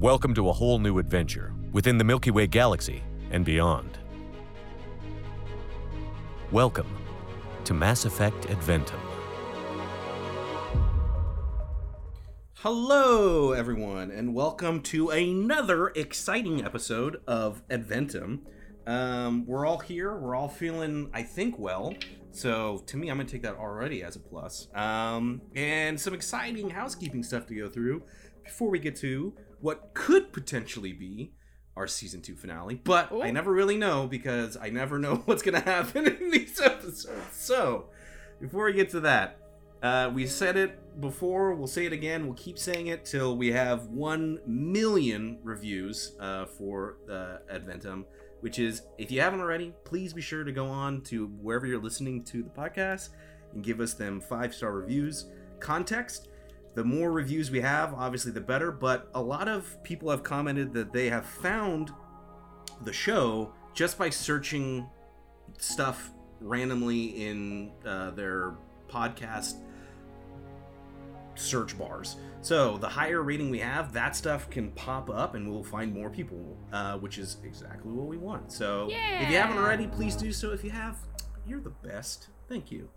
Welcome to a whole new adventure within the Milky Way galaxy and beyond. Welcome to Mass Effect Adventum. Hello, everyone, and welcome to another exciting episode of Adventum. Um, we're all here. We're all feeling, I think, well. So to me, I'm gonna take that already as a plus. Um, and some exciting housekeeping stuff to go through before we get to what could potentially be our season two finale. But I never really know because I never know what's gonna happen in these episodes. So before we get to that, uh, we said it before. We'll say it again. We'll keep saying it till we have one million reviews uh, for uh, Adventum. Which is, if you haven't already, please be sure to go on to wherever you're listening to the podcast and give us them five star reviews. Context: the more reviews we have, obviously, the better. But a lot of people have commented that they have found the show just by searching stuff randomly in uh, their podcast search bars. So the higher rating we have, that stuff can pop up, and we'll find more people, uh, which is exactly what we want. So if you haven't already, please do so. If you have, you're the best. Thank you.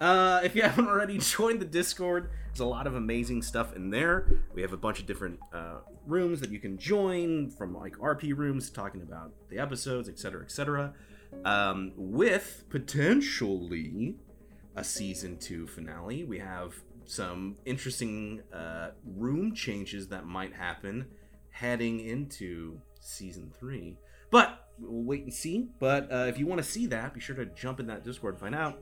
Uh, if you haven't already joined the Discord, there's a lot of amazing stuff in there. We have a bunch of different uh, rooms that you can join, from like RP rooms talking about the episodes, etc., etc. Um, with potentially a season two finale. We have some interesting uh, room changes that might happen heading into season three. But we'll wait and see. But uh, if you want to see that, be sure to jump in that Discord and find out.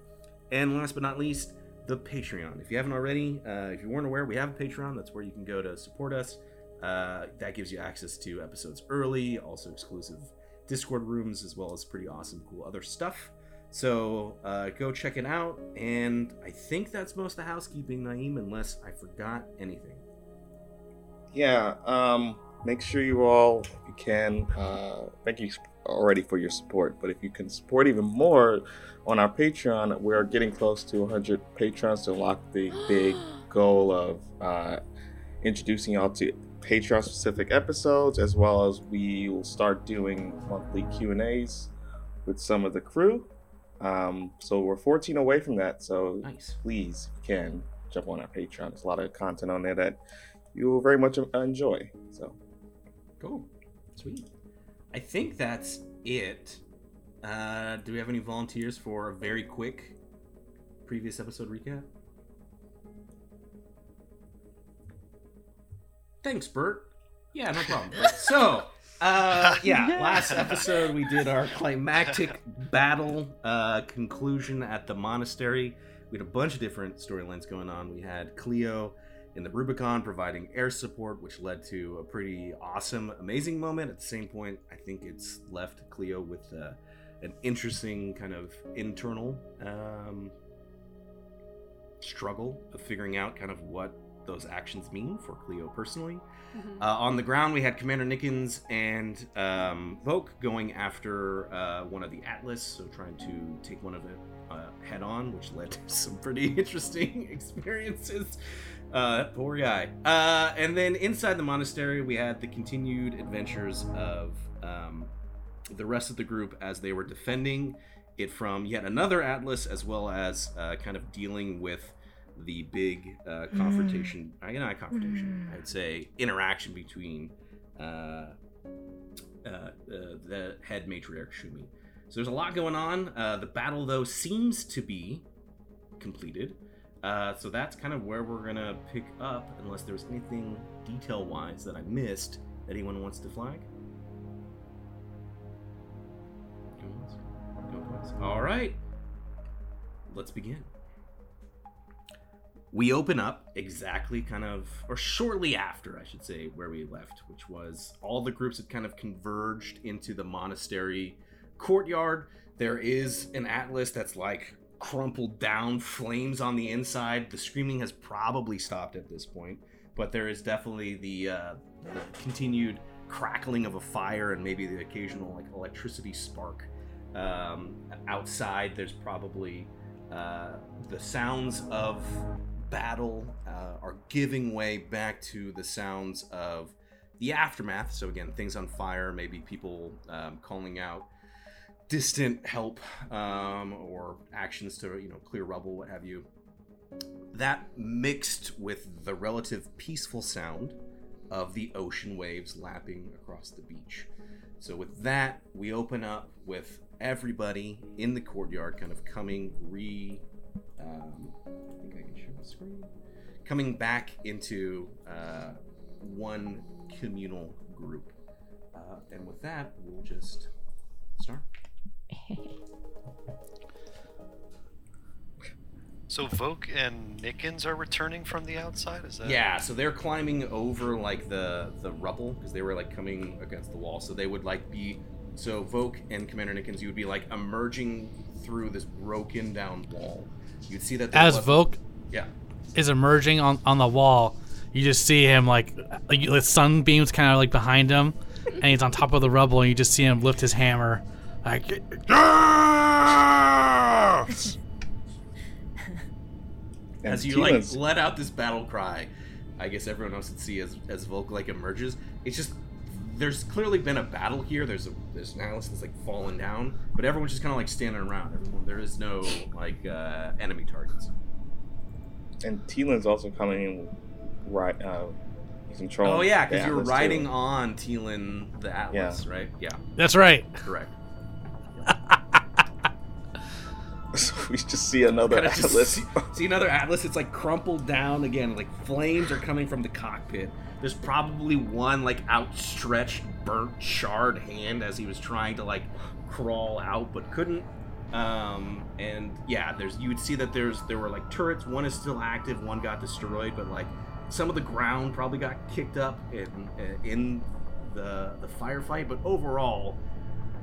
And last but not least, the Patreon. If you haven't already, uh, if you weren't aware, we have a Patreon. That's where you can go to support us. Uh, that gives you access to episodes early, also exclusive Discord rooms, as well as pretty awesome, cool other stuff. So uh, go check it out. And I think that's most of the housekeeping, Naeem, unless I forgot anything. Yeah, um, make sure you all, if you can, uh, thank you already for your support, but if you can support even more on our Patreon, we're getting close to 100 patrons to lock the big goal of uh, introducing y'all to Patreon specific episodes, as well as we will start doing monthly Q and A's with some of the crew. Um, so we're 14 away from that. So Nice. please, if you can, jump on our Patreon. There's a lot of content on there that you will very much enjoy. So Cool. Sweet. I think that's it. Uh, do we have any volunteers for a very quick previous episode recap? Thanks, Bert. Yeah, no problem. so, uh, yeah, last episode we did our climactic battle uh, conclusion at the monastery. We had a bunch of different storylines going on. We had Cleo in the Rubicon providing air support, which led to a pretty awesome, amazing moment. At the same point, I think it's left Cleo with uh, an interesting kind of internal um, struggle of figuring out kind of what those actions mean for Cleo personally. Uh, on the ground, we had Commander Nickens and um, Voke going after uh, one of the Atlas, so trying to take one of it uh, head on, which led to some pretty interesting experiences. Uh, poor guy. Uh, and then inside the monastery, we had the continued adventures of um, the rest of the group as they were defending it from yet another Atlas, as well as uh, kind of dealing with the big uh, confrontation. I not confrontation. I'd say interaction between uh, uh, uh, the head matriarch Shumi. So there's a lot going on. Uh, the battle, though, seems to be completed. Uh, so that's kind of where we're gonna pick up, unless there's anything detail-wise that I missed. that Anyone wants to flag? All right, let's begin. We open up exactly kind of, or shortly after, I should say, where we left, which was all the groups had kind of converged into the monastery courtyard. There is an atlas that's like crumpled down, flames on the inside. The screaming has probably stopped at this point, but there is definitely the, uh, the continued crackling of a fire and maybe the occasional like electricity spark. Um, outside, there's probably uh, the sounds of battle uh, are giving way back to the sounds of the aftermath. So again, things on fire, maybe people um, calling out distant help um, or actions to you know clear rubble, what have you. That mixed with the relative peaceful sound of the ocean waves lapping across the beach. So with that, we open up with everybody in the courtyard kind of coming re. Um, I think I can share my screen. Coming back into uh, one communal group. Uh, and with that, we'll just start. So Voke and Nickens are returning from the outside. Is that? Yeah, so they're climbing over like the the rubble because they were like coming against the wall. So they would like be so Voke and Commander Nickens, you would be like emerging through this broken down wall. You'd see that As was- Voke yeah, is emerging on, on the wall, you just see him like, uh, like the sunbeams kind of like behind him, and he's on top of the rubble, and you just see him lift his hammer, like And as you like Teelan's- let out this battle cry, I guess everyone else would see as as Volk like emerges. It's just there's clearly been a battle here. There's a there's an Atlas that's like fallen down, but everyone's just kind of like standing around. Everyone there is no like uh, enemy targets. and Teelan's also coming in right. Uh, he's controlling. Oh yeah, the because you're Atlas, too. riding on Teelan the Atlas, right? Yeah, that's right. correct. So we just see another Atlas. see, see another Atlas. It's like crumpled down again. Like flames are coming from the cockpit. There's probably one like outstretched, burnt, charred hand as he was trying to like crawl out but couldn't. Um, and yeah, there's you would see that there's there were like turrets. One is still active. One got destroyed, but like some of the ground probably got kicked up in in the the firefight. But overall,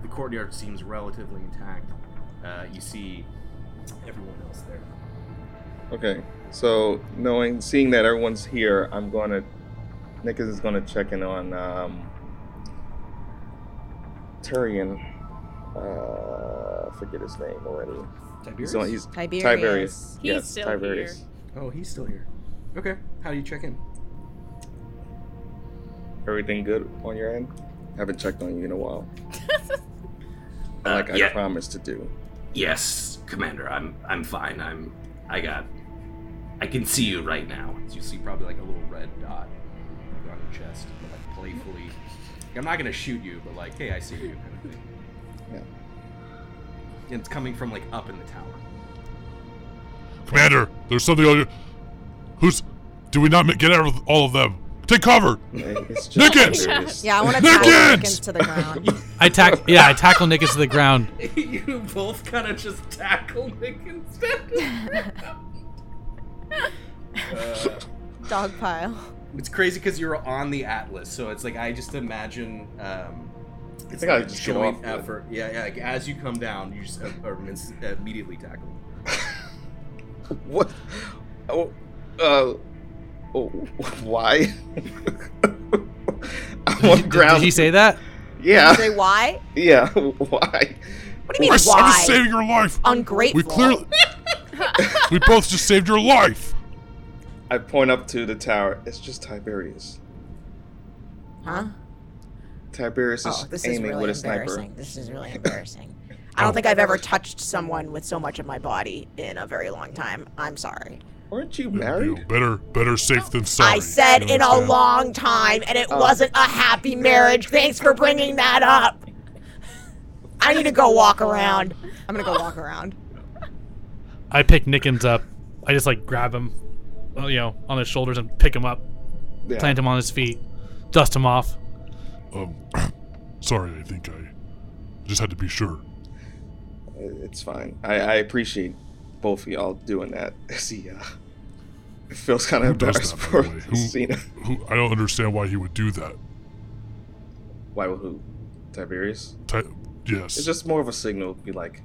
the courtyard seems relatively intact. Uh, you see everyone else there. Okay, so knowing, seeing that everyone's here, I'm gonna. Nickens is gonna check in on um, Tyrion. Uh, I forget his name already. Tiberius? He's on. He's Tiberius. Tiberius. He's yes, still Tiberius. oh, he's still here. Okay, how do you check in? Everything good on your end? Haven't checked on you in a while. Uh, like I yeah. promised to do. Yes, Commander. I'm I'm fine. I'm I got I can see you right now. You see probably like a little red dot on your chest, but like playfully. I'm not gonna shoot you, but like, hey, I see you, kind of thing. Yeah. And it's coming from like up in the tower. Commander, there's something on you. Who's. Do we not get out of all of them? Take cover! It's just Nickens! Tiberius. Yeah, I want to Nickens! tackle Nickens to the ground. I tack, yeah, I tackle Nickens to the ground. you both kind of just tackle Nick instead. uh, Dog pile. It's crazy because you're on the Atlas, so it's like I just imagine. Um, it's think I like a just get joint off the- effort. Yeah, yeah. Like as you come down, you just uh, or ins- immediately tackle. What? Oh, uh, oh, why? I'm on Did, ground. did he say that? Yeah, Say why? yeah. Why? What do you I mean s- I why? just saving your life! Ungrateful. We clearly. we both just saved your life! I point up to the tower. It's just Tiberius. Huh? Tiberius is Oh, this is aiming really with a sniper. embarrassing. This is really embarrassing. I don't oh. think I've ever touched someone with so much of my body in a very long time. I'm sorry. Weren't you You know, married? better, better safe than sorry. I said you in a understand? long time, and it Oh. wasn't a happy marriage. Thanks for bringing that up. I need to go walk around. I'm gonna go walk around. I pick Nickens up. I just like grab him, uh, you know, on his shoulders and pick him up, Yeah. plant him on his feet, dust him off. Um, sorry, I think I just had to be sure. It's fine. I, I appreciate both of y'all doing that. See, uh, it feels kind of Who embarrassed that, for? Who- Cena. Who, I don't understand why he would do that. Why would who? Tiberius? Ti- yes, It's just more of a signal. Be like,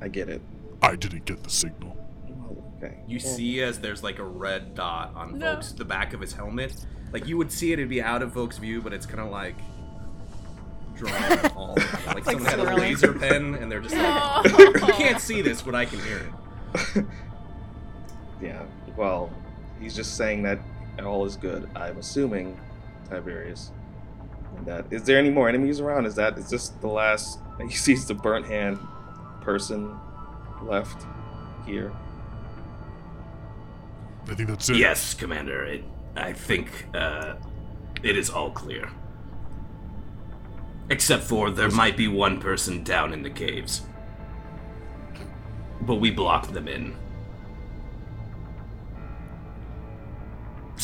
I get it. I didn't get the signal. Oh, okay. You Well, see as there's like a red dot on No. Volk's the back of his helmet. Like you would see it, it'd be out of Volk's view, but it's kind of like drawn all around. like, someone had a laser pen and they're just like, Oh. you can't see this, but I can hear it. yeah. Well, he's just saying that all is good. I'm assuming Tiberius. And that is there any more enemies around? Is that is this the last? He sees the burnt hand person left here. I think that's it. Yes, Commander. It, I think uh, it is all clear. Except for there might be one person down in the caves. But we blocked them in.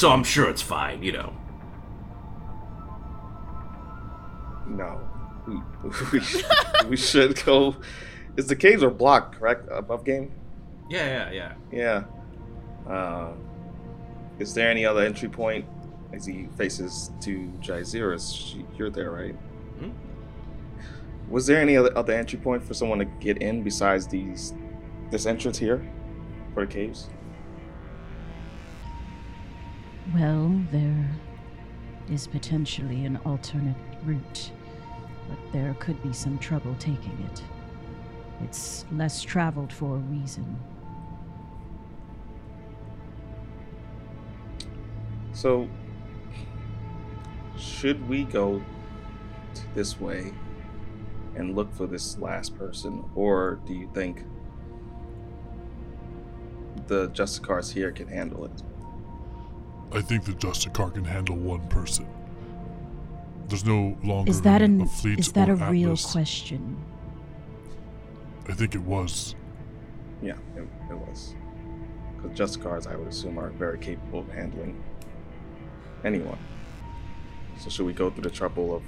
So I'm sure it's fine, you know. No, we we, sh- we should go. Is the caves are blocked, correct? Above game. Yeah, yeah, Yeah. Uh, is there any other entry point as he faces to Jaziris? You're there, right? Hmm? Was there any other, other entry point for someone to get in besides these this entrance here for the caves? Well, there is potentially an alternate route, but there could be some trouble taking it. It's less traveled for a reason. So, should we go this way and look for this last person, or do you think the Justicars here can handle it? I think the Justicar can handle one person. There's no longer Is that a an fleet is that or a real question? I think it was. Yeah, it, it was. Because Justicars, I would assume, are very capable of handling anyone. So, should we go through the trouble of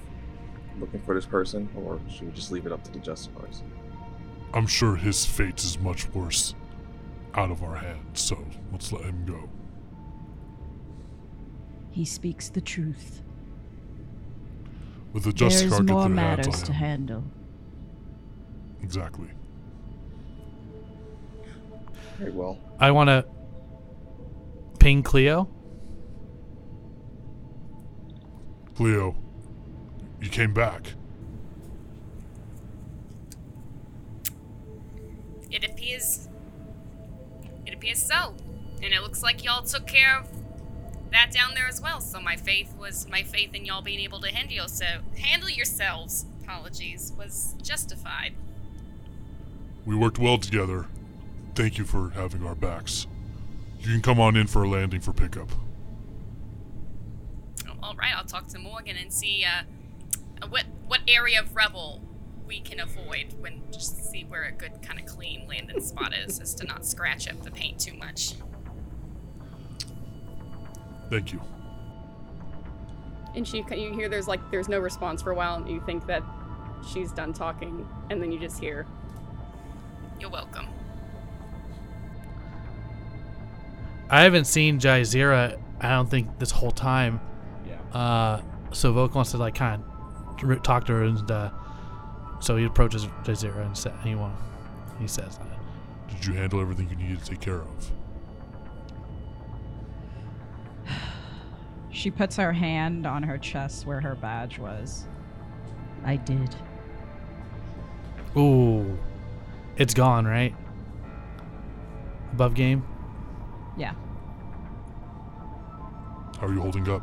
looking for this person, or should we just leave it up to the Justicars? I'm sure his fate is much worse out of our hands, so let's let him go. He speaks the truth. With the There's Justicar get more matters to handle. Exactly. Very well. I want to ping Cleo. Cleo, you came back. It appears. It appears so. And it looks like y'all took care of that down there as well. So my faith was my faith in y'all being able to handle yourself handle yourselves. Apologies was justified. We worked well together. Thank you for having our backs. You can come on in for a landing for pickup. Oh, all right, I'll talk to Morgan and see uh, what what area of rebel we can avoid when just see where a good kind of clean landing spot is, as to not scratch up the paint too much. Thank you. And she, you hear there's like there's no response for a while, and you think that she's done talking, and then you just hear, You're welcome. I haven't seen Jaizira. I don't think this whole time. yeah. Uh, so Volk wants to like kind of talk to her, and uh, so he approaches Jaizira and sa- he want, he says, Did you handle everything you needed to take care of? She puts her hand on her chest where her badge was. I did. "Ooh, it's gone, right? Above game." Yeah. How are you holding up?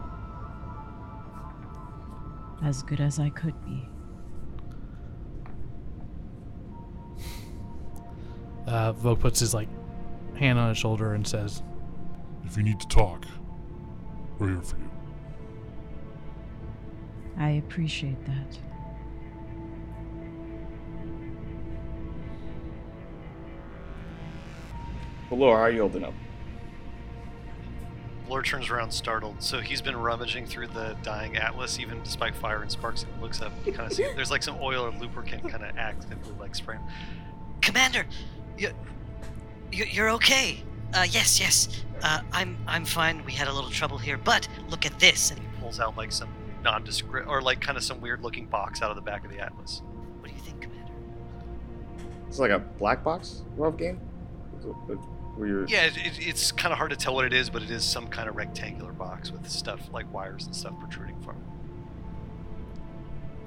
As good as I could be. Uh, Volk puts his like hand on his shoulder and says, If you need to talk, we're here for you. I appreciate that. Well, Laura, how are you holding up? Blur turns around startled. So he's been rummaging through the dying Atlas, even despite fire and sparks. And looks up, kind of see there's like some oil or lubricant kind of actively like spraying. Commander, you, you you're okay. Uh, yes, yes. Uh, I'm I'm fine. We had a little trouble here, but look at this. And He pulls out like some nondescript or like kind of some weird looking box out of the back of the Atlas. what do you think, Commander? It's like a black box love game. Is it- Where you're Yeah, it, it, it's kind of hard to tell what it is, but it is some kind of rectangular box with stuff like wires and stuff protruding from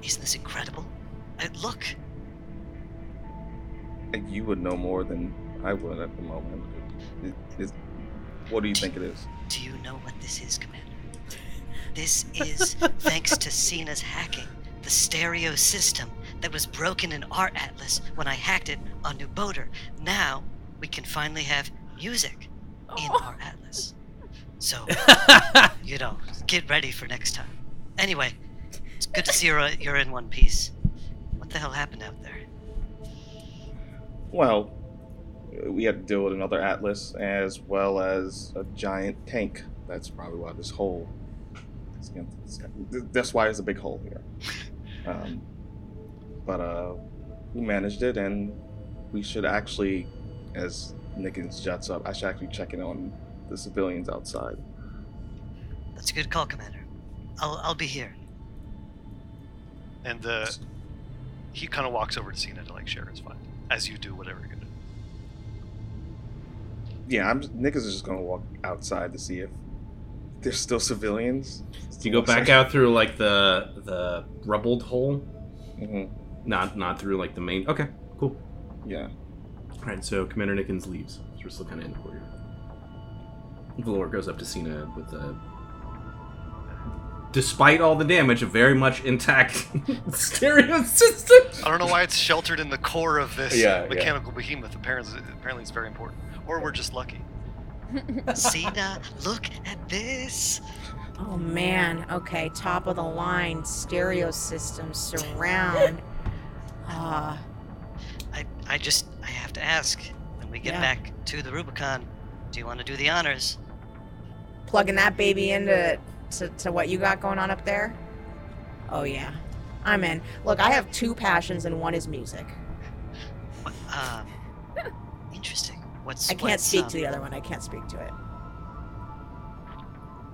it. Isn't this incredible? Uh, look, Like, you would know more than I would at the moment. It- it- what do you think it is? do you know what this is, Commander? This is thanks to Cena's hacking. The stereo system that was broken in our atlas when I hacked it on New Boater. Now we can finally have music in oh. our atlas. So, you know, get ready for next time. Anyway, it's good to see you're, you're in one piece. What the hell happened out there? Well, we had to deal with another Atlas as well as a giant tank. That's probably why this hole. is gonna- That's why there's a big hole here. Um, but uh, we managed it, and we should actually, as Nickens jets up, I should actually check in on the civilians outside. That's a good call, Commander. I'll, I'll be here. And uh, he kind of walks over to Cena to like share his find, as you do whatever you're gonna do. Yeah, I'm. Nickens is just gonna walk outside to see if there's still civilians. Do you go back out through like the the rubbled hole? Mm-hmm. Not not through like the main. Okay, cool. Yeah. All right, so Commander Nickens leaves. So we're still kind of in the corridor. Valor goes up to Cena with a. Despite all the damage, a very much intact stereo system. I don't know why it's sheltered in the core of this Yeah, yeah. mechanical behemoth. Apparently, apparently it's very important. Or we're just lucky. Cena, look at this. Oh man. Okay, top of the line stereo system surround. Ah, I, I just, I have to ask. When we get Yeah. back to the Rubicon, do you want to do the honors? plugging that baby into to, to what you got going on up there. Oh yeah, I'm in. Look, I have two passions, and one is music. Um, interesting. What's I can't speak um, to the other one. I can't speak to it.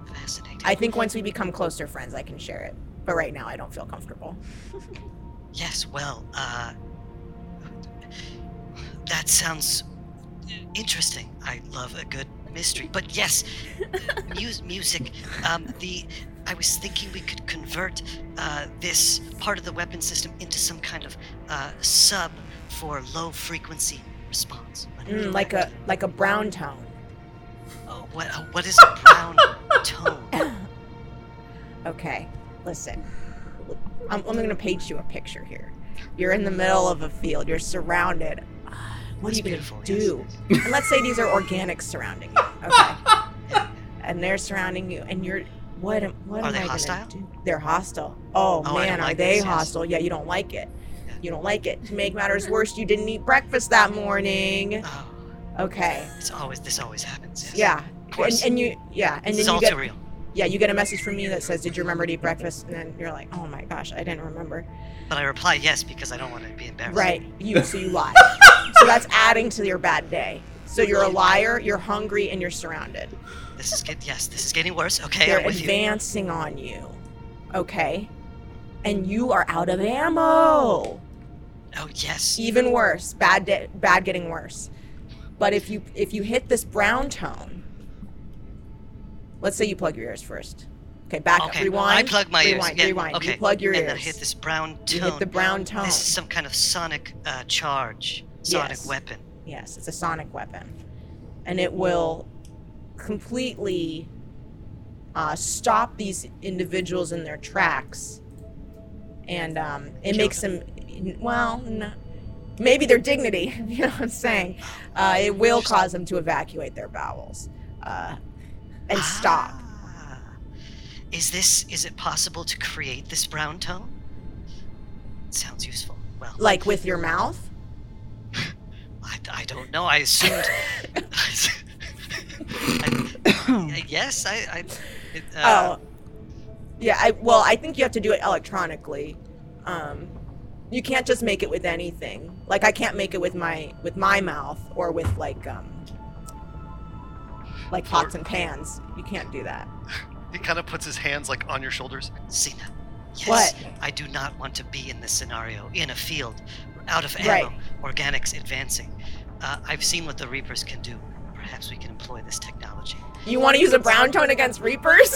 Fascinating. I think once we become closer friends, I can share it. But right now, I don't feel comfortable. Yes, well, uh, that sounds interesting. I love a good mystery. But yes, mu- music. Um, the I was thinking we could convert uh, this part of the weapon system into some kind of uh, sub for low frequency response. Mm, like a like a brown tone. Oh, what uh, what is a brown tone? Okay, listen. I'm, I'm gonna paint you a picture here. You're in the middle of a field. You're surrounded. What are you gonna do? and let's say these are organics surrounding you. Okay. and they're surrounding you, and you're. What am What Are am they I hostile? do? They're hostile. Oh, Oh, man, are like they this, yes. hostile? Yeah, you don't like it. You don't like it. To make matters worse, you didn't eat breakfast that morning. Oh. Okay. It's always this always happens. Yes. Yeah. Of course. And, and you yeah, and This then you all get real. Yeah, you get a message from me that says, "Did you remember to eat breakfast?" And then you're like, "Oh my gosh, I didn't remember." But I reply yes because I don't want to be embarrassed. Right. You so you lie. so that's adding to your bad day. So you're a liar, you're hungry, and you're surrounded. This is get yes. This is getting worse. Okay, They're with you. advancing on you. Okay. And you are out of ammo. Oh yes. Even worse. Bad bad getting worse. But if you if you hit this brown tone, let's say you plug your ears first. Okay, back up. Okay, Rewind. I plug my rewind, ears. Yeah, Rewind. Okay. You plug your and ears. then hit this brown You tone. hit the brown tone. This is some kind of sonic uh, charge, sonic Yes. weapon. Yes, it's a sonic weapon. And it will completely uh, stop these individuals in their tracks. And um, it makes them, well, no, maybe their dignity, you know what I'm saying? Uh, it will cause them to evacuate their bowels uh, and stop. Is this? Is it possible to create this brown tone? sounds useful. Well, Like with your mouth? I, I don't know. I assumed. I, yes, I. I it, uh, oh. Yeah, I well, I think you have to do it electronically. Um you can't just make it with anything. Like I can't make it with my with my mouth or with like um like pots and pans. You can't do that. He kind of puts his hands like on your shoulders. Cena. Yes, What? I do not want to be in this scenario in a field, out of ammo, Right. organics advancing. Uh, I've seen what the Reapers can do. Perhaps we can employ this technology. You want to use a brown tone against reapers?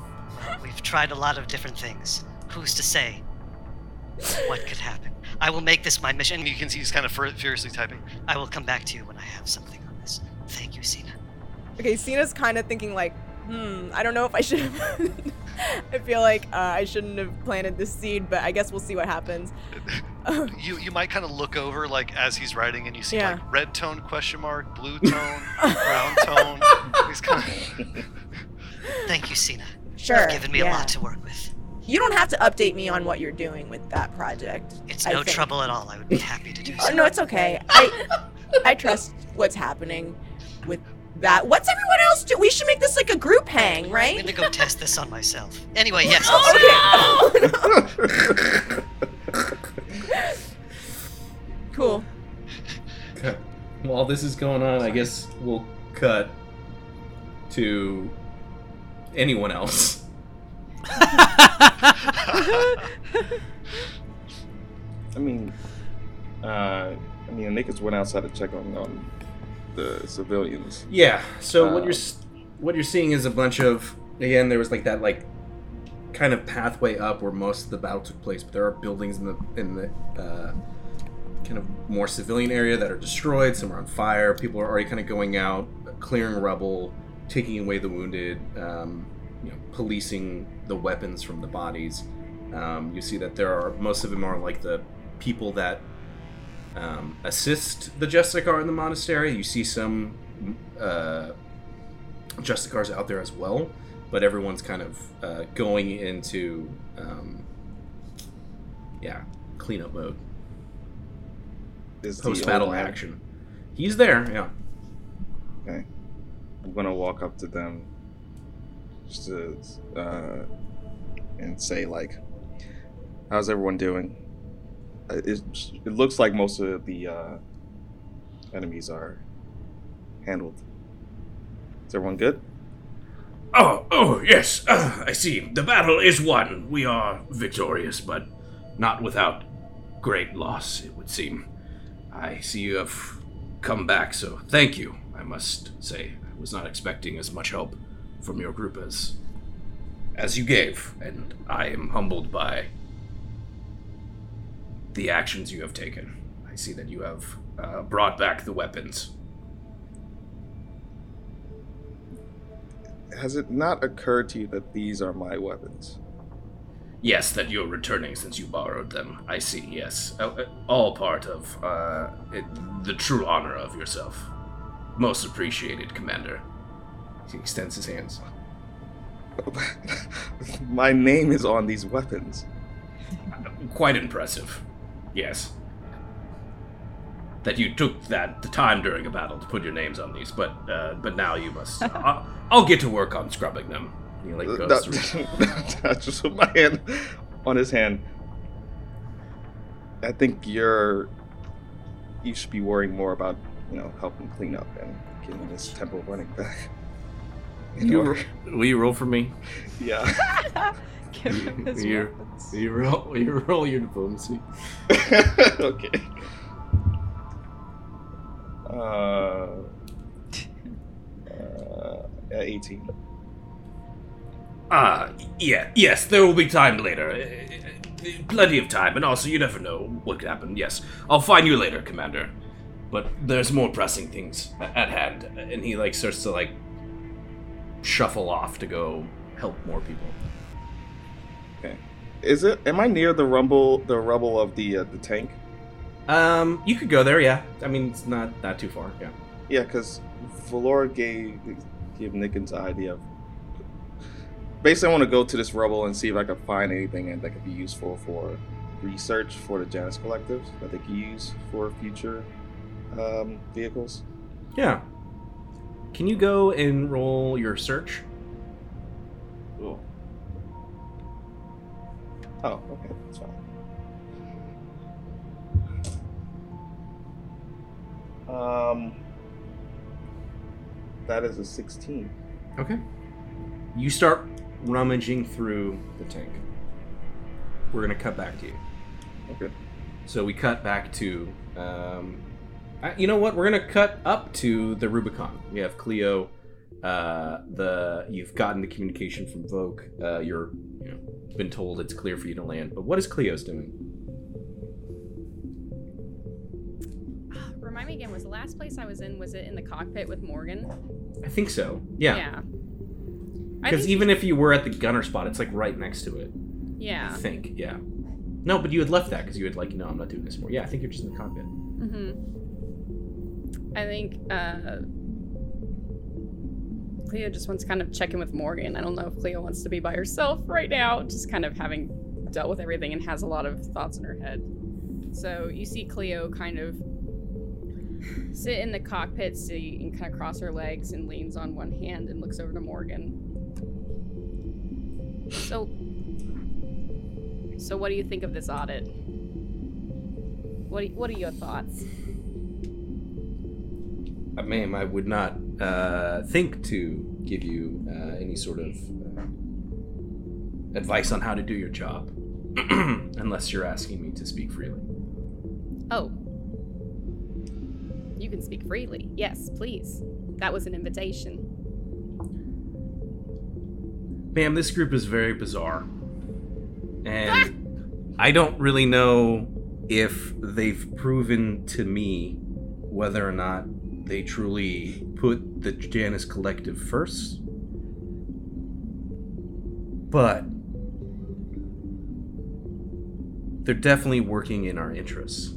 We've tried a lot of different things. Who's to say what could happen? I will make this my mission. You can see he's kind of fur- furiously typing. I will come back to you when I have something on this. Thank you, Cena. okay, Cena's kind of thinking like, hmm, I don't know if I should have I feel like uh, I shouldn't have planted this seed, but I guess we'll see what happens. you you might kind of look over like as he's writing, and you see Yeah. like red tone question mark, blue tone, brown tone. He's kind of. Thank you, Cena. Sure. You've given me a lot to work with. You don't have to update me on what you're doing with that project. It's I no think. trouble at all. I would be happy to do Oh, so. no, it's okay. I I trust what's happening with that. What's everyone else do? We should make this like a group hang, right? I'm gonna go test this on myself. Anyway, yes. Oh, I'll okay. cool. While this is going on, I guess we'll cut to anyone else. I mean, uh, I mean, Nickens went outside to check on, on the civilians. Yeah. So Uh, what you're what you're seeing is a bunch of again there was like that like kind of pathway up where most of the battle took place, but there are buildings in the in the uh, kind of more civilian area that are destroyed. Some are on fire. People are already kind of going out, clearing rubble, taking away the wounded, um, you know, policing the weapons from the bodies. Um, you see that there are most of them are like the people that um, assist the Justicar in the monastery. You see some uh, Justicars out there as well, but everyone's kind of uh, going into um, yeah cleanup mode, post battle action. He's there, yeah. Okay. I'm gonna walk up to them just to uh, and say like, "How's everyone doing?" Uh, It, it looks like most of the uh, enemies are handled. Is everyone good? Oh, oh, yes. Uh, I see. The battle is won. We are victorious, but not without great loss, it would seem. I see you have come back, so thank you, I must say. I was not expecting as much help from your group as as you gave, and I am humbled by the actions you have taken. I see that you have uh, brought back the weapons. Has it not occurred to you that these are my weapons? Yes, that you're returning since you borrowed them. I see, yes. Uh, uh, all part of uh, it, the true honor of yourself. Most appreciated, Commander. He extends his hands. my name is on these weapons. Quite impressive. Yes. That you took that the time during a battle to put your names on these, but uh, but now you must. I'll, I'll get to work on scrubbing them. He like goes That- through. I just put my hand on his hand. I think you're. You should be worrying more about, you know, helping clean up and getting this temple running back. In You ro- will you roll for me? Yeah. Give him his Will you, weapons. will you roll? Will you roll your diplomacy? okay. Uh, uh, 18. Ah, yeah, yes, there will be time later. Uh, Plenty of time, and also you never know what could happen. Yes, I'll find you later, Commander. But there's more pressing things at hand. And he like starts to like shuffle off to go help more people. Okay. Is it? Am I near the rumble, the rubble of the uh, the tank? Um, you could go there, yeah. I mean, it's not not too far, yeah. Yeah, because Valor gave gave Nickens the idea of. Basically, I want to go to this rubble and see if I can find anything that could be useful for research for the Janus collectives that they can use for future um, vehicles. Yeah. Can you go and roll your search? Cool. Oh, okay, that's fine. Um, that is a sixteen. Okay. You start rummaging through the tank. We're gonna cut back to you. Okay. So we cut back to, um, you know what? We're gonna cut up to the Rubicon. We have Cleo. Uh, the you've gotten the communication from Vogue. Uh, you're, you know, been told it's clear for you to land. But what is Cleo's doing? Remind me again, was the last place I was in, was it in the cockpit with Morgan? I think so. Yeah. Yeah. Because even if you were at the gunner spot, it's like right next to it. Yeah. I think, yeah. No, but you had left that because you had like, no, I'm not doing this anymore. Yeah, I think you're just in the cockpit. Mm-hmm. I think uh, Cleo just wants to kind of check in with Morgan. I don't know if Cleo wants to be by herself right now, just kind of having dealt with everything and has a lot of thoughts in her head. So you see Cleo kind of sit in the cockpit seat and kind of cross her legs and leans on one hand and looks over to Morgan. So, so what do you think of this audit? What what are your thoughts? Uh, ma'am, I would not uh, think to give you uh, any sort of uh, advice on how to do your job, unless you're asking me to speak freely. Oh. You can speak freely. Yes, please. That was an invitation. Ma'am, this group is very bizarre. And I don't really know if they've proven to me whether or not they truly put the Janus Collective first. But they're definitely working in our interests.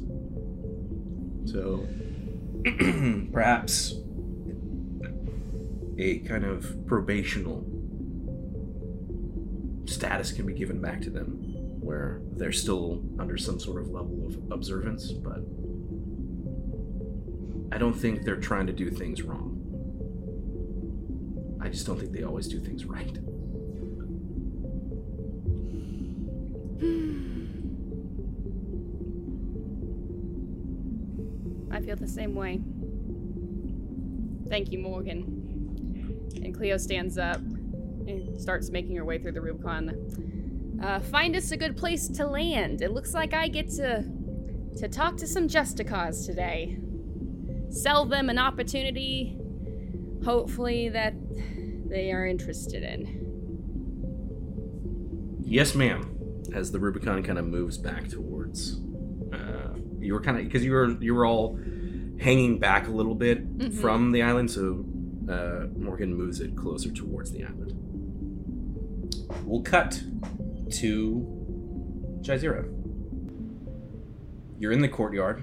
So perhaps a kind of probational status can be given back to them where they're still under some sort of level of observance, but I don't think they're trying to do things wrong. I just don't think they always do things right. I feel the same way. Thank you, Morgan. And Cleo stands up and starts making her way through the Rubicon. Uh, find us a good place to land. It looks like I get to to talk to some Justicars today. Sell them an opportunity, hopefully that they are interested in. Yes, ma'am. As the Rubicon kind of moves back towards, uh, you were kind of because you were you were all hanging back a little bit Mhm. from the island, so uh, Morgan moves it closer towards the island. We'll cut to Jazeera. You're in the courtyard.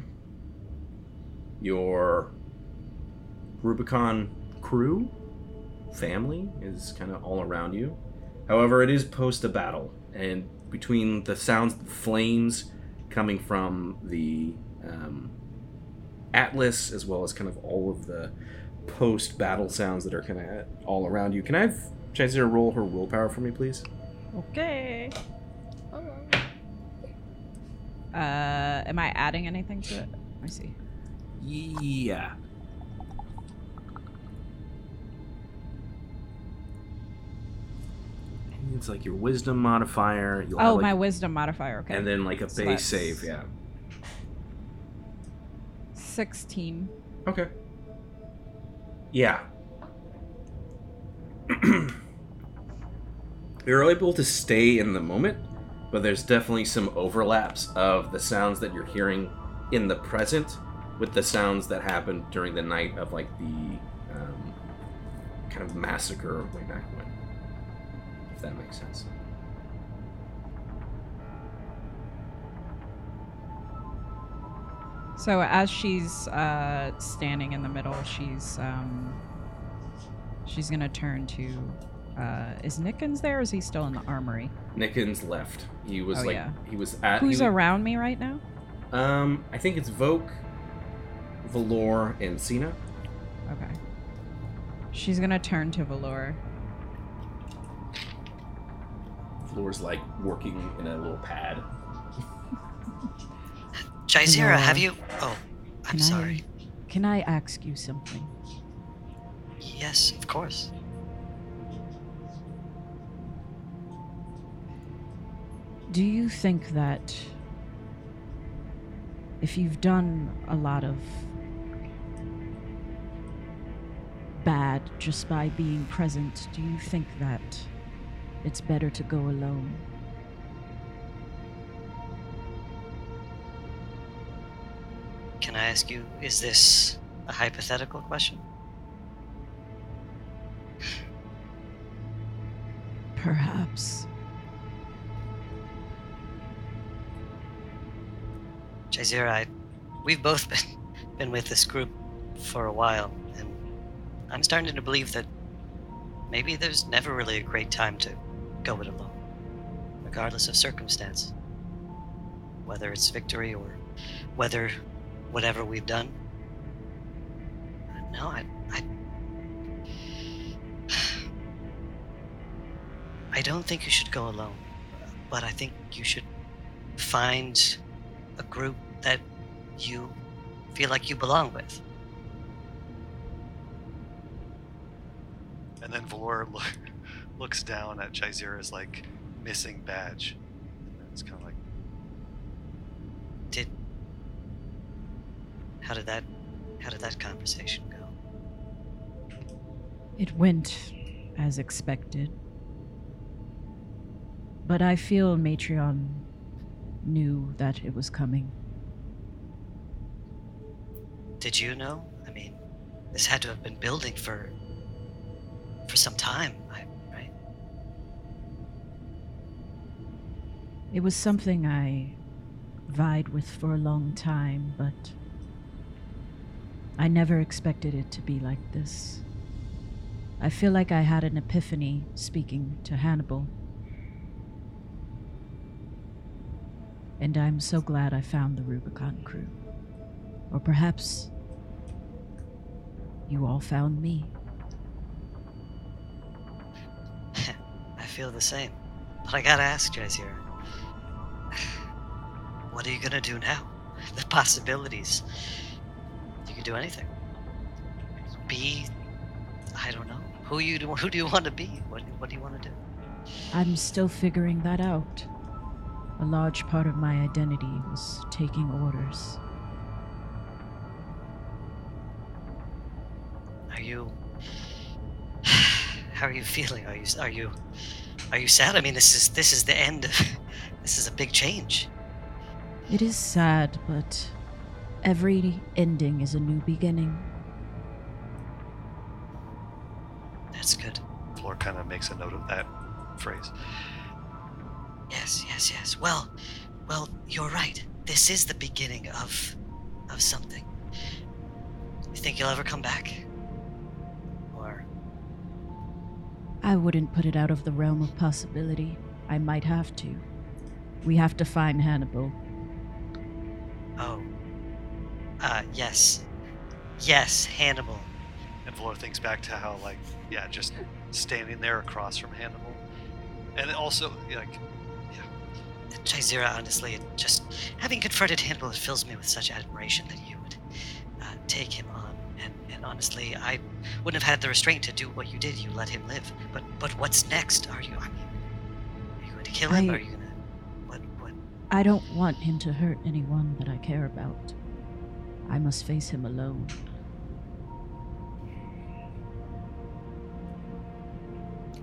Your Rubicon crew, family, is kind of all around you. However, it is post a battle, and between the sounds, the flames coming from the um, Atlas, as well as kind of all of the post battle sounds that are kind of all around you, can I have Jazeera roll her willpower for me, please? Okay. Uh, am I adding anything to it? I see. Yeah. It's like your wisdom modifier. You'll Oh, like- my wisdom modifier. Okay. And then like a base save, yeah. Sixteen. Okay. Yeah. You're able to stay in the moment, but there's definitely some overlaps of the sounds that you're hearing in the present with the sounds that happened during the night of like the um, kind of massacre way back when. If that makes sense. So as she's uh, standing in the middle, she's um, she's gonna turn to. Uh, is Nickens there? Or is he still in the armory? Nickens left. He was Oh, like yeah. he was at Who's he around me right now? Um, I think it's Voke, Valor, and Cena. Okay. She's gonna turn to Valor. Valor's like working in a little pad. Jazeera, have you? Oh, I'm Can sorry. I, can I ask you something? Yes, of course. Do you think that if you've done a lot of bad just by being present, do you think that it's better to go alone? Can I ask you, is this a hypothetical question? Perhaps. Jazeera, I, we've both been been with this group for a while, I'm starting to believe that maybe there's never really a great time to go it alone, regardless of circumstance. Whether it's victory or whether whatever we've done. No, I, I, I don't think you should go alone, but I think you should find a group that you feel like you belong with. And then Valor look, looks down at Jazeera's like missing badge. And it's kind of like, Did how did that how did that conversation go? It went as expected. But I feel Matreon knew that it was coming. Did you know? I mean, this had to have been building for for some time, right? It was something I vied with for a long time, but I never expected it to be like this. I feel like I had an epiphany speaking to Hannibal. And I'm so glad I found the Rubicon crew. Or perhaps you all found me. Feel the same. But I gotta ask, Jazeera. What are you gonna do now? The possibilities. You can do anything. Be, I don't know. Who you do, who do you want to be? What what do you want to do? I'm still figuring that out. A large part of my identity was taking orders. Are you? How are you feeling? Are you are you are you sad? I mean, this is this is the end. Of, this is a big change. It is sad, but every ending is a new beginning. That's good. Floor kind of makes a note of that phrase. Yes, yes, yes. Well, well, you're right. This is the beginning of of something. You think you'll ever come back? I wouldn't put it out of the realm of possibility. I might have to. We have to find Hannibal. oh, uh, yes, yes, Hannibal. And Valor thinks back to how, like, yeah, just standing there across from Hannibal. And also, like, yeah. Jazeera, honestly, just having confronted Hannibal, it fills me with such admiration that you would uh, take him on. And, and honestly, I wouldn't have had the restraint to do what you did. You let him live. But but what's next? Are you? I mean, are you going to kill him? I- Are you gonna? What what? I don't want him to hurt anyone that I care about. I must face him alone.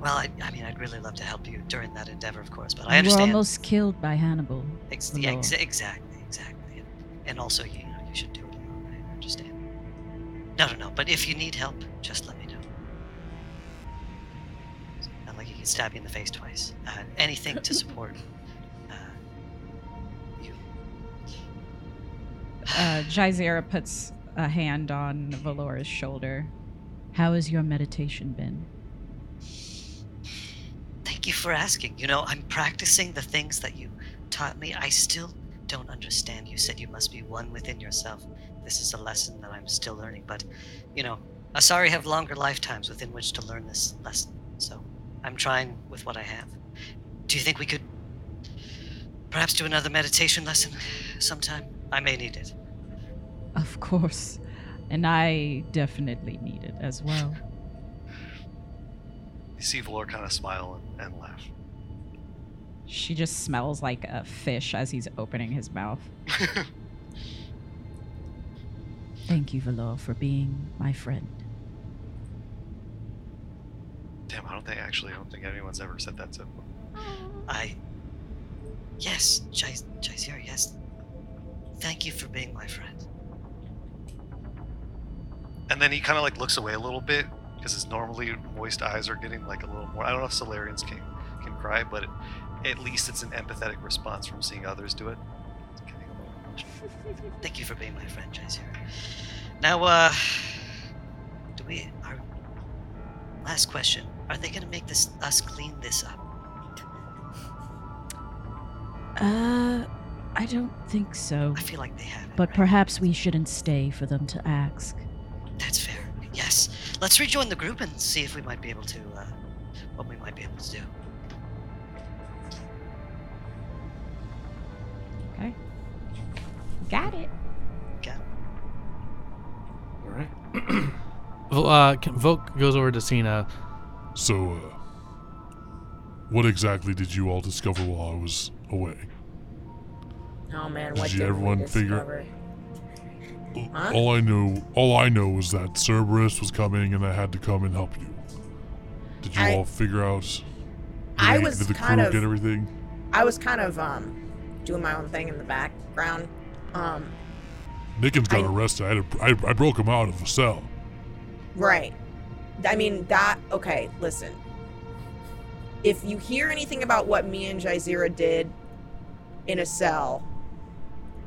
Well, I, I mean, I'd really love to help you during that endeavor, of course. But I understand. You were almost killed by Hannibal. Ex- yeah, ex- exactly, exactly. And also, you know, you should do No, no, no. But if you need help, just let me know. Not like you can stab you in the face twice. Uh, anything to support. Uh, you. Uh, Jazeera puts a hand on Valora's shoulder. How has your meditation been? Thank you for asking. You know, I'm practicing the things that you taught me. I still don't understand. You said you must be one within yourself. This is a lesson that I'm still learning, but, you know, Asari have longer lifetimes within which to learn this lesson. So, I'm trying with what I have. Do you think we could perhaps do another meditation lesson sometime? I may need it. Of course. And I definitely need it as well. you see Valor kind of smile and, and laugh. She just smells like a fish as he's opening his mouth. Thank you, Valor, for being my friend. Damn, I don't think actually, I don't think anyone's ever said that to him. I. Yes, Jai- Jazeera, yes. Thank you for being my friend. And then he kind of like looks away a little bit because his normally moist eyes are getting like a little more. I don't know if Salarians can cry, but it, at least it's an empathetic response from seeing others do it. Thank you for being my friend, Jason. Now, uh, do we? Our last question: Are they gonna make this us clean this up? Uh, I don't think so. I feel like they have. But perhaps we shouldn't stay for them to ask. That's fair. Yes. Let's rejoin the group and see if we might be able to. Uh, what we might be able to do. Got it. Got All right. Vo- uh, can- Volk goes over to Cena. So, uh, what exactly did you all discover while I was away? Oh man, Did what you did everyone we figure- discover? Huh? All I know, all I know is that Cerberus was coming, and I had to come and help you. Did you I- all figure out? Did, I was did the kind crew of- get everything? I was kind of um doing my own thing in the background. Um, Nickens got I- arrested. I, had to- I, I broke him out of a cell. right. I mean that. Okay, listen. If you hear anything about what me and Jaizira did in a cell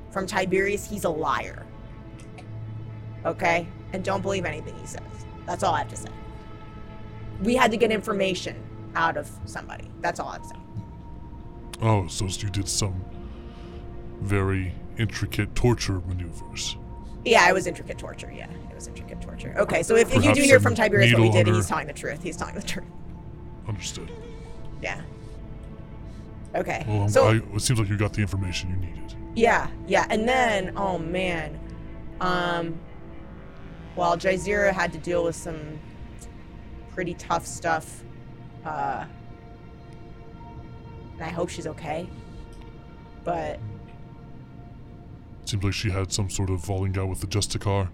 from Tiberius, he's a liar. Okay, and don't believe anything he says. That's all I have to say. We had to get information out of somebody. That's all I'm saying. Oh, so you did some very intricate torture maneuvers. Yeah, it was intricate torture. Yeah, it was intricate torture. Okay, so if, if you do hear from Tiberius what we did, he's telling the truth. He's telling the truth. Understood. Yeah. Okay. Well, I'm- so I, it seems like you got the information you needed. yeah, yeah, and then oh man, um, well, Jaizira had to deal with some pretty tough stuff. Uh, and I hope she's okay. But Seems like she had some sort of falling out with the Justicar.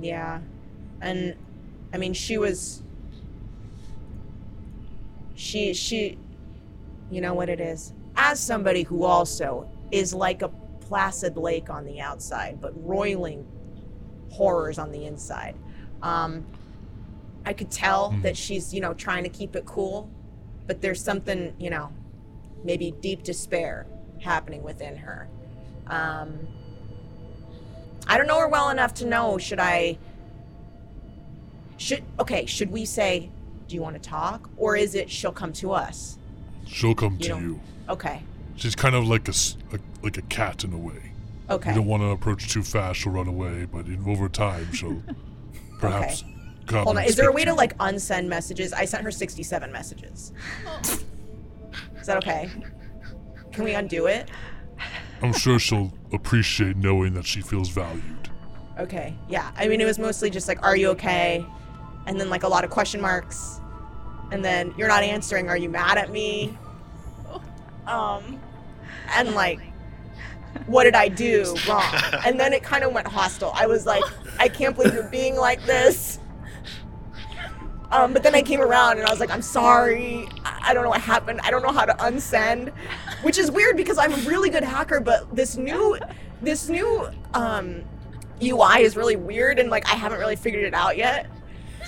Yeah. And I mean she was she she you know what it is. As somebody who also is like a placid lake on the outside but roiling horrors on the inside. Um I could tell that she's, you know, trying to keep it cool, but there's something, you know, maybe deep despair happening within her. Um I don't know her well enough to know should I should okay, should we say do you want to talk or is it she'll come to us? She'll come You to don't- you. Okay. She's kind of like a, s- a- like a cat in a way. Okay. You don't want to approach too fast; she'll run away. But in, over time, she'll perhaps come. Hold on. Is there a way to to like unsend messages? I sent her 67 messages. Oh. Is that okay? Can we undo it? I'm sure she'll appreciate knowing that she feels valued. Okay. Yeah. I mean, it was mostly just like, "Are you okay?" and then like a lot of question marks, and then you're not answering. Are you mad at me? Um, and like, what did I do wrong? And then it kind of went hostile. I was like, I can't believe you're being like this. Um, but then I came around and I was like, I'm sorry. I I don't know what happened. I don't know how to unsend, which is weird because I'm a really good hacker. But this new, this new um, UI is really weird and like I haven't really figured it out yet.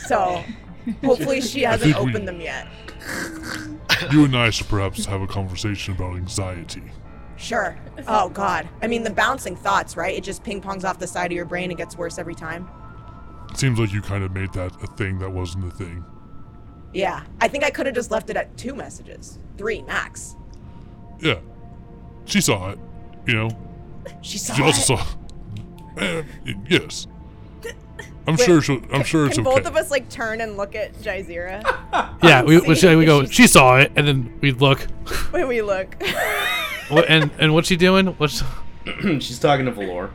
So hopefully she hasn't think we- opened them yet. You and I should perhaps have a conversation about anxiety. Sure. Oh God. I mean the bouncing thoughts, right? It just ping pongs off the side of your brain and gets worse every time. Seems like you kind of made that a thing that wasn't a thing. Yeah. I think I could have just left it at two messages, three max. Yeah, she saw it. You know, She saw she also it. saw. Eh, yes, I'm Wait, sure. She'll, I'm sure it's Can okay. both of us like turn and look at Jaizira? Yeah, we, we, See we go. She saw it, and then we look. When we look. What and and what's she doing? What's she's talking to Valor.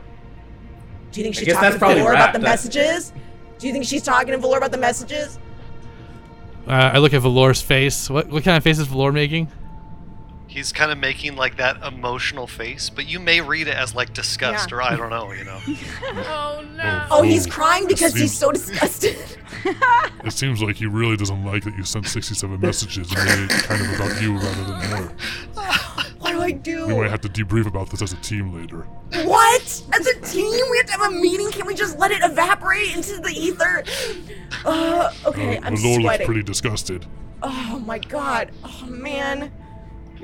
Do you think she's talking to probably Valor about the wrapped. messages? Do you think she's talking to Valor about the messages? uh, I look at Valor's face. What what kind of face is Valor making? He's kind of making like that emotional face, but you may read it as like disgust Yeah. or I don't know, you know. oh no. Oh, he's crying because seems- he's so disgusted. It seems like he really doesn't like that you sent 67 messages and made it kind of about you rather than her. what do I do? We might have to debrief about this as a team later. What? As a team, we have to have a meeting. Can we just let it evaporate into the ether? Uh, okay, Uh, I'm Valor looks pretty disgusted. Oh my god. Oh man.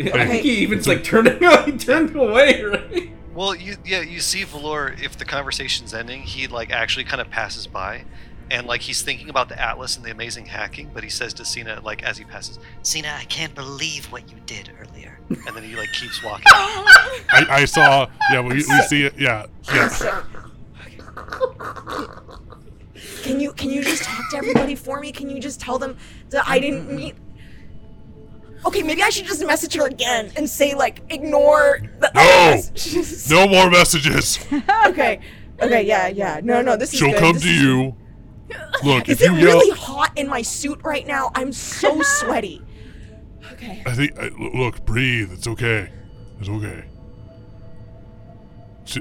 I think he even's like turning. he turned away, right? Well, you yeah, you see Valor. If the conversation's ending, he like actually kind of passes by, and like he's thinking about the Atlas and the amazing hacking. But he says to Cena, like as he passes, Cena, I can't believe what you did earlier. and then he like keeps walking. I, I saw. Yeah, we, we see it. Yeah, yeah. Can you can you just talk to everybody for me? Can you just tell them that I didn't meet? Okay, maybe I should just message her again and say like ignore the. No, no more messages. okay, okay, yeah, yeah. No, no, this is She'll good. come This to is- you. Look, Is if it you yell, really hot in my suit right now? I'm so sweaty. Okay. I think. I, l- look, breathe. It's okay. It's okay.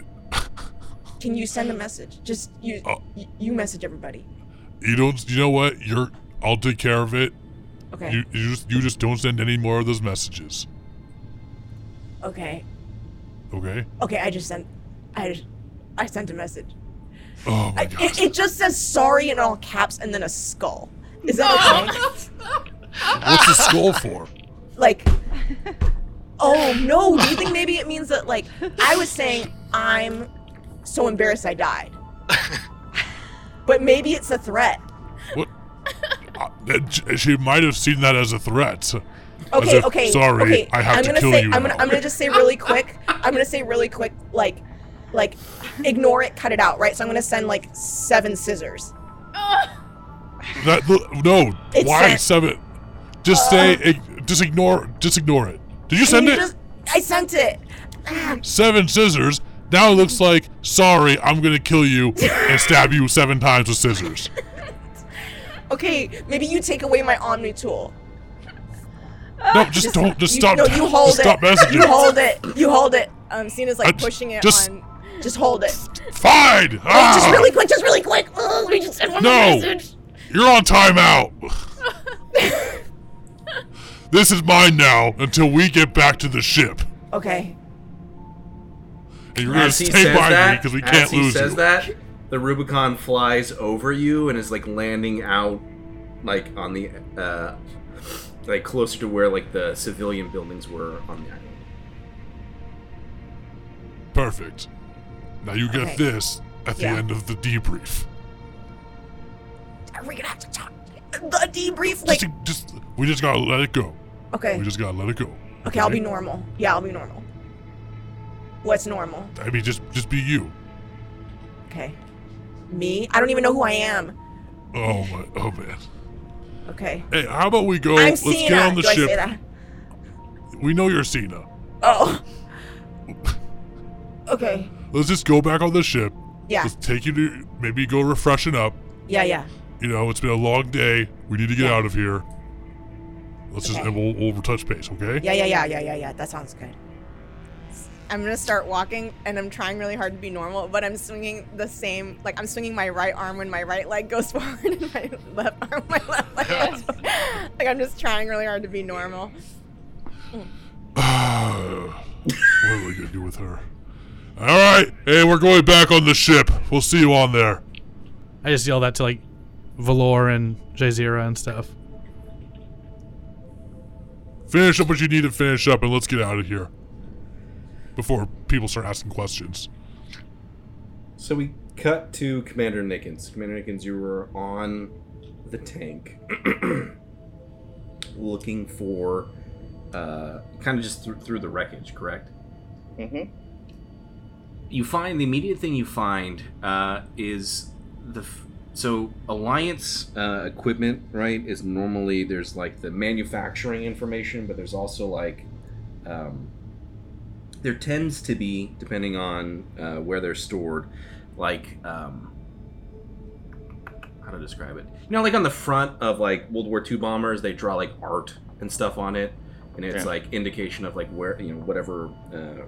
Can you send a message? Just you. Oh. y- You message everybody. You don't. You know what? You're. I'll take care of it. Okay. You, you just. You just don't send any more of those messages. Okay. Okay. Okay. I just sent. I just. I sent a message. Oh my I, it, it just says sorry in all caps and then a skull. Is that okay? What's the skull for? like oh no do you think maybe it means that like i was saying i'm so embarrassed i died but maybe it's a threat What? Uh, she might have seen that as a threat. Okay if, okay Sorry, okay I have i'm to gonna kill say you I'm gonna, I'm gonna just say really quick i'm gonna say really quick like like ignore it cut it out right so i'm gonna send like seven scissors That, no. It's why sent. Uh. seven? Just say. just ignore. Just ignore it. Did you send you it? just- i sent it Seven scissors. Now it looks like. Sorry, I'm gonna kill you and stab you seven times with scissors. okay maybe you take away my omni tool No, just, don't. Just you, stop. No, you hold just it. stop messaging. You hold it. You hold it. Um, Cena's like j- pushing it just- on. Just hold it. Fine. Wait, Ah! just really quick. Just really quick. Oh, let me just send one No. message. You're on timeout. this is mine now until we get back to the ship. Okay. And you're gonna As he stay says by me that, because we as can't he lose says you. that, the Rubicon flies over you and is like landing out, like on the, uh, like closer to where like the civilian buildings were on the island. Perfect. Now you get Okay. this at the Yeah. end of the debrief. Are we gonna have to talk? The debrief, like. Just, just we just gotta let it go. Okay. We just gotta let it go. Okay, I'll be normal. Yeah, I'll be normal. What's normal? I mean, just just be you. Okay. Me? I don't even know who I am. Oh my, oh man. Okay. Hey, how about we go? I'm let's Cena. get on the Do ship. We know you're Cena. Oh. Okay. Let's just go back on the ship. Yeah. Let's take you to maybe go refreshing up. Yeah, yeah. You know, it's been a long day. We need to get out of here. Let's just Okay. and we'll, we'll touch base, okay? Yeah, yeah, yeah, yeah, yeah, yeah. That sounds good. I'm gonna start walking, and I'm trying really hard to be normal, but I'm swinging the same. Like I'm swinging my right arm when my right leg goes forward, and my left arm my left leg goes forward. Like I'm just trying really hard to be normal. what are we gonna do with her? All right, hey, we're going back on the ship. We'll see you on there. I just yell that to like Valor and Jazeera and stuff. Finish up what you need to finish up, and let's get out of here before people start asking questions. So we cut to Commander Nickens. Commander Nickens, you were on the tank, looking for, uh, kind of just through, through the wreckage, correct? Mm-hmm. You find the immediate thing you find uh, is the f- so Alliance uh, equipment, right? Is normally there's like the manufacturing information, but there's also like um, there tends to be, depending on uh, where they're stored, like um, how to describe it. You know, like on the front of like World War II bombers, they draw like art and stuff on it, and it's Yeah. like indication of like where you know whatever uh,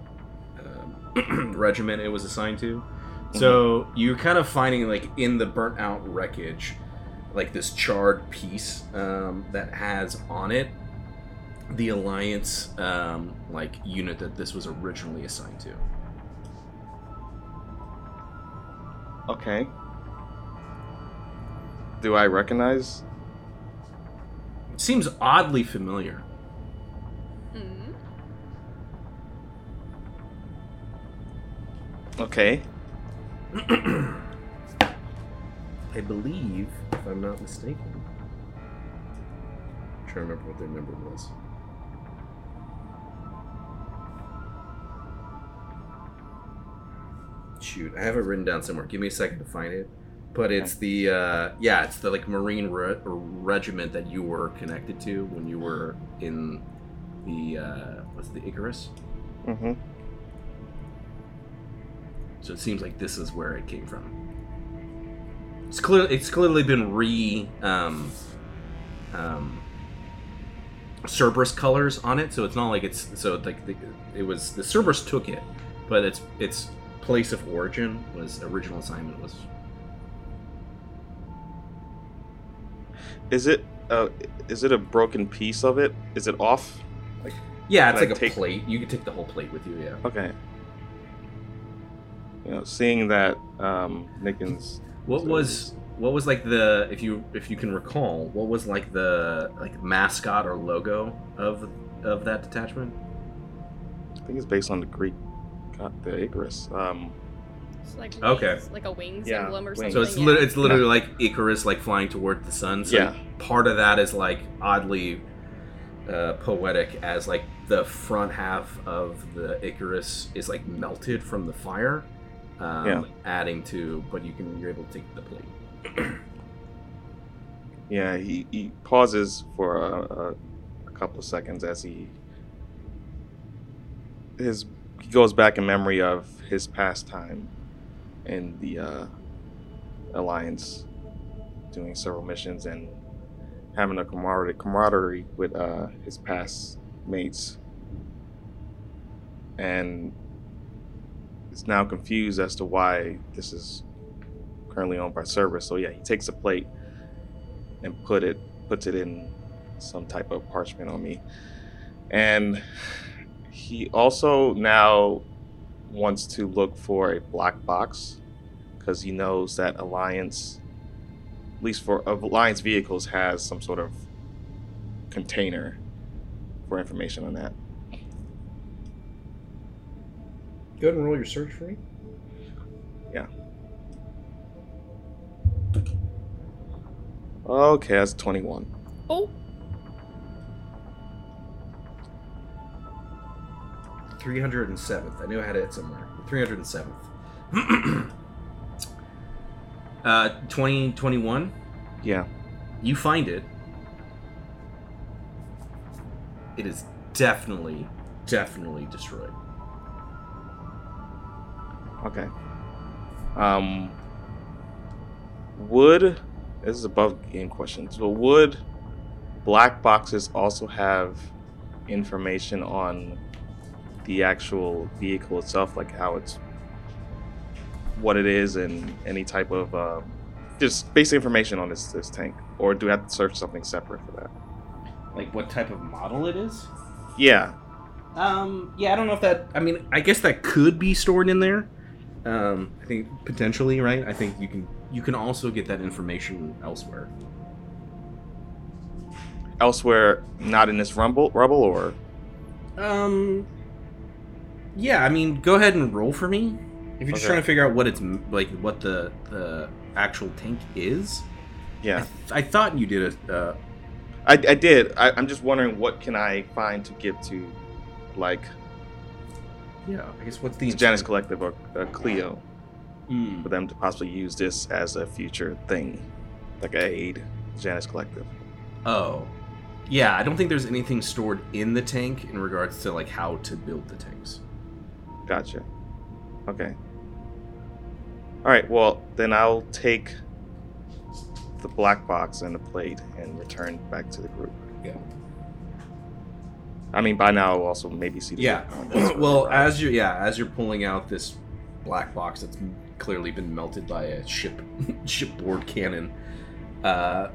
um, regiment it was assigned to. So you're kind of finding like in the burnt out wreckage, like this charred piece um, that has on it the alliance um, like unit that this was originally assigned to. Okay. Do I recognize? It seems oddly familiar. Mm. Okay. I believe, if I'm not mistaken, I'm trying to remember what their number was. Shoot, I have it written down somewhere. Give me a second to find it. But it's the uh, yeah, it's the like Marine re- regiment that you were connected to when you were in the uh, what's it, the Icarus. Mm-hmm. So it seems like this is where it came from. It's clear. It's clearly been re um, um, Cerberus colors on it, so it's not like it's so like the, it was the Cerberus took it, but its its place of origin was original assignment was Is it uh, is it a broken piece of it? Is it off? Like yeah, it's like a take- plate. You can take the whole plate with you. Yeah. Okay. You know, seeing that um, Nickens. What was what was like the if you if you can recall what was like the like mascot or logo of of that detachment? I think it's based on the Greek, god, the Icarus. Um, It's like Okay. like a wings Yeah, emblem or wings. something. So it's yeah. lit- it's literally like Icarus like flying toward the sun. So Yeah. part of that is like oddly uh, poetic as like the front half of the Icarus is like melted from the fire. Um, Yeah. Adding to, but you can you're able to take the plate. yeah, he, he pauses for a, a, a couple of seconds as he his he goes back in memory of his past time in the uh, alliance, doing several missions and having a camaraderie, camaraderie with uh, his past mates, and is now confused as to why this is currently owned by Cerberus. So yeah, he takes a plate and put it puts it in some type of parchment on me, and he also now wants to look for a black box because he knows that Alliance, at least for Alliance vehicles, has some sort of container for information on that. Go ahead and roll your search for me. Yeah. Okay, that's 21. Oh, Three hundred and seventh. I knew I had it somewhere. Three hundred and seventh. uh, twenty twenty one. Yeah. You find it. It is definitely, definitely destroyed. Okay. Um. Would this is above game questions. So would black boxes also have information on the actual vehicle itself, like how it's, what it is, and any type of uh, just basic information on this this tank, or do I have to search something separate for that? Like what type of model it is? Yeah. Um. Yeah, I don't know if that. I mean, I guess that could be stored in there. Um. I think potentially, right? I think you can. You can also get that information elsewhere. Elsewhere, not in this rumble rubble, or Um. Yeah, I mean, go ahead and roll for me. If you're just Okay. trying to figure out what it's like, what the the actual tank is. yeah. I thought you did a. Uh, I, I did. I, I'm just wondering what can I find to give to, like, yeah, I guess what's the Janus Collective or uh, Cleo, Hmm. for them to possibly use this as a future thing, like a aid, Janus Collective. Oh. Yeah, I don't think there's anything stored in the tank in regards to like how to build the tanks. Gotcha. Okay. All right. Well, then I'll take the black box and the plate and return back to the group. Yeah. I mean, by now I'll also maybe see the Yeah. well, as you're yeah, as you're pulling out this black box that's clearly been melted by a ship shipboard cannon, uh,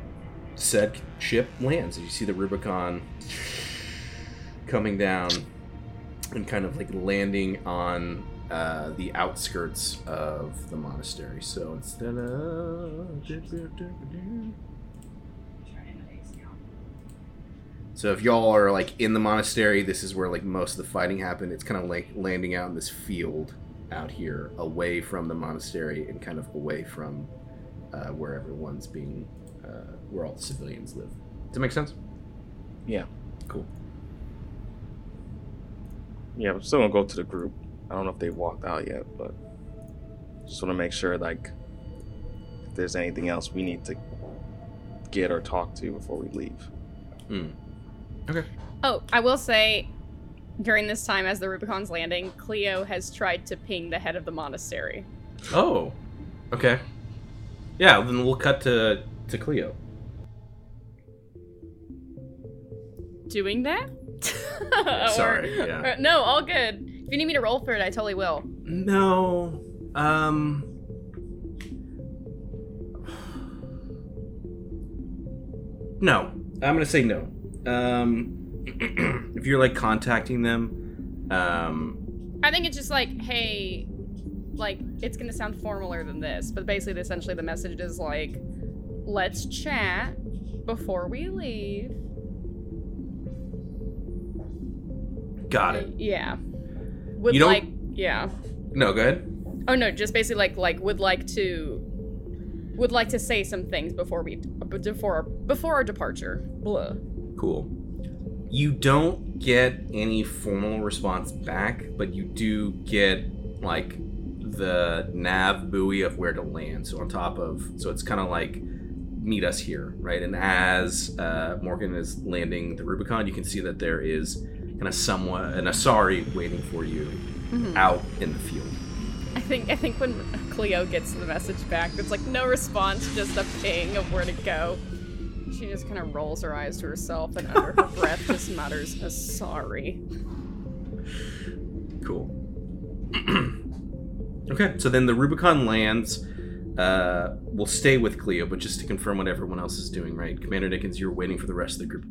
said ship lands. You see the Rubicon coming down and kind of like landing on uh, the outskirts of the monastery. So instead of So if y'all are like in the monastery, this is where like most of the fighting happened. It's kind of like landing out in this field out here, away from the monastery and kind of away from uh, where everyone's being, uh, where all the civilians live. Does that make sense? Yeah. Cool. Yeah, I'm still gonna go to the group. I don't know if they walked out yet, but just want to make sure like if there's anything else we need to get or talk to before we leave. Hmm. Okay. Oh, I will say, during this time as the Rubicon's landing, Cleo has tried to ping the head of the monastery. Oh. Okay. Yeah, then we'll cut to to Cleo. Doing that? Sorry, Or- yeah. or- no, all good. If you need me to roll for it, I totally will. No. Um. No. I'm gonna say no. Um, if you're like contacting them, um, I think it's just like, hey, like it's gonna sound formaler than this, but basically, essentially, the message is like, let's chat before we leave. Got it. Yeah. Would You don't- like, yeah. No, go ahead. Oh no, just basically like like would like to would like to say some things before we before before our departure. Blah. Cool. You don't get any formal response back, but you do get like the nav buoy of where to land. So on top of, so it's kind of like meet us here, right? And as uh, Morgan is landing the Rubicon, you can see that there is kind of somewhat an Asari waiting for you Mhm. out in the field. I think I think when Cleo gets the message back, it's like no response, just a ping of where to go. She just kind of rolls her eyes to herself and under her breath just mutters, "Uh, "Sorry." Cool. okay, so then the Rubicon lands. Uh, we'll stay with Cleo, but just to confirm what everyone else is doing, right? Commander Nickens, you're waiting for the rest of the group.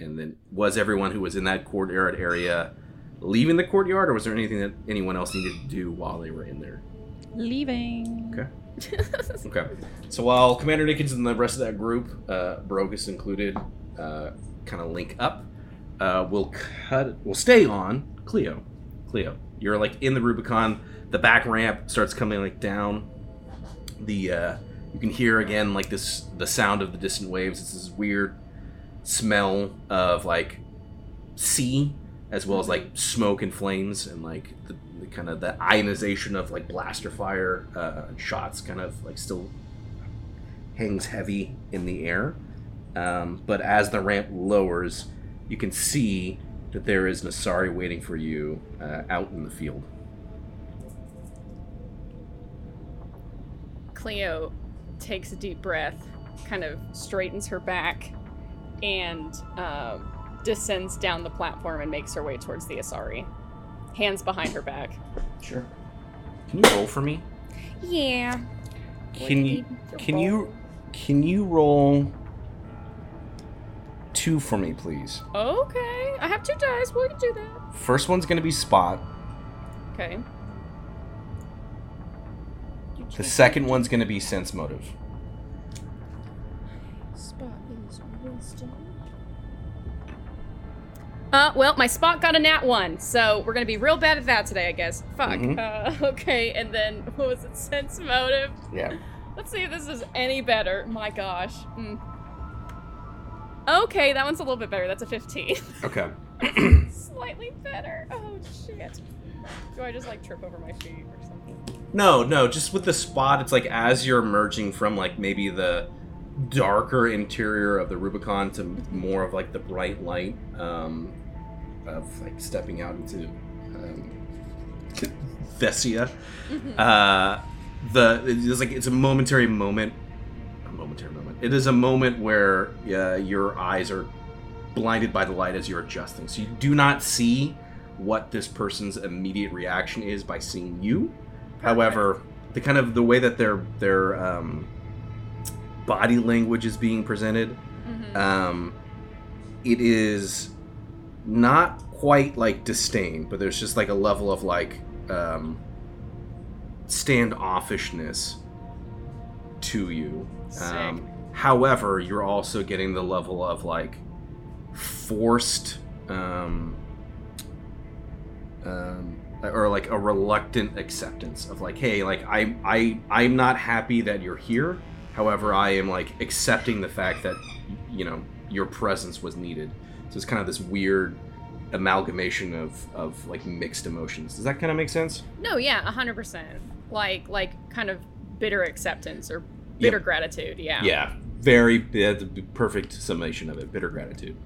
And then, was everyone who was in that courtyard area leaving the courtyard, or was there anything that anyone else needed to do while they were in there? Leaving. Okay. Okay. So while Commander Nickens and the rest of that group, uh, Brogus included, uh, kind of link up, uh, we'll cut. We'll stay on Cleo. Cleo, you're like in the Rubicon. The back ramp starts coming like down. The uh, you can hear again like this the sound of the distant waves. It's this weird smell of like sea as well as like smoke and flames and like the, the kind of the ionization of like blaster fire uh, shots kind of like still hangs heavy in the air. Um, but as the ramp lowers you can see that there is an Asari waiting for you uh, out in the field. Cleo takes a deep breath, kind of straightens her back, and um, descends down the platform and makes her way towards the Asari. Hands behind her back. Sure. Can you roll for me? Yeah. Can you can you can you roll two for me, please? Okay. I have two dice. We can do that. First one's gonna be spot. Okay. The second one's gonna be sense motive. Uh, well, my spot got a nat one, so we're gonna be real bad at that today, I guess. Fuck. Mhm. Uh, okay, and then what was it? Sense motive. Yeah. Let's see if this is any better. My gosh. Mm. Okay, that one's a little bit better. That's a 15. Okay. Slightly better. Oh shit. Do I just like trip over my feet or something? No, no, just with the spot, it's like as you're emerging from like maybe the darker interior of the Rubicon to more of like the bright light um, of like stepping out into um, Thessia. Uh, the it's like it's a momentary moment. A momentary moment. It is a moment where uh, your eyes are blinded by the light as you're adjusting, so you do not see what this person's immediate reaction is by seeing you. However, the kind of the way that their their um, body language is being presented, um, it is not quite like disdain, but there's just like a level of like um, standoffishness to you. Um, however, you're also getting the level of like forced um, um, or like a reluctant acceptance of like, hey, like I I I'm not happy that you're here. However, I am like accepting the fact that you know your presence was needed. So it's kind of this weird amalgamation of of like mixed emotions. Does that kind of make sense? No, yeah, hundred percent. Like like kind of bitter acceptance or bitter Yep. gratitude. Yeah. Yeah, very yeah, the perfect summation of it. Bitter gratitude.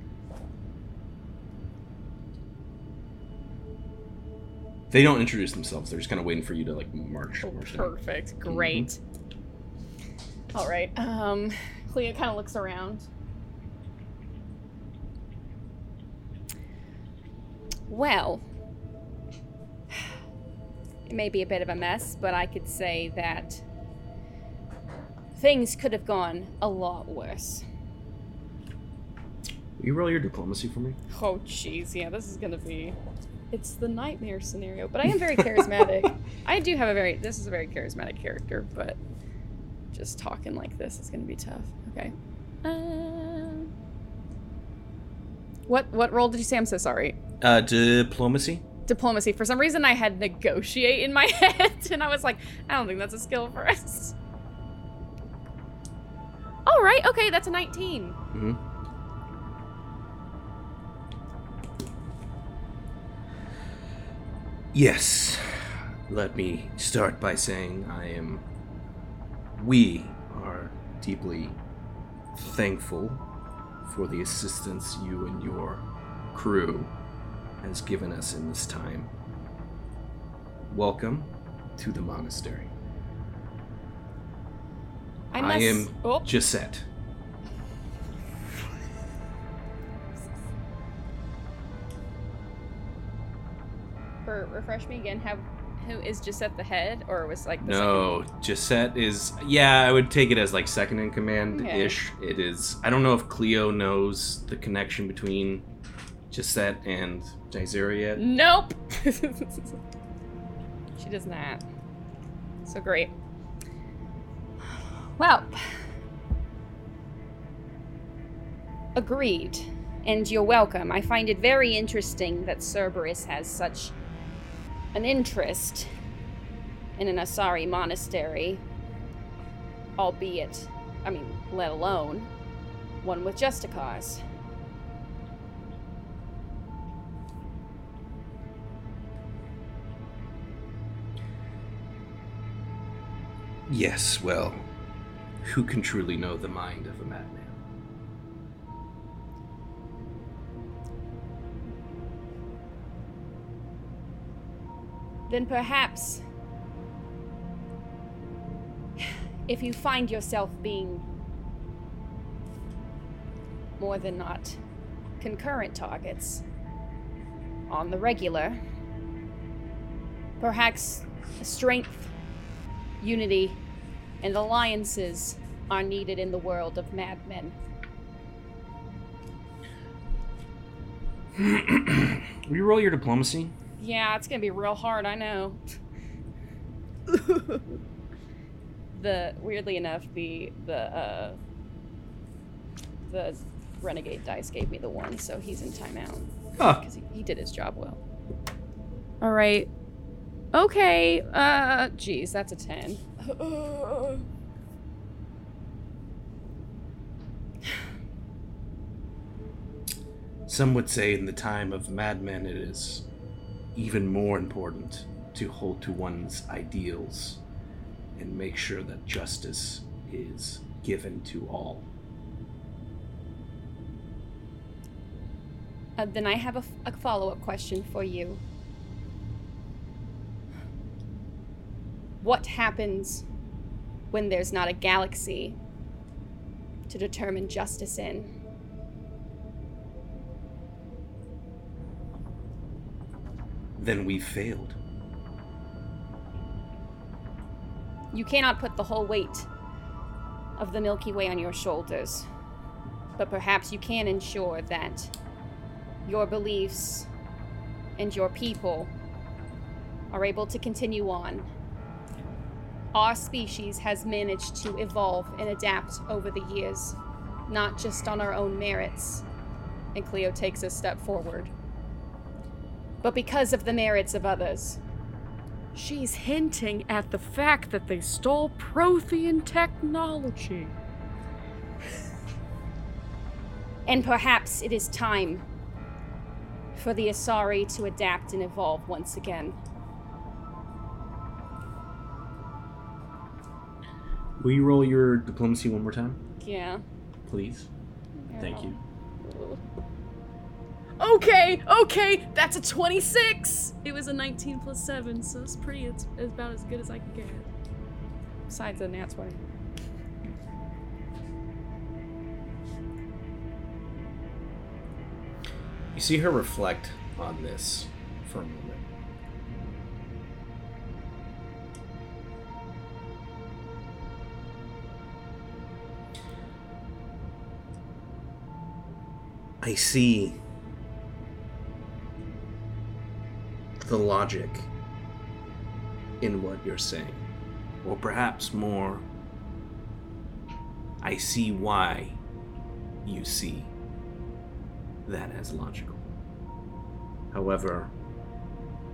They don't introduce themselves. They're just kind of waiting for you to like march. Oh, march down. Perfect. Mm-hmm. Great. All right. Um, Cleo kind of looks around. Well, it may be a bit of a mess, but I could say that things could have gone a lot worse. Will you roll your diplomacy for me? Oh, jeez, yeah, this is gonna be. It's the nightmare scenario, but I am very charismatic. I do have a very. This is a very charismatic character, but just talking like this is gonna be tough. Okay. Um, what what role did you say? I'm so sorry. Uh, diplomacy. Diplomacy. For some reason, I had negotiate in my head, and I was like, I don't think that's a skill for us. All right. Okay, that's a 19. Mm-hmm. Yes. Let me start by saying I am. We are deeply thankful for the assistance you and your crew has given us in this time. Welcome to the monastery. I I, must- am oh. Gisette. For refresh me again. Have who is just at the head, or was like the No, Gisette is. Yeah, I would take it as like second in command ish. It is. I don't know if Cleo knows the connection between Gisette and Jaizera yet. Nope. she does not. So great. Well, agreed. And you're welcome. I find it very interesting that Cerberus has such an interest in an Asari monastery, albeit, I mean, let alone one with just a cause. Yes, well, who can truly know the mind of a madman? Then perhaps if you find yourself being more than not concurrent targets on the regular, perhaps strength, unity, and alliances are needed in the world of madmen. You roll your diplomacy? Yeah, it's gonna be real hard, I know. the weirdly enough, the the uh the renegade dice gave me the one, so he's in timeout. Huh. Because he, he did his job well. Alright. Okay, uh geez, that's a ten. Some would say in the time of madmen it is even more important to hold to one's ideals and make sure that justice is given to all. Uh, then I have a, f- a follow-up question for you. What happens when there's not a galaxy to determine justice in? Then we've failed. You cannot put the whole weight of the Milky Way on your shoulders, but perhaps you can ensure that your beliefs and your people are able to continue on. Our species has managed to evolve and adapt over the years, not just on our own merits. And Cleo takes a step forward. But because of the merits of others. She's hinting at the fact that they stole Prothean technology. and perhaps it is time for the Asari to adapt and evolve once again. Will you roll your diplomacy one more time, Yeah. please? Thank you. Okay, okay, that's a 26. It was a 19 plus 7, so it's pretty, it's, about as good as I can get. Besides the nat 20. You see her reflect on this for a moment. I see the logic in what you're saying. Or perhaps more, I see why you see that as logical. However,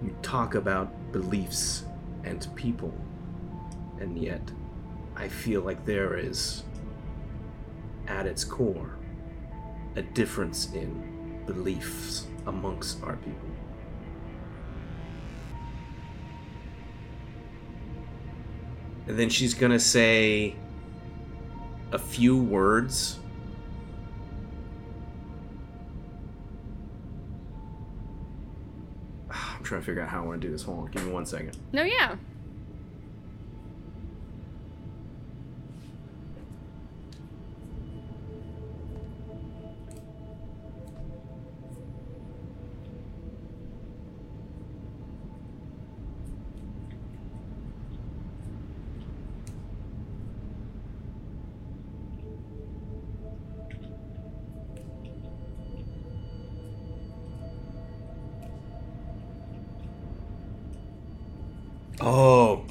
you talk about beliefs and people, and yet I feel like there is, at its core, a difference in beliefs amongst our people. And then she's gonna say a few words. I'm trying to figure out how I want to do this. Hold on, give me one second. No, yeah.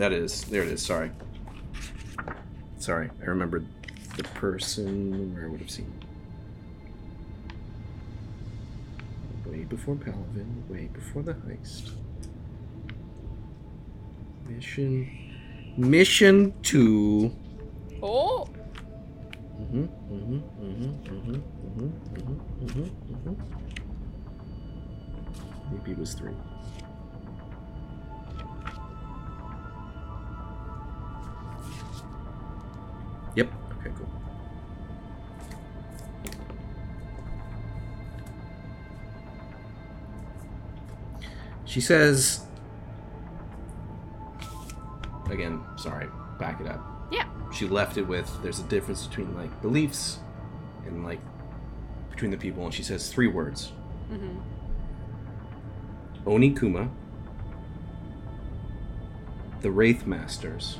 That is. There it is. Sorry. Sorry. I remembered the person where I would have seen. Way before Palaven, way before the heist. Mission. Mission 2. Oh! Mm-hmm, mm-hmm, mm-hmm, mm-hmm, mm-hmm, mm-hmm, mm-hmm, mm-hmm. Maybe it was 3. She says. Again, sorry, back it up. Yeah. She left it with there's a difference between like beliefs and like between the people, and she says three words Mm-hmm. Onikuma, the Wraith Masters,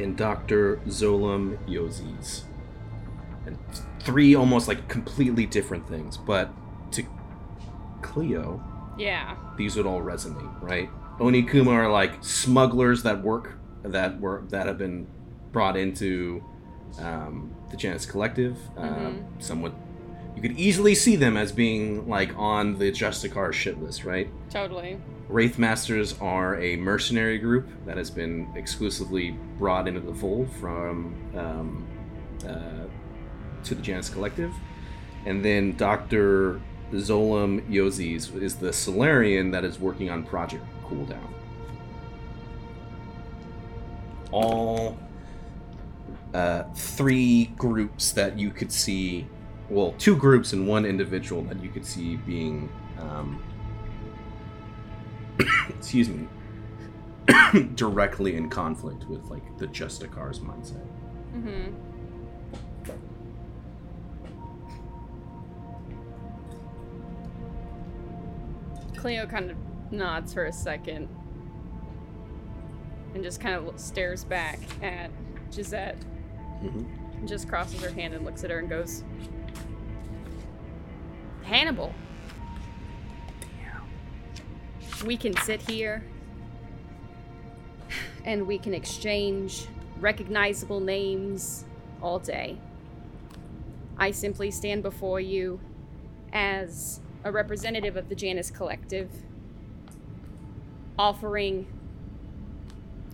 and Dr. Zolom Yozis. And three almost like completely different things, but to Cleo, Yeah. these would all resonate, right? Onikuma are like smugglers that work that were that have been brought into um, the Janus Collective. Um, Mhm. somewhat, you could easily see them as being like on the Justicar shit list, right? Totally. Wraith Masters are a mercenary group that has been exclusively brought into the fold from um, uh, to the Janus Collective, and then Doctor Zolam Yozis is the Salarian that is working on Project Cooldown. All uh, three groups that you could see, well, two groups and one individual that you could see being um, excuse me, directly in conflict with like the Justicar's mindset. Mm-hmm. Cleo kind of nods for a second and just kind of stares back at Gisette. Mhm. And just crosses her hand and looks at her and goes, Hannibal. We can sit here and we can exchange recognizable names all day. I simply stand before you as a representative of the Janus Collective offering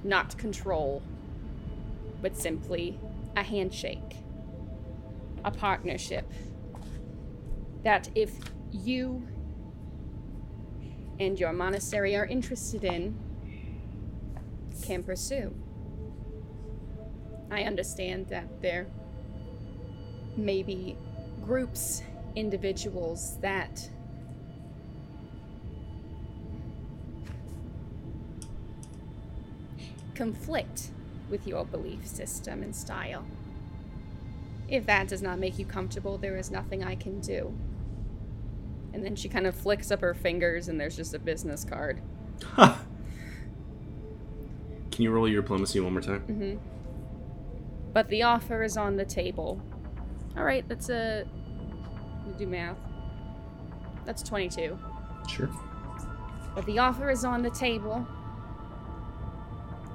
not control, but simply a handshake, a partnership. That if you and your monastery are interested in, can pursue. I understand that there may be groups, individuals that conflict with your belief system and style. If that does not make you comfortable, there is nothing I can do. And then she kind of flicks up her fingers, and there's just a business card. Can you roll your diplomacy one more time? hmm But the offer is on the table. All right, that's a. Let me do math. That's 22. Sure. But the offer is on the table.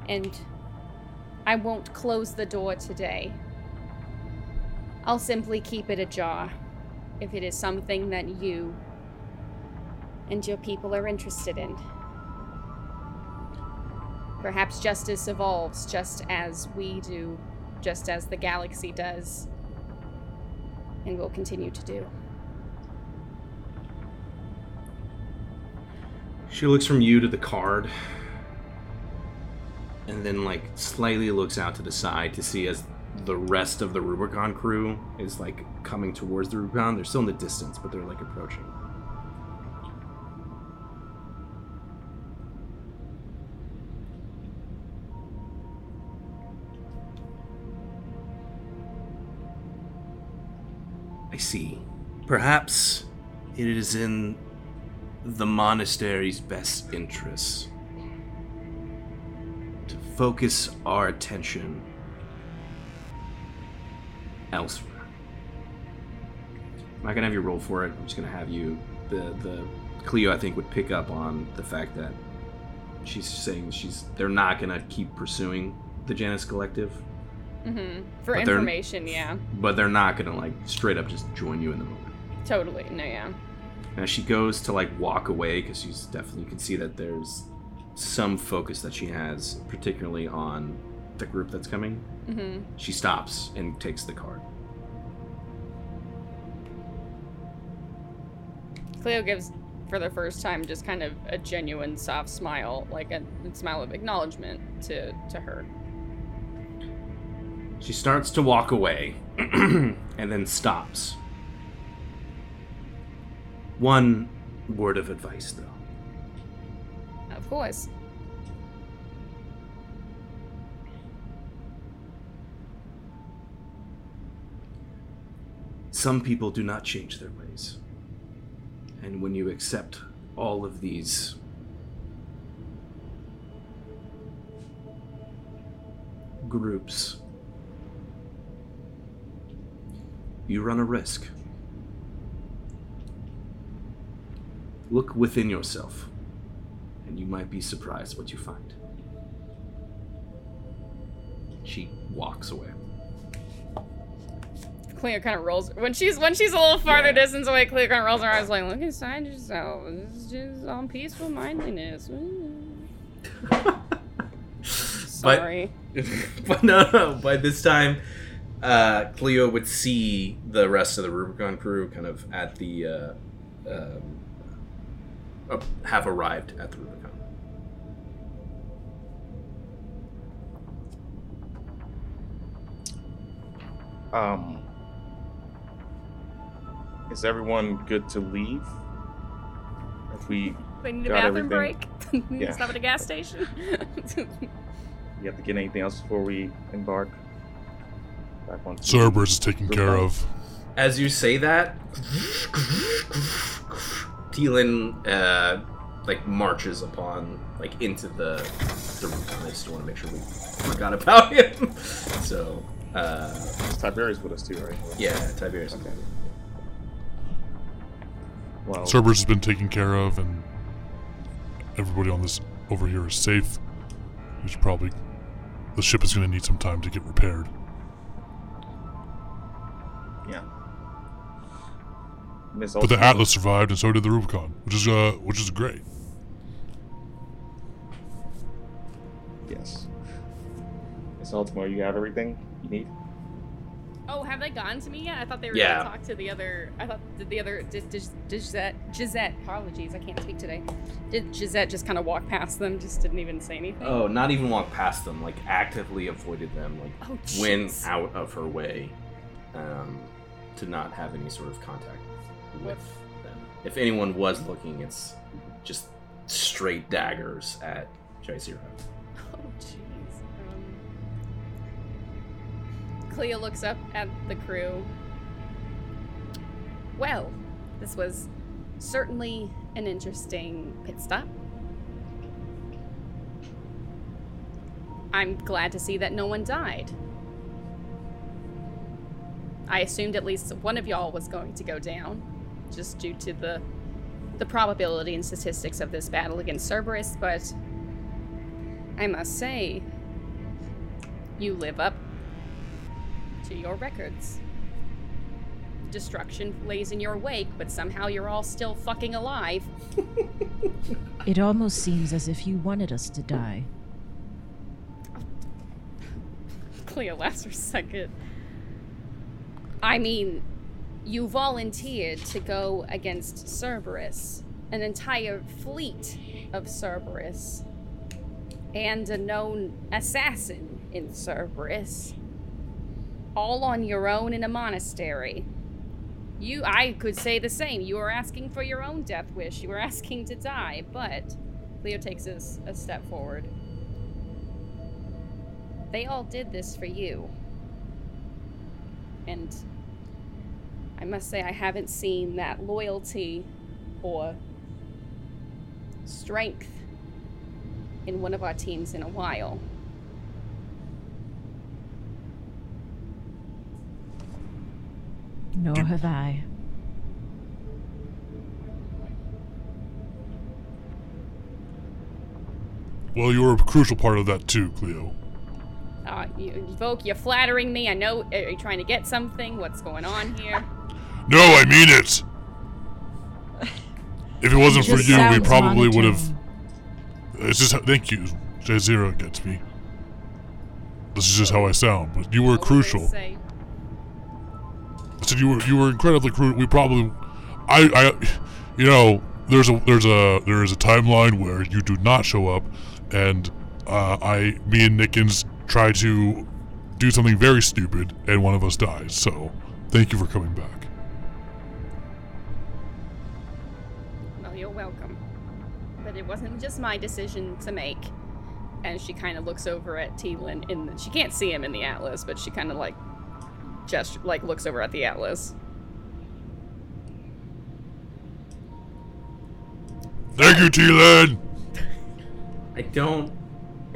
And I won't close the door today. I'll simply keep it ajar if it is something that you and your people are interested in. Perhaps justice evolves just as we do, just as the galaxy does, and will continue to do. She looks from you to the card, and then like slightly looks out to the side to see as the rest of the Rubicon crew is like coming towards the Rubicon. They're still in the distance, but they're like approaching. I see. Perhaps it is in the monastery's best interests focus our attention elsewhere. I'm not gonna have you roll for it. I'm just gonna have you. The the Cleo I think would pick up on the fact that she's saying she's they're not gonna keep pursuing the Janus Collective, Mm-hmm. For information, yeah. but they're not gonna like straight up just join you in the moment. Totally. No, yeah. As she goes to like walk away, because she's definitely you can see that there's some focus that she has, particularly on the group that's coming. Mm-hmm. She stops and takes the card. Cleo gives, for the first time, just kind of a genuine soft smile, like a, a smile of acknowledgement to, to her. She starts to walk away and then stops. One word of advice, though. Of course. Some people do not change their ways. And when you accept all of these groups, you run a risk. Look within yourself, and you might be surprised what you find. She walks away. Cleo kind of rolls when she's when she's a little farther distance away. Cleo kind of rolls her eyes like, "Look inside yourself. This is just on peaceful mindliness." Sorry. But, but no, no. By this time, uh, Cleo would see the rest of the Rubicon crew kind of at the uh, um, uh, have arrived at the Rubicon. Um, is everyone good to leave? If we We need a bathroom everything- break. Need to Yeah. Stop at a gas station. You have to get anything else before we embark? Back on Cerberus is taken care Rubicon? of. As you say that, Teelan uh, like marches upon like into the the Rubicon. I just want to make sure we forgot about him. so uh, Tiberius with us too, right? Yeah, Tiberius. Okay. Well, Cerberus has been taken care of, and everybody on this over here is safe. We should probably. The ship is going to need some time to get repaired. Yeah. Miss But the Atlas survived, and so did the Rubicon, which is uh, which is great. Yes. Miss Ultima, you have everything you need? Oh, have they gotten to me yet? I thought they were Yeah. gonna talk to the other. I thought did the other did, did, did Gisette, Gisette. Apologies, I can't speak today. Did Gisette just kind of walk past them? Just didn't even say anything. Oh, not even walk past them. Like actively avoided them. Like Oh, went out of her way um, to not have any sort of contact with them. If anyone was looking, it's just straight daggers at Jai Cleo looks up at the crew. Well, this was certainly an interesting pit stop. I'm glad to see that no one died. I assumed at least one of y'all was going to go down, just due to the the probability and statistics of this battle against Cerberus, but I must say, you live up to your records. Destruction lays in your wake, but somehow you're all still fucking alive. It almost seems as if you wanted us to die. Cleo laughs for a second. I mean, you volunteered to go against Cerberus, an entire fleet of Cerberus, and a known assassin in Cerberus, all on your own in a monastery. You, I could say the same. You are asking for your own death wish. You are asking to die, but Leo takes a step forward. They all did this for you. And I must say, I haven't seen that loyalty or strength in one of our teams in a while. Nor have I. Well, you were a crucial part of that too, Cleo. Uh, you, Voke, you're flattering me. I know. Are you trying to get something? What's going on here? No, I mean it. If it wasn't for you, we probably would have. monotone. It's just thank you. J Zero gets me. This is just how I sound, but you were crucial. Say, I said you were you were incredibly crucial. We probably, I I, you know, there's a there's a there is a timeline where you do not show up, and uh, I me and Nickens try to do something very stupid, and one of us dies. So thank you for coming back. well, you're welcome. But it wasn't just my decision to make. And she kind of looks over at Teelin in the, she can't see him in the atlas, but she kind of like gesture like looks over at the atlas. Thank you, T-Lin. I don't.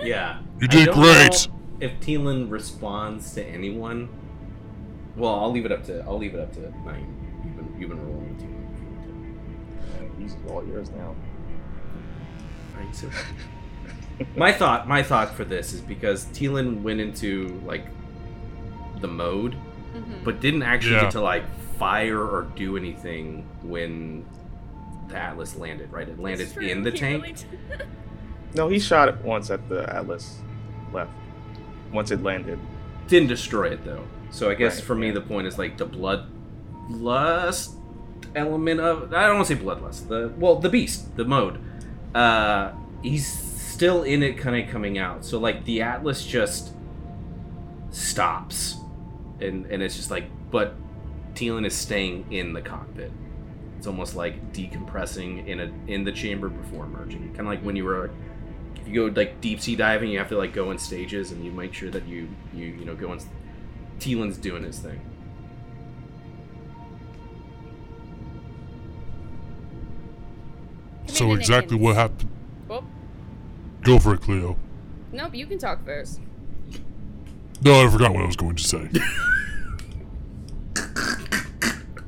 Yeah. You I did don't great. know If Teelan responds to anyone, well, I'll leave it up to I'll leave it up to nine. You've been you've been rolling with Teelan. He's all yours now. Alright, so my thought my thought for this is because Teelan went into like the mode, Mhm. but didn't actually Yeah. get to like fire or do anything when the Atlas landed. Right, it landed in the he tank. really did. No, he shot it once at the Atlas left. Once it landed. Didn't destroy it though. So I guess Right, for me yeah. the point is like the bloodlust element of I don't want to say bloodlust. The well the beast, the mode. Uh he's still in it kind of coming out. So like the Atlas just stops. And and it's just like but Teelan is staying in the cockpit. It's almost like decompressing in a in the chamber before emerging. Kind of like when you were if you go like deep sea diving, you have to like go in stages, and you make sure that you you you know go in. Teelan's doing his thing. So exactly what happened? Well, Go for it, Cleo. nope, you can talk first. No, I forgot what I was going to say.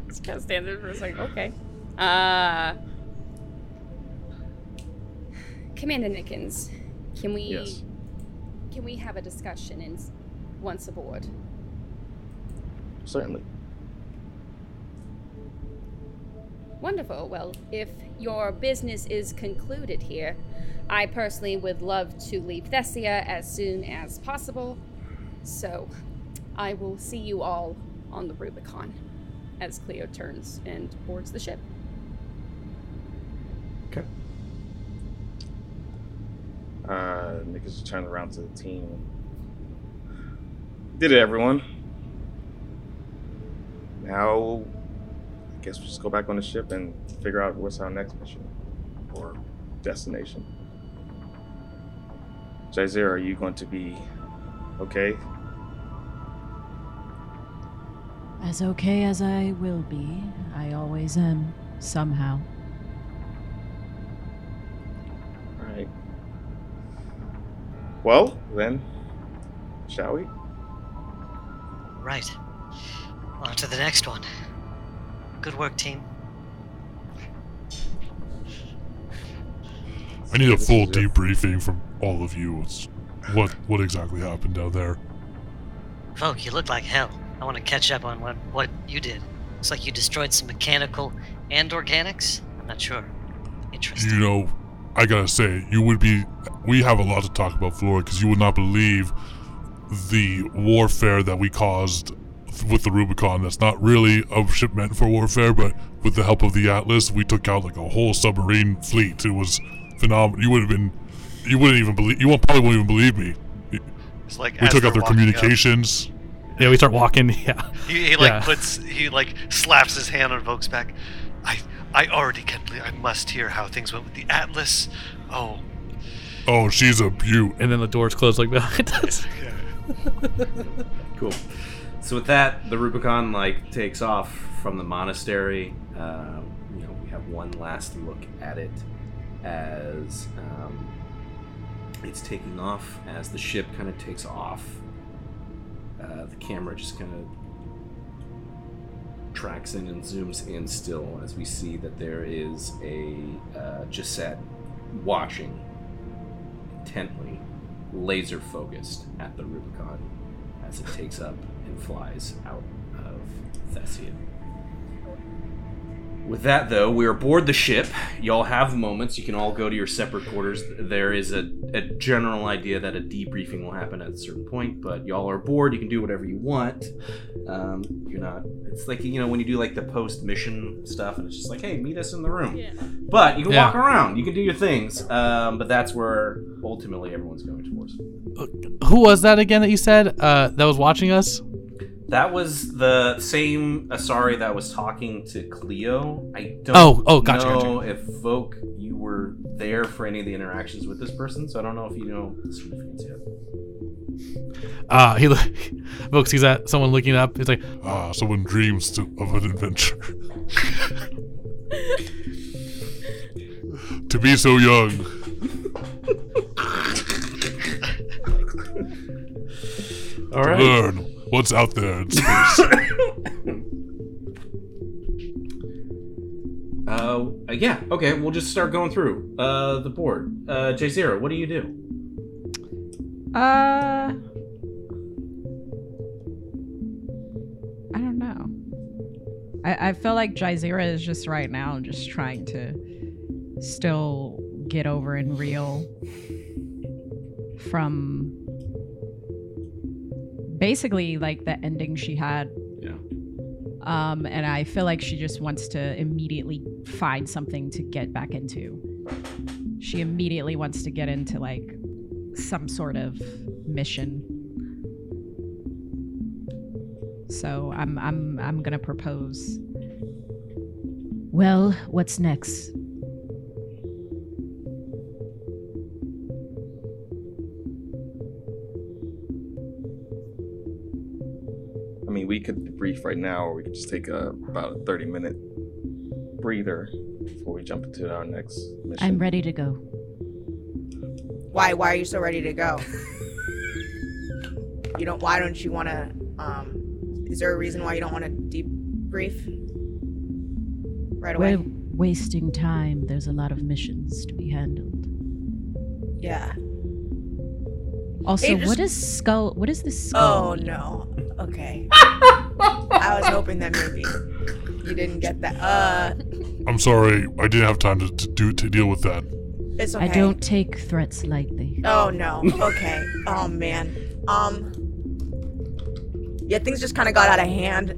Just kind of stand there for a second. Okay. Uh. Commander Nickens, can we Yes. can we have a discussion in once aboard? Certainly. Wonderful. Well, if your business is concluded here, I personally would love to leave Thessia as soon as possible. So, I will see you all on the Rubicon as Cleo turns and boards the ship. Okay. Uh, Nick is turning around to the team. Did it, everyone. Now, I guess we'll just go back on the ship and figure out what's our next mission or destination. Jazer, are you going to be okay? As okay as I will be, I always am, somehow. Alright. Well, then, shall we? Right. On to the next one. Good work, team. I need a full debriefing from all of you. What's, what what exactly happened down there? Folk, you look like hell. I want to catch up on what, what you did. Looks like you destroyed some mechanical and organics. I'm not sure. Interesting. You know, I gotta say, you would be. We have a lot to talk about, Flora, because you would not believe the warfare that we caused with the Rubicon. That's not really a ship meant for warfare, but with the help of the Atlas, we took out like a whole submarine fleet. It was phenomenal. You would have been. You wouldn't even believe. You won't probably won't even believe me. It's like we took out their walking up- communications. Yeah, we start walking. Yeah. He, he like Yeah. puts he like slaps his hand on Voke's back. I I already can't believe I must hear how things went with the Atlas. Oh, Oh, she's a beaut. And then the doors close like behind us. Cool. So with that, the Rubicon like takes off from the monastery. Um, you know, we have one last look at it as um, it's taking off. As the ship kind of takes off, uh, the camera just kind of tracks in and zooms in still as we see that there is a uh, Gisette watching intently, laser focused at the Rubicon as it takes up and flies out of Thessia. With that, though, we are aboard the ship. Y'all have moments. You can all go to your separate quarters. There is a, a general idea that a debriefing will happen at a certain point, but y'all are aboard. You can do whatever you want. Um, you're not. It's like you know when you do like the post mission stuff, and it's just like, hey, meet us in the room. But you can Yeah. walk around. You can do your things. Um, but that's where ultimately everyone's going towards. Who was that again that you said uh, that was watching us? That was the same Asari that was talking to Cleo. I don't Oh, oh, gotcha, know if Voke you were there for any of the interactions with this person, so I don't know if you know the significance yet. Uh, he look, Vogue sees that someone looking up. He's like, Ah, someone dreams to, of an adventure. to be so young. All to right. learn what's out there in space. Uh, yeah. Okay, we'll just start going through uh the board. Uh, J Zero, what do you do? Uh. I don't know. I, I feel like Jazeera is just right now just trying to still get over and reel from basically like the ending she had. Yeah. Um, and I feel like she just wants to immediately find something to get back into. She immediately wants to get into like some sort of mission. So I'm I'm I'm gonna propose. Well, what's next? Mean, we could debrief right now, or we could just take a, about a 30 minute breather before we jump into our next mission. I'm ready to go. Why? Why are you so ready to go? You don't. Why don't you want to? Um, is there a reason why you don't want to debrief right away? We're wasting time. There's a lot of missions to be handled. yeah. Also, Hey, just- what is skull? What is this skull? Oh no. Okay. I was hoping that maybe you didn't get that. Uh, I'm sorry. I didn't have time to, to do to deal with that. It's okay. I don't take threats lightly. Oh no. Okay. oh man. Um. Yeah, things just kind of got out of hand.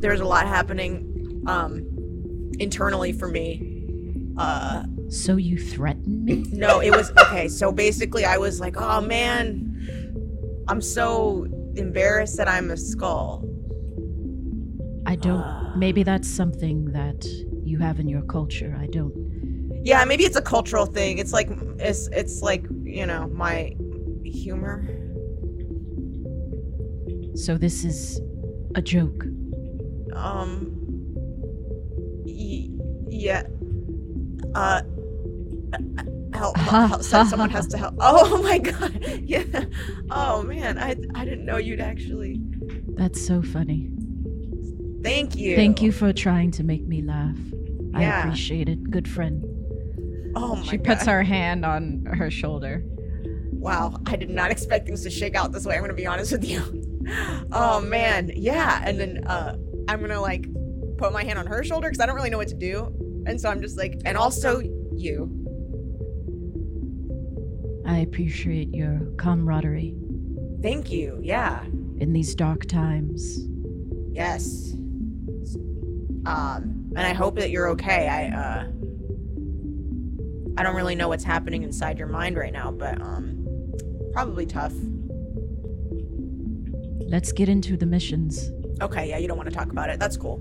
There's a lot happening, um, internally for me. Uh. So you threatened me? No, it was okay. So basically, I was like, "Oh man, I'm so embarrassed that I'm a skull." I don't. Maybe that's something that you have in your culture. I don't. Yeah, maybe it's a cultural thing. It's like it's it's like you know my humor. So this is a joke. Um. Y- yeah. Uh. Help, help, so- someone has to help. Oh my god. Yeah. Oh man, I I didn't know you'd actually. That's so funny. Thank you. Thank you for trying to make me laugh. I appreciate it. Good friend. Oh my She puts God. her hand on her shoulder. Wow, I did not expect things to shake out this way. I'm gonna be honest with you. Oh man, yeah. And then uh, I'm gonna like put my hand on her shoulder because I don't really know what to do, and so I'm just like, and also you. I appreciate your camaraderie Thank you. Yeah. in these dark times. Yes. Um, and I hope that you're okay. I uh, I don't really know what's happening inside your mind right now, but um, probably tough. Let's get into the missions. Okay, yeah, you don't want to talk about it. That's cool.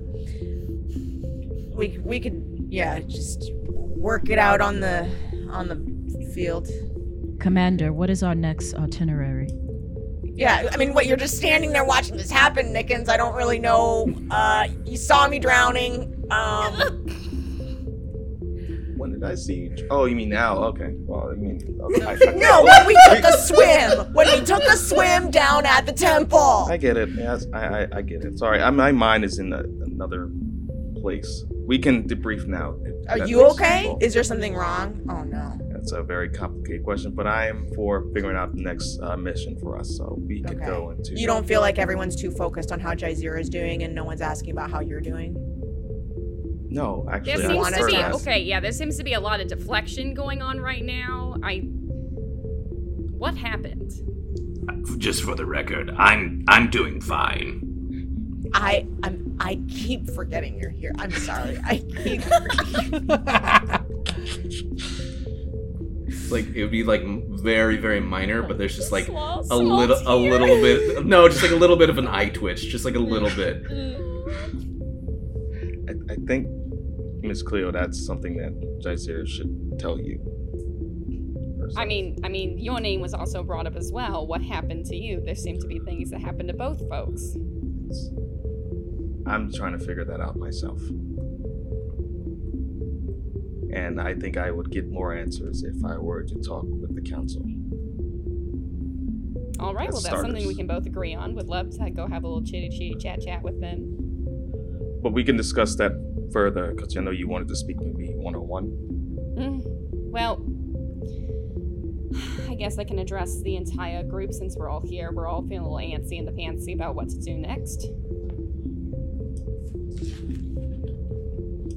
We we could yeah, just work it out on the on the field. Commander, what is our next itinerary? Yeah, I mean, what you're just standing there watching this happen, Nickens. I don't really know. Uh, you saw me drowning. Um, When did I see you? Oh, you mean now? Okay. Well, I mean, okay. I, I, no, when we took a swim, when we took a swim down at the temple. I get it. Yes, I, I, I get it. Sorry, I, my mind is in a, another place. We can debrief now. Are you okay? sense. Is there something wrong? Oh no. That's a very complicated question, but I am for figuring out the next uh, mission for us, so we could go into. You don't feel like everyone's too focused on how Jazeera is doing, and no one's asking about how you're doing. No, actually, I seems to be that. okay. Yeah, there seems to be a lot of deflection going on right now. I. What happened? Just for the record, I'm I'm doing fine. I I'm I keep forgetting you're here. I'm sorry. I keep. Like it would be like very very minor, but there's just like Small- a small little a little bit. No, just like a little bit of an eye twitch, just like a little bit. I, I think, Miss Cleo, that's something that Jazeera should tell you. I mean, I mean, your name was also brought up as well. What happened to you? There seem to be things that happened to both folks. I'm trying to figure that out myself. And I think I would get more answers if I were to talk with the council. All right, As well, that's something we can both agree on. Would love to go have a little chitty chitty chat chat with them. But we can discuss that further because I know you wanted to speak with me one on one. Mm, well, I guess I can address the entire group since we're all here. We're all feeling a little antsy in the pantsy about what to do next.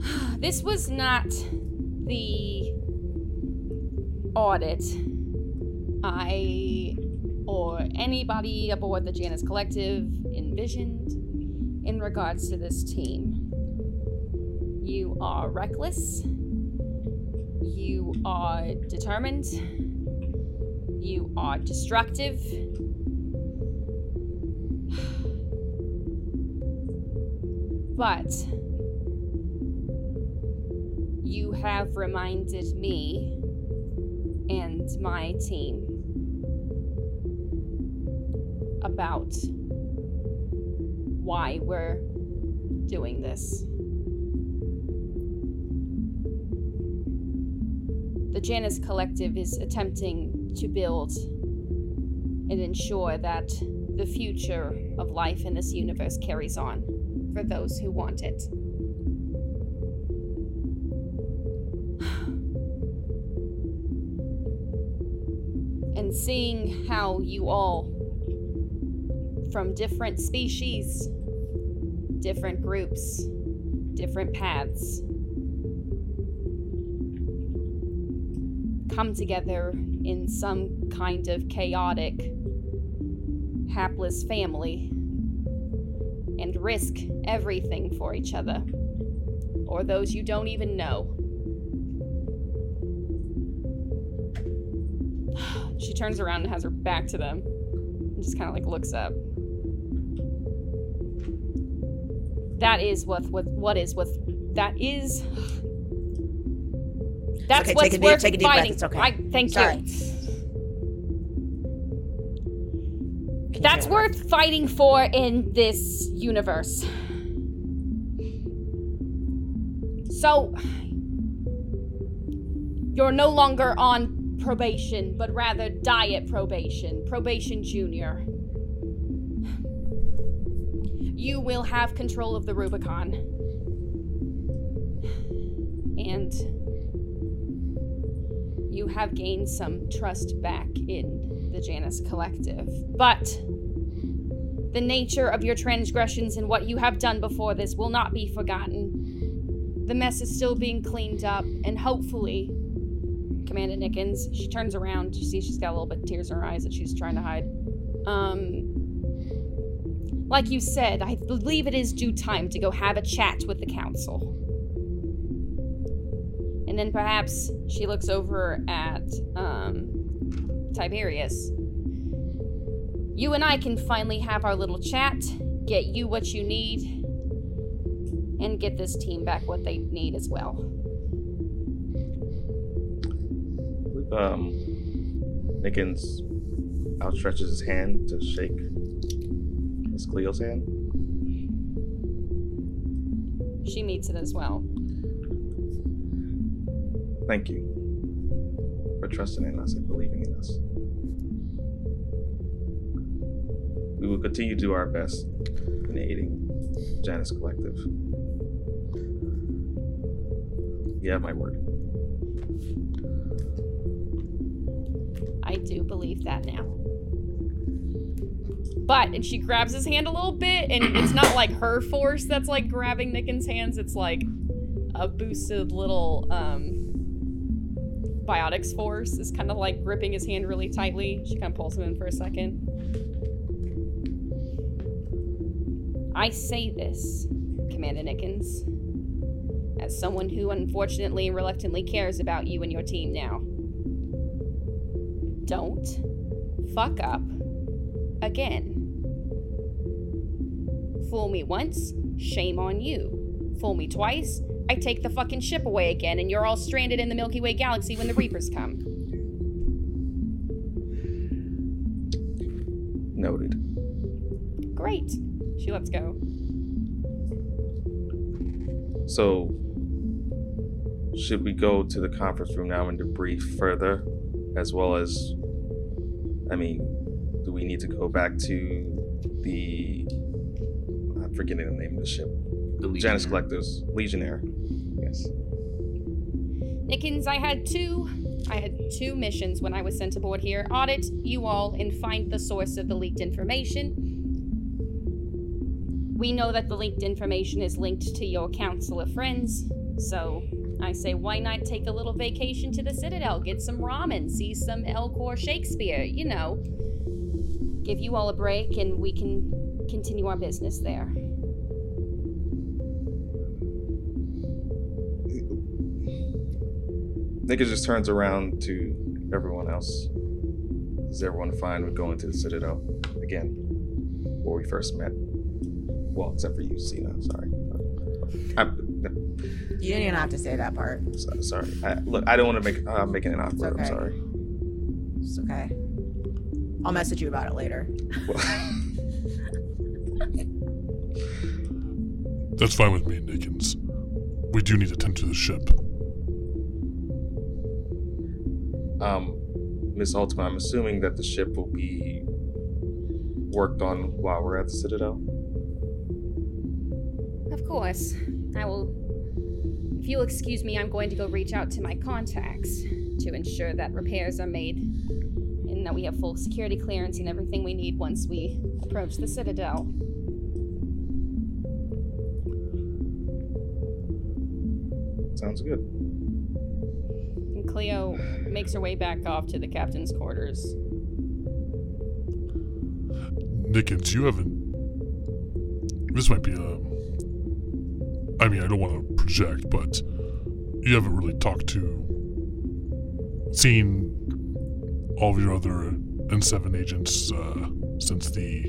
This was not the audit I or anybody aboard the Janus Collective envisioned in regards to this team. You are reckless. You are determined. You are destructive. But you have reminded me and my team about why we're doing this. The Janus Collective is attempting to build and ensure that the future of life in this universe carries on for those who want it. and seeing how you all, from different species, different groups, different paths, come together in some kind of chaotic, hapless family and risk everything for each other or those you don't even know. Turns around and has her back to them and just kind of like looks up. That is what what what is what that is. That's okay, what's take a deep- worth take a deep breath, fighting. it's okay. I, thank Sorry. you. That's worth fighting for in this universe. So, you're no longer on probation, but rather diet probation, probation junior. You will have control of the Rubicon. And you have gained some trust back in the Janus Collective. But the nature of your transgressions and what you have done before this will not be forgotten. The mess is still being cleaned up, and hopefully, Commander Nickens, she turns around. You see she's got a little bit of tears in her eyes that she's trying to hide. Um, like you said, I believe it is due time to go have a chat with the council. And then perhaps she looks over at um, Tiberius. You and I can finally have our little chat, get you what you need, and get this team back what they need as well. Um, Nickens outstretches his hand to shake Miss Cleo's hand. She meets it as well. Thank you for trusting in us and believing in us. We will continue to do our best in aiding Janus Collective. You have my word. I do believe that now. But, and she grabs his hand a little bit, and it's not like her force that's like grabbing Nickens' hands, it's like a boosted little um biotics force is kind of like gripping his hand really tightly. She kind of pulls him in for a second. I say this, Commander Nickens, as someone who unfortunately and reluctantly cares about you and your team now. Don't fuck up again. Fool me once, shame on you. Fool me twice, I take the fucking ship away again and you're all stranded in the Milky Way galaxy when the Reapers come. Noted. Great. She lets go. So, should we go to the conference room now and debrief further, as well as, I mean, do we need to go back to the? I'm forgetting the name of the ship. The Janus Collectors, Legionnaire. Yes. Nickens, I had two I had two missions when I was sent aboard here. Audit you all and find the source of the leaked information. We know that the leaked information is linked to your council of friends, so I say why not take a little vacation to the Citadel, get some ramen, see some Elcor Shakespeare, you know. Give you all a break and we can continue our business there. Nika just turns around to everyone else. Is everyone fine with going to the Citadel again? Where we first met? Well, except for you, Cena. Sorry. I, You didn't even have to say that part. so- sorry. I, look, I don't want to make uh, making it awkward. okay. I'm sorry. It's okay. I'll message you about it later. That's fine with me, Nickens. We do need to tend to the ship. Um, Miss Ultima, I'm assuming that the ship will be worked on while we're at the Citadel. Of course. I will. If you'll excuse me, I'm going to go reach out to my contacts to ensure that repairs are made and that we have full security clearance and everything we need once we approach the Citadel. Sounds good. And Cleo makes her way back off to the captain's quarters. Nickens, you haven't. This might be a. I mean, I don't want to project, but you haven't really talked to. seen all of your other N7 agents uh, since the.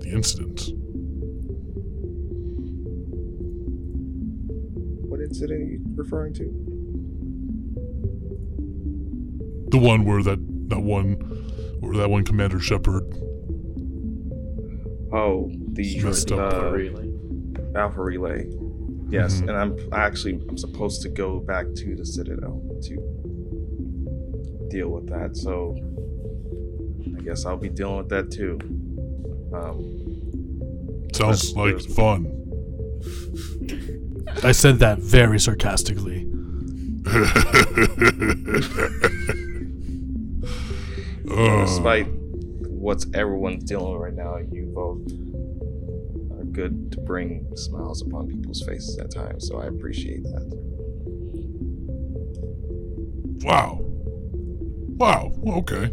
the incident. What incident are you referring to? The one where that that one where that one Commander Shepard Oh, the Messed up. uh, Alpha relay. Yes, Mhm. and I'm actually I'm supposed to go back to the Citadel to deal with that. So I guess I'll be dealing with that too. Um, sounds like fun. I said that very sarcastically. Uh, despite what's everyone's dealing with right now, you both good to bring smiles upon people's faces at times. So I appreciate that. Wow. Wow. Okay.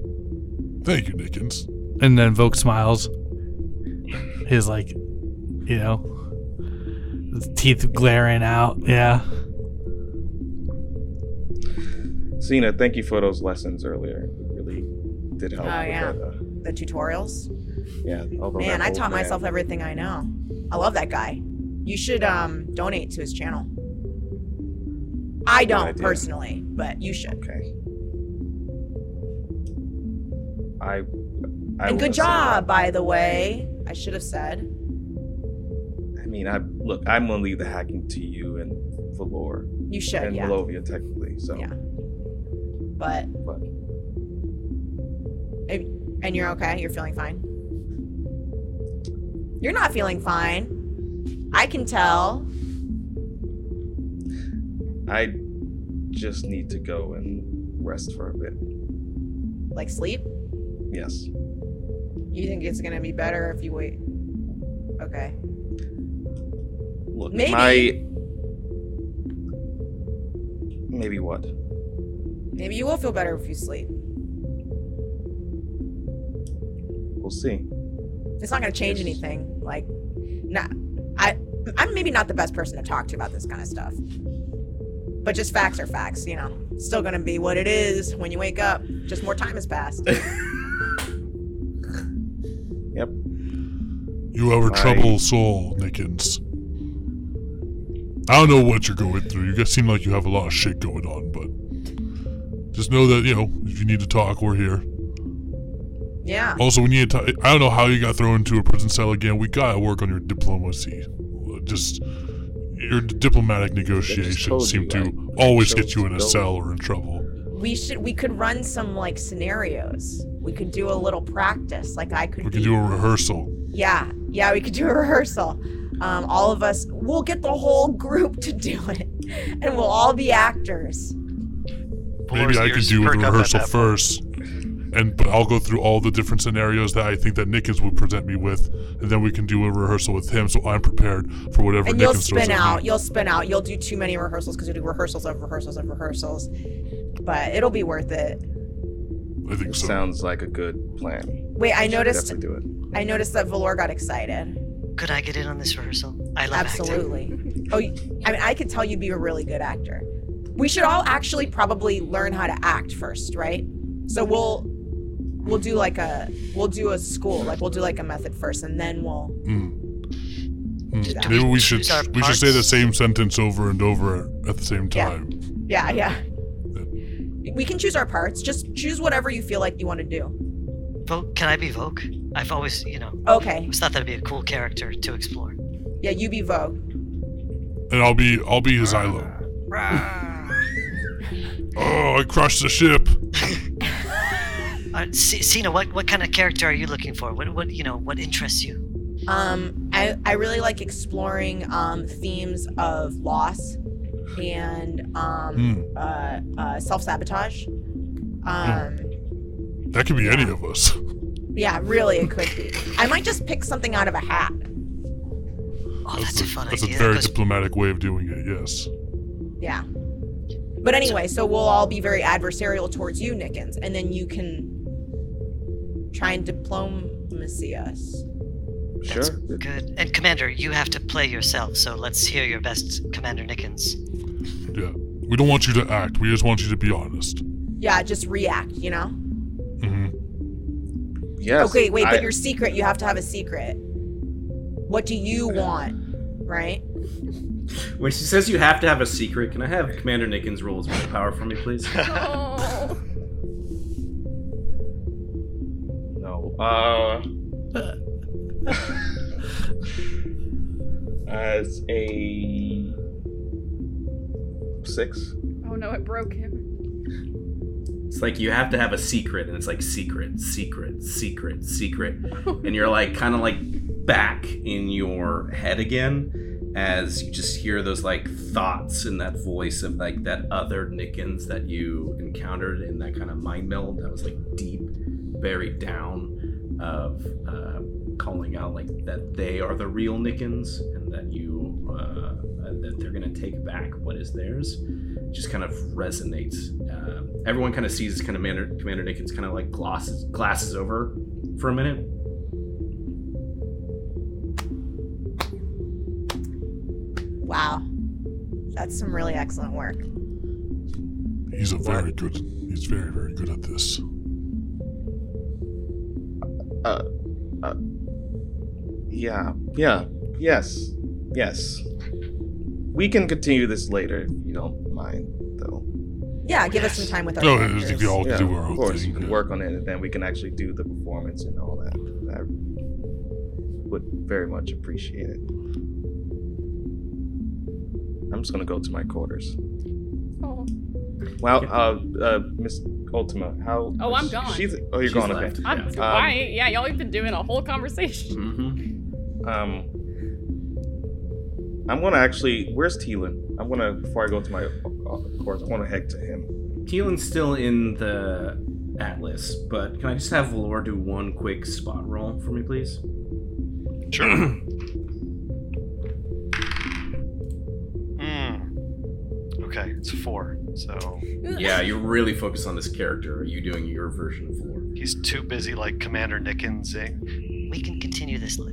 Thank you, Nickens. And then Vogue smiles. His like, you know, his teeth glaring out. Yeah. Cena, thank you for those lessons earlier. It really did help. Oh with yeah, that, uh, the tutorials. yeah. although Man, I taught man- myself everything I know. I love that guy. You should um donate to his channel. I don't idea. personally, but you should. Okay. I. I and good job, by the way. I should have said. I mean, I look. I'm gonna leave the hacking to you and Valor. You should, and yeah. Valovia, technically. So. Yeah. But. But. If- And you're okay. You're feeling fine. You're not feeling fine. I can tell. I just need to go and rest for a bit. Like sleep. Yes. You think it's gonna be better if you wait? Okay. Look, Maybe. my. Maybe what? Maybe you will feel better if you sleep. We'll see. It's not gonna change anything. Like, not. I. I'm maybe not the best person to talk to about this kind of stuff. But just facts are facts, you know. It's still gonna be what it is when you wake up. Just more time has passed. Yep. You have a I- troubled soul, Nickens. I don't know what you're going through. You guys seem like you have a lot of shit going on, but just know that you know if you need to talk, we're here. Yeah. Also, we need to. T- I don't know how you got thrown into a prison cell again. We gotta work on your diplomacy. Just your diplomatic negotiations seem you, to right? always get you in a cell or in trouble. we should. We could run some like scenarios. We could do a little practice. Like I could. We be, can do a rehearsal. Yeah, yeah, we could do a rehearsal. Um, all of us, we'll get the whole group to do it, and we'll all be actors. Maybe I could do a perk up rehearsal that point. first, and but I'll go through all the different scenarios that I think that Nickens would present me with, and then we can do a rehearsal with him, so I'm prepared for whatever and you'll Nickens throws spin at out. me. You'll spin out. You'll do too many rehearsals because you do rehearsals of rehearsals of rehearsals. But it'll be worth it. I think so. Sounds like a good plan. Wait, I Should noticed. Do it. I noticed that Valor got excited. Could I get in on this rehearsal? I love acting. Absolutely. Oh, I mean, I could tell you'd be a really good actor. We should all actually probably learn how to act first, right? So we'll we'll do like a we'll do a school, like we'll do like a method first, and then we'll. Hmm, Do that. Maybe we should we should say the same sentence over and over at the same Yeah. time. Yeah, yeah. We can choose our parts. Just choose whatever you feel like you want to do. Vogue, can I be Vogue? I've always, you know, Okay. always thought that'd be a cool character to explore. Yeah, you be Vogue. And I'll be I'll be his Xylo. Oh, I crushed the ship. Uh, C- Cena, what, what kind of character are you looking for? What, what, you know, what interests you? Um, I, I really like exploring um, themes of loss and um, Hmm. uh, uh, self sabotage. Um, That could be any of us. yeah, really, it could be. I might just pick something out of a hat. Oh, that's, a fun That's idea. a That very goes- diplomatic way of doing it. Yes. Yeah. But anyway, so we'll all be very adversarial towards you, Nickens, and then you can try and diplomacy us. That's good. And Commander, you have to play yourself, so let's hear your best, Commander Nickens. Yeah. We don't want you to act. We just want you to be honest. Yeah, just react, you know? Mm-hmm. Yes. okay, wait, I- but your secret, you have to have a secret. What do you want? Right? When she says you have to have a secret, can I have Commander Nickens roll his willpower for me, please? No. Uh. as a six. Oh no, it broke him. It's like you have to have a secret, and it's like secret, secret, secret, secret, and you're like kind of like back in your head again as you just hear those like thoughts and that voice of like that other Nickens that you encountered in that kind of mind meld that was like deep, buried down of uh, calling out like that they are the real Nickens and that you uh, that they're gonna take back what is theirs just kind of resonates. Uh, everyone kind of sees kind of Commander, Commander Nickens kind of like glosses glasses over for a minute. Wow. That's some really excellent work. He's a very good. He's very, very good at this. Uh, uh, yeah, yeah, yes, yes. We can continue this later if you don't mind, though. Yeah, give us some time with our No, characters. we all yeah, do our of own course, thing. we can work on it, and then we can actually do the performance and all that. I would very much appreciate it. I'm just gonna go to my quarters. Oh. Well, uh, uh, Miss Ultima, how? Oh, I'm gone. She's. Oh, you're She's gone. left. Okay. I'm, Um, why? Yeah, y'all have been doing a whole conversation. Mm-hmm. Um, I'm gonna actually. Where's Teelan? I'm gonna before I go to my uh, course. I want to head to him. Teelan's still in the Atlas, but can I just have Valor do one quick spot roll for me, please? Sure. Okay, it's four. So yeah, you're really focused on this character. Are you doing your version of Valor? he's too busy like Commander Nickensing. We can continue this. No,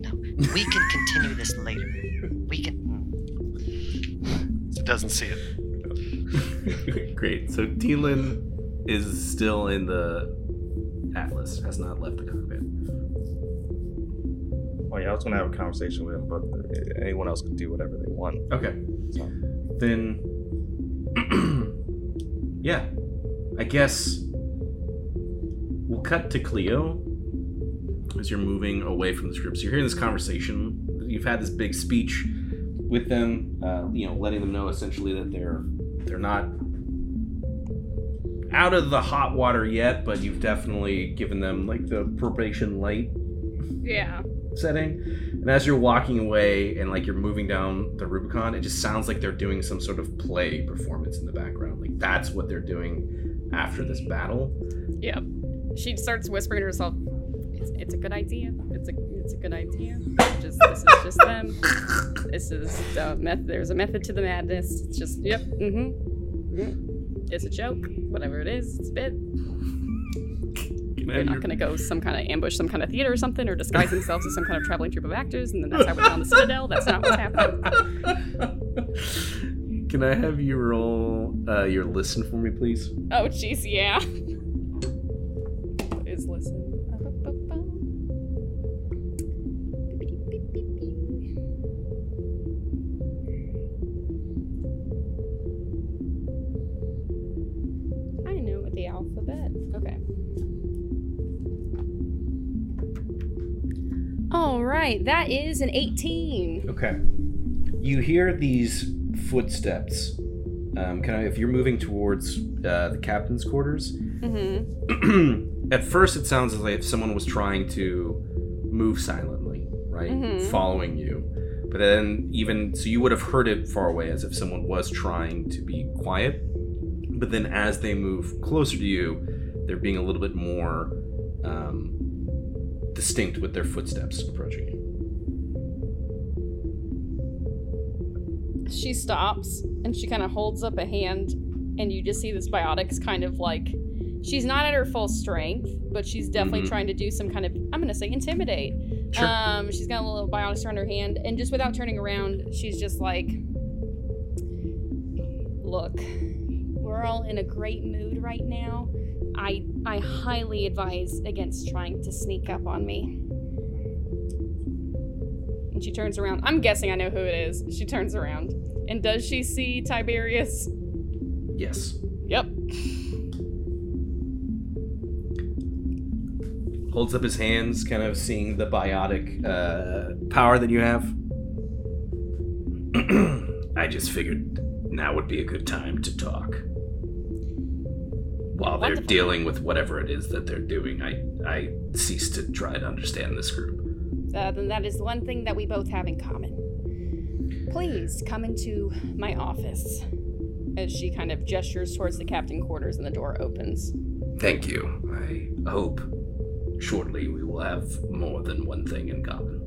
we can continue this later. We can. It doesn't see it. Great. So Teelan is still in the Atlas, has not left the cockpit. Oh yeah, I was gonna have a conversation with him, but uh, anyone else can do whatever they want. Okay. So, Then, yeah, I guess we'll cut to Cleo as you're moving away from the script. So you're hearing this conversation. You've had this big speech with them, uh, you know, letting them know essentially that they're they're not out of the hot water yet, but you've definitely given them like the probation light Yeah. setting. And as you're walking away and like you're moving down the Rubicon, it just sounds like they're doing some sort of play performance in the background. Like that's what they're doing after this battle. Yep. She starts whispering to herself, "It's, it's a good idea. It's a it's a good idea. Just this is just them. This is the method. There's a method to the madness. It's just yep. Mm-hmm. mm It's a joke. Whatever it is, it's a bit. They're not gonna go some kind of ambush, some kind of theater or something, or disguise themselves as some kind of traveling troupe of actors, and then that's how we're on the Citadel. That's not what's happening. Can I have you roll uh, your listen for me, please? Oh, jeez, yeah. All right, that is an 18. Okay. You hear these footsteps. Um, kind of, if you're moving towards uh, the captain's quarters, Mm-hmm. at first it sounds as if someone was trying to move silently, right? Mhm. Following you. But then, even so, you would have heard it far away as if someone was trying to be quiet. But then, as they move closer to you, they're being a little bit more um, distinct with their footsteps approaching you. She stops and she kind of holds up a hand and you just see this biotics kind of like she's not at her full strength, but she's definitely Mhm. trying to do some kind of I'm gonna say intimidate. Sure. Um, she's got a little biotics around her hand, and just without turning around, she's just like, "Look, we're all in a great mood right now. I I highly advise against trying to sneak up on me." And she turns around. I'm guessing I know who it is. She turns around. And does she see Tiberius? Yes. Yep. Holds up his hands, kind of seeing the biotic uh, power that you have. I just figured now would be a good time to talk. While they're Wonderful. dealing with whatever it is that they're doing, I I cease to try to understand this group. Uh, then that is one thing that we both have in common. Please come into my office. As she kind of gestures towards the captain quarters and the door opens. Thank you. I hope shortly we will have more than one thing in common.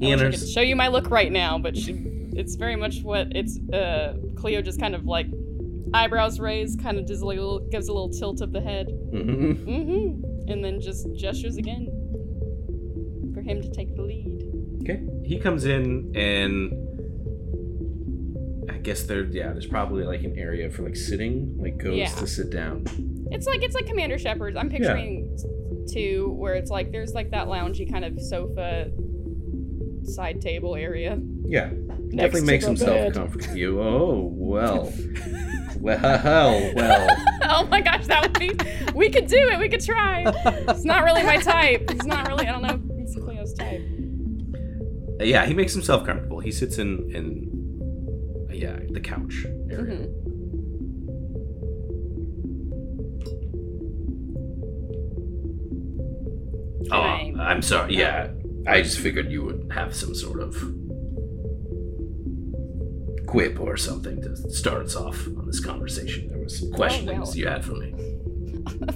He I wish I enters. show you my look right now, but she, it's very much what it's. Uh, Cleo just kind of like eyebrows raised, kind of does a little, gives a little tilt of the head, Mhm. mm-hmm, and then just gestures again for him to take the lead. Okay. He comes in and I guess there yeah, there's probably like an area for like sitting, like goes Yeah. to sit down. It's like it's like Commander Shepard's. I'm picturing too, where it's like there's like that loungy kind of sofa side table area. Yeah. Definitely makes himself bed. comfortable. You oh well. well well. oh my gosh, that would be. We could do it. We could try. It's not really my type. It's not really. I don't know. if It's Cleo's type. Uh, Yeah, he makes himself comfortable. He sits in in uh, yeah, the couch area. Mhm. Oh, I'm sorry. Yeah, I just figured you would have some sort of quip or something to start us off on this conversation. There was some questionings well. you had for me.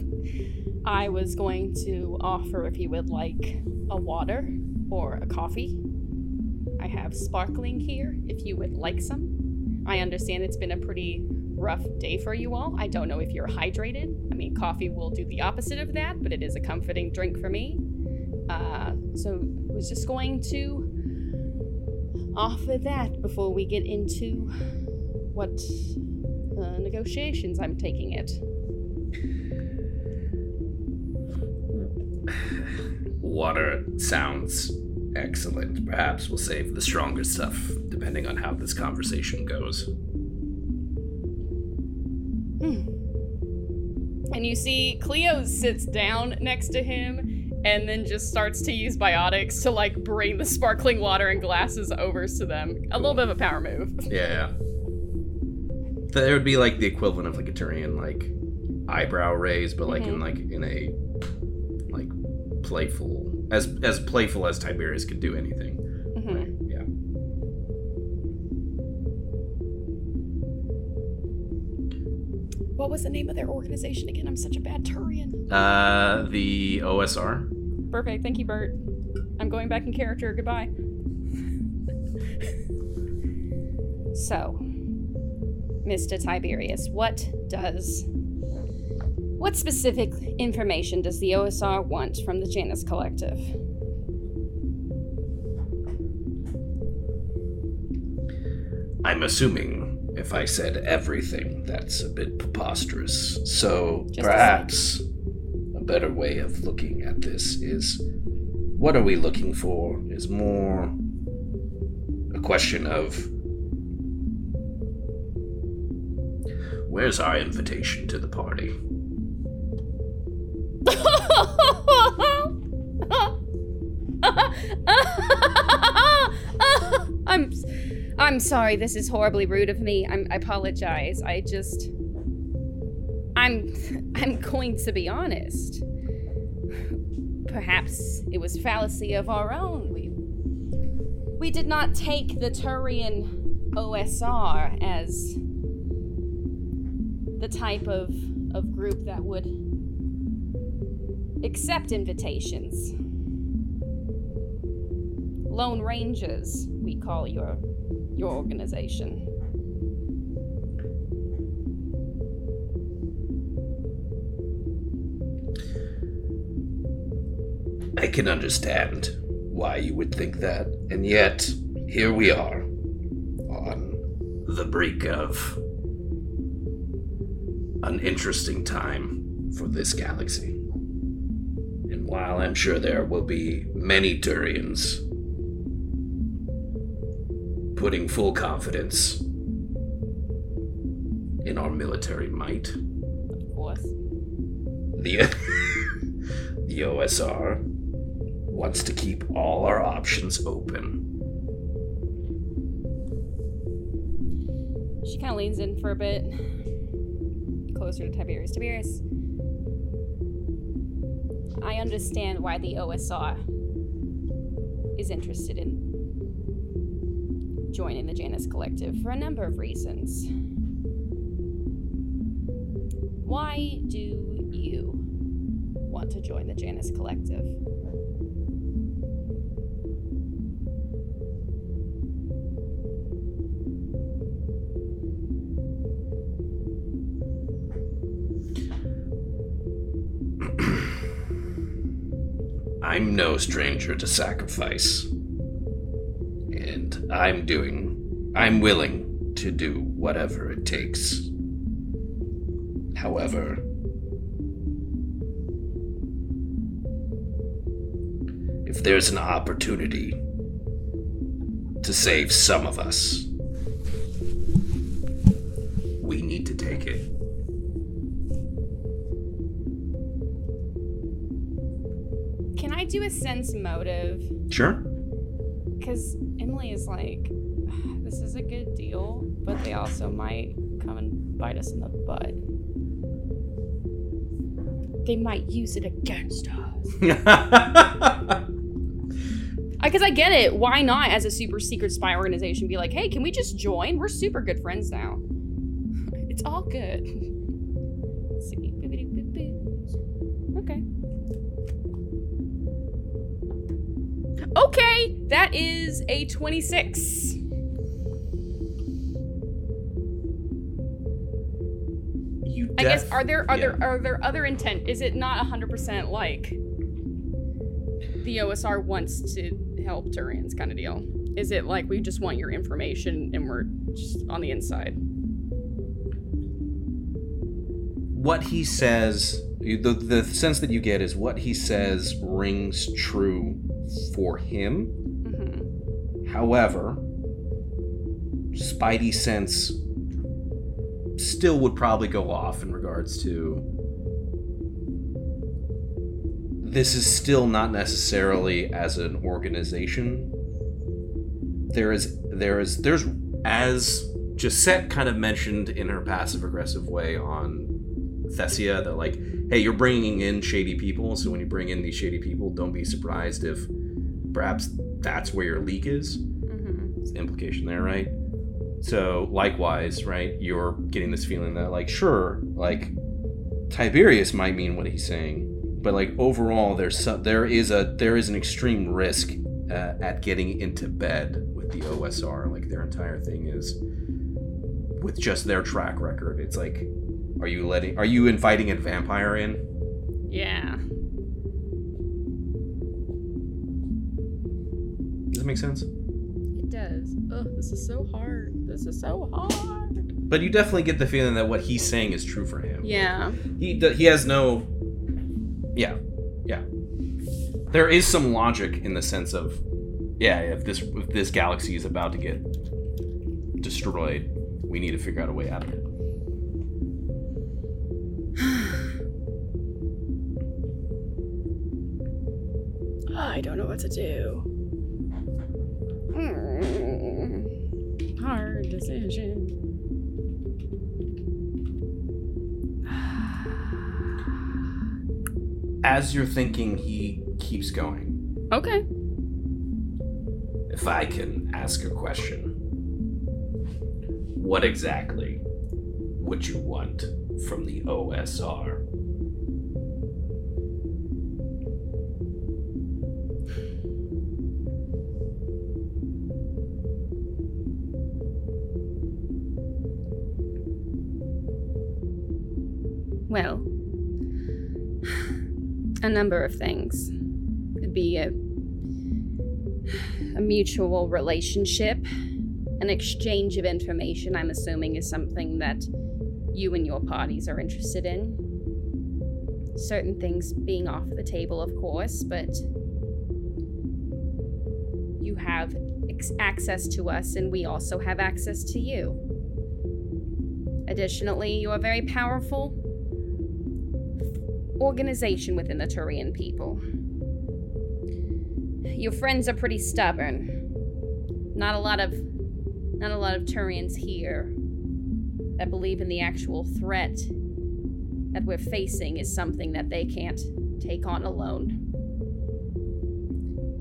I was going to offer if you would like a water or a coffee. I have sparkling here if you would like some. I understand it's been a pretty rough day for you all. I don't know if you're hydrated. I mean, coffee will do the opposite of that, but it is a comforting drink for me. Uh, so was just going to offer that before we get into what uh, negotiations I'm taking it. Water sounds excellent. Perhaps we'll save the stronger stuff depending on how this conversation goes. Hmm. And you see Cleo sits down next to him and then just starts to use biotics to like bring the sparkling water and glasses over to them. A little bit of a power move. Yeah. There would be like the equivalent of like a Turian like eyebrow raise, but like in Mhm. like in a like playful as as playful as Tiberius could do anything. What was the name of their organization again? I'm such a bad Turian. Uh the OSR. Perfect. Thank you, Bert. I'm going back in character. Goodbye. so, Mr. Tiberius, what does. What specific information does the OSR want from the Janus Collective? I'm assuming if I said everything, that's a bit preposterous. So Just a perhaps a better way of looking at this is what are we looking for is more a question of where's our invitation to the party? I'm I'm sorry. This is horribly rude of me. I'm, I apologize. I just I'm I'm going to be honest. Perhaps it was fallacy of our own. We we did not take the Turian OSR as the type of of group that would accept invitations. Lone Rangers, we call your your organization. I can understand why you would think that, and yet here we are on the brink of an interesting time for this galaxy. And while I'm sure there will be many Turians putting full confidence in our military might, Of course. the the OSR wants to keep all our options open. She kind of leans in for a bit, closer to Tiberius. Tiberius, I understand why the OSR is interested in joining the Janus Collective for a number of reasons. Why do you want to join the Janus Collective? I'm no stranger to sacrifice. I'm doing, I'm willing to do whatever it takes. However, if there's an opportunity to save some of us, we need to take it. Can I do a sense motive? Sure. Because Emily is like, this is a good deal, but they also might come and bite us in the butt. They might use it against us. Because I get it. Why not, as a super secret spy organization, be like, hey, can we just join? We're super good friends now. It's all good. Okay, that is a 26. You I guess are there are yeah. there are there other intent? Is it not 100% like the OSR wants to help Turians kind of deal? Is it like we just want your information and we're just on the inside? what he says the, the sense that you get is what he says rings true for him. Mm-hmm. However spidey sense still would probably go off in regards to this is still not necessarily as an organization. There is there is there's as Gisette kind of mentioned in her passive aggressive way on Thessia that like, hey, you're bringing in shady people, so when you bring in these shady people, don't be surprised if perhaps that's where your leak is. It's the implication there, right? So likewise, right, you're getting this feeling that like, sure, like Tiberius might mean what he's saying, but like overall, there's some, there is a there is an extreme risk uh, at getting into bed with the OSR. Like their entire thing is with just their track record. It's like, are you letting are you inviting a vampire in? Yeah. Does that make sense? It does. Ugh, this is so hard. This is so hard. But you definitely get the feeling that what he's saying is true for him. Yeah. He he has no. Yeah, yeah. There is some logic in the sense of, yeah, if this if this galaxy is about to get destroyed, we need to figure out a way out of it. I don't know what to do. Mm. Hard decision. As you're thinking, he keeps going. Okay. If I can ask a question, what exactly would you want from the OSR. Well, a number of things. Could be a, a mutual relationship, an exchange of information, I'm assuming, is something that you and your parties are interested in. Certain things being off the table, of course, but you have ex- access to us, and we also have access to you. Additionally, you are a very powerful organization within the Turian people. Your friends are pretty stubborn. Not a lot of not a lot of Turians here that believe in the actual threat that we're facing is something that they can't take on alone.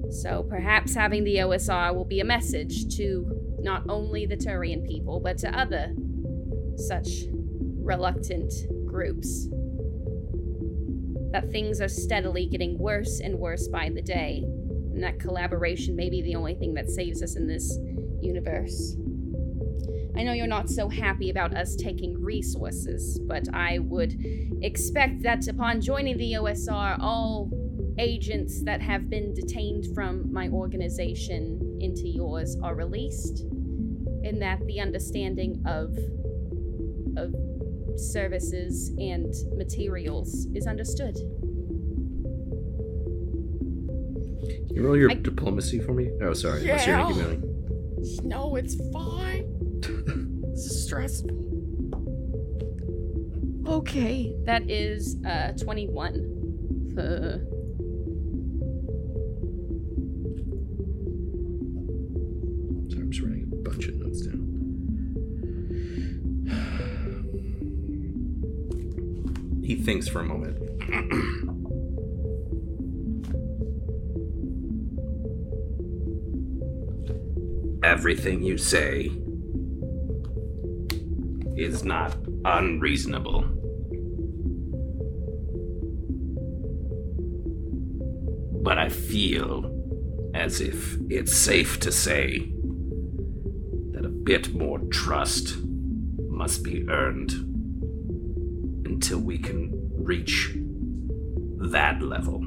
So perhaps having the OSR will be a message to not only the Turian people, but to other such reluctant groups that things are steadily getting worse and worse by the day, and that collaboration may be the only thing that saves us in this universe. I know you're not so happy about us taking resources, but I would expect that upon joining the OSR, all agents that have been detained from my organization into yours are released, and that the understanding of of services and materials is understood. Can you roll your diplomacy for me? Oh, sorry. Unless you're gonna give me any. No, it's fine. This is stressful. Okay, that is uh 21. Uh, Sorry, I'm just writing a bunch of notes down. He thinks for a moment. Everything you say is not unreasonable. But I feel as if it's safe to say that a bit more trust must be earned until we can reach that level.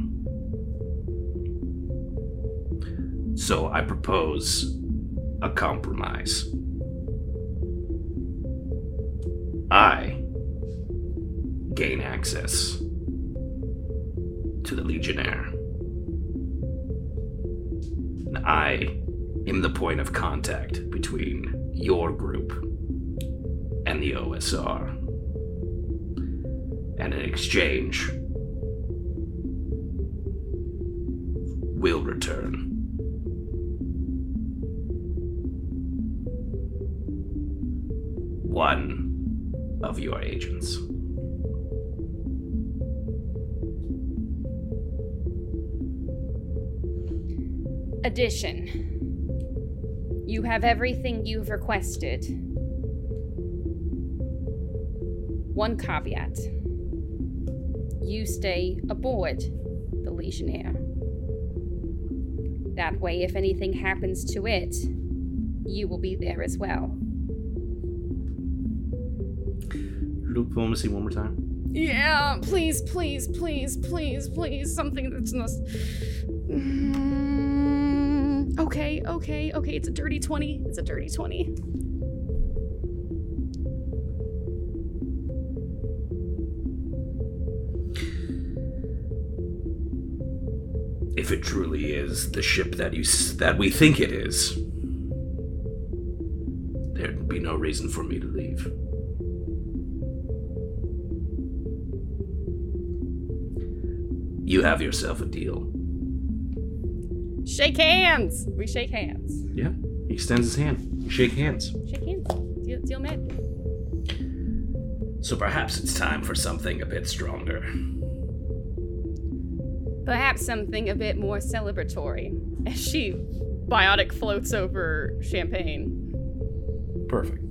So I propose a compromise. I gain access to the Legionnaire. And I am the point of contact between your group and the OSR. And in exchange, we'll return. One of your agents. addition. You have everything you've requested. One caveat. You stay aboard the Legionnaire. That way, if anything happens to it, you will be there as well. Diplomacy one more time. Yeah, please, please, please, please, please, something that's not. Mm, okay, okay, okay. It's a dirty 20. It's a dirty 20. If it truly is the ship that you s- that we think it is, there'd be no reason for me to leave. You have yourself a deal. Shake hands! We shake hands. Yeah. He extends his hand. You shake hands. Shake hands. Deal, deal made. So perhaps it's time for something a bit stronger. Perhaps something a bit more celebratory. As she biotic floats over champagne. Perfect.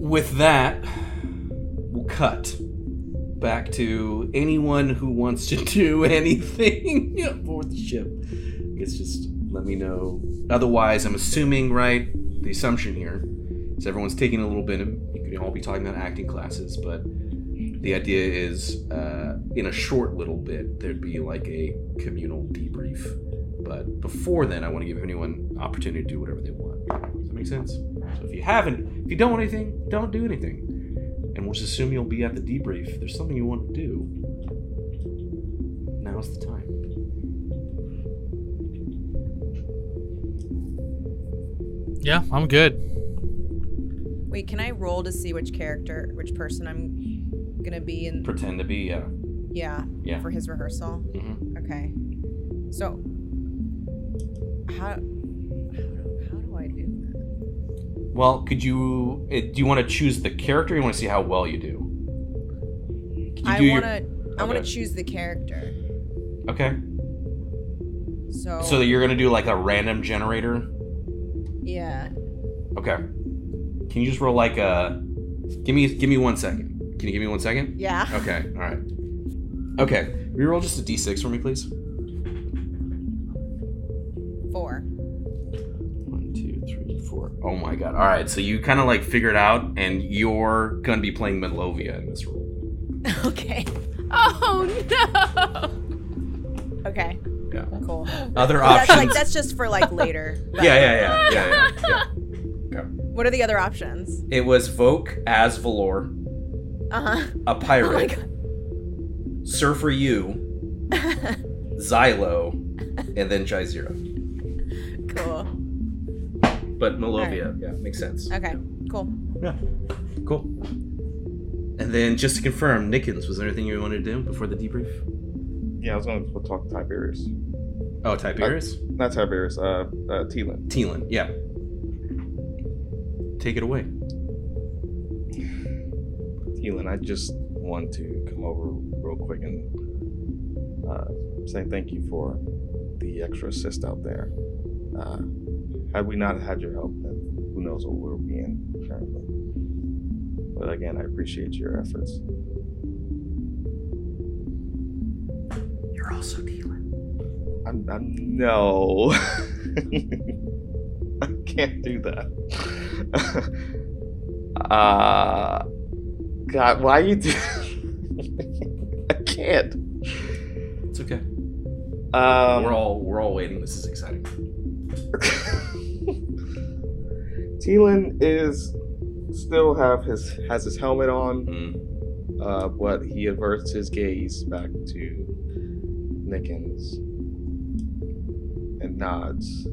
With that, we'll cut back to anyone who wants to do anything aboard the ship. I guess just let me know. Otherwise, I'm assuming, right? The assumption here is everyone's taking a little bit of. You could all be talking about acting classes, but the idea is uh, in a short little bit there'd be like a communal debrief. But before then, I want to give anyone opportunity to do whatever they want. Does that make sense? So if you haven't, if you don't want anything, don't do anything. And we'll just assume you'll be at the debrief. There's something you want to do, now's the time. Yeah, I'm good. Wait, can I roll to see which character, which person I'm gonna be in? Pretend to be, yeah. Yeah. Yeah. For his rehearsal. Mhm. Okay. So, how Well, could you? eh, Do you want to choose the character? Or you want to see how well you do? You I do wanna I wanna choose the character. Okay. So. So that you're gonna do like a random generator. Yeah. Okay. Can you just roll like a? Give me give me one second. Can you give me one second? Yeah. Okay. All right. Okay. Reroll just a d6 for me, please. Four. Oh my god. All right. So you kind of like figure it out, and you're gonna be playing Melovia in this role. Okay. Oh no! Okay. Yeah. Cool. Other That's like options. that's just for like later. Yeah, yeah, yeah, yeah, yeah. yeah. What are the other options? It was Voke as Valor, Uh huh. a Oh my pirate, god. Surfer U, Xylo, and then Jaizira. Cool. But Melovia, yeah, makes sense. Okay. Cool. Yeah. Cool. And then just to confirm, Nickens, was there anything you wanted to do before the debrief? Yeah, I was going to talk to Tiberius. Oh, Tiberius? Uh, not Tiberius, uh, uh, Teelan. Teelan, yeah. Take it away. Teelan, I just want to come over real quick and uh, say thank you for the extra assist out there. Uh, had we not had your help, then who knows what we'll be in currently. But again, I appreciate your efforts. You're also Teelan. I'm, I'm no. I can't do that. uh, God, why you do? I can't. It's okay. Um, we're all we're all waiting. This is exciting. Teelan is still have his has his helmet on, uh, but he averts his gaze back to Nickens and nods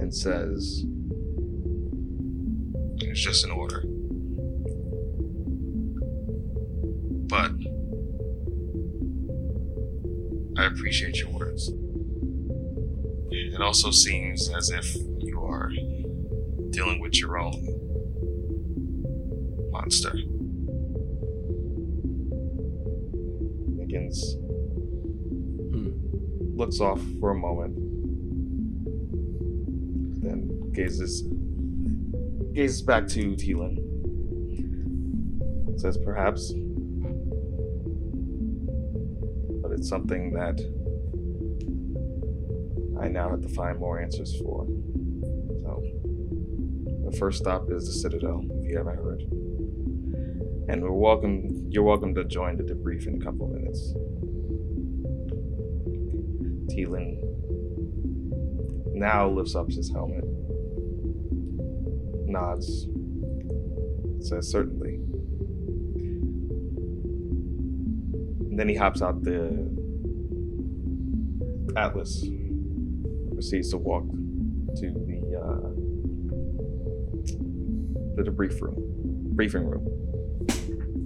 and says, "It's just an order." But I appreciate your words. It also seems as if you are dealing with your own monster. Nickens hmm. looks off for a moment, then gazes gazes back to Teelan. Says perhaps. But it's something that I now have to find more answers for. First stop is the Citadel, if you haven't heard. And we're welcome. You're welcome to join the debrief in a couple minutes. Teelan now lifts up his helmet, nods, says certainly. And then he hops out the Atlas, proceeds to walk to the the debrief room, briefing room,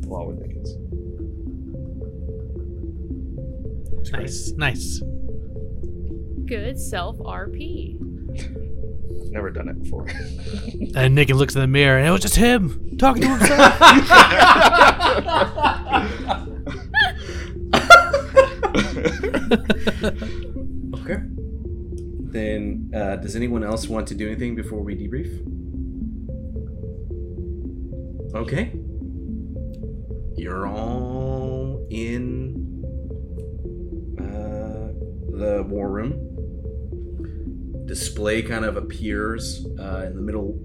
along with Nickens. Nice, nice. Good self RP. Never done it before. And Nick looks in the mirror, and it was just him talking to himself. Okay. Then, uh, does anyone else want to do anything before we debrief? Okay. You're all in uh, the war room. Display kind of appears uh, in the middle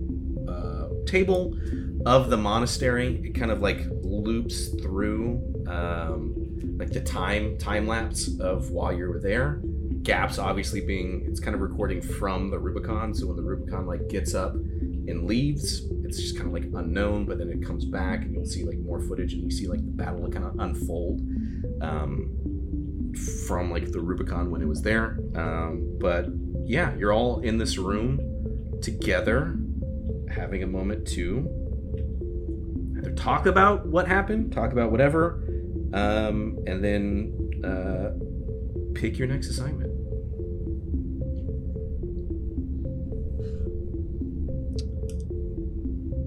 uh, table. of the monastery. It kind of like loops through um, like the time time lapse of while you were there. Gaps obviously being it's kind of recording from the Rubicon. So when the Rubicon like gets up and leaves, it's just kind of like unknown. But then it comes back and you'll see like more footage and you see like the battle kind of unfold. Um, from like the Rubicon when it was there. Um, but yeah, you're all in this room together, having a moment to either talk about what happened, talk about whatever, um, and then uh, pick your next assignment.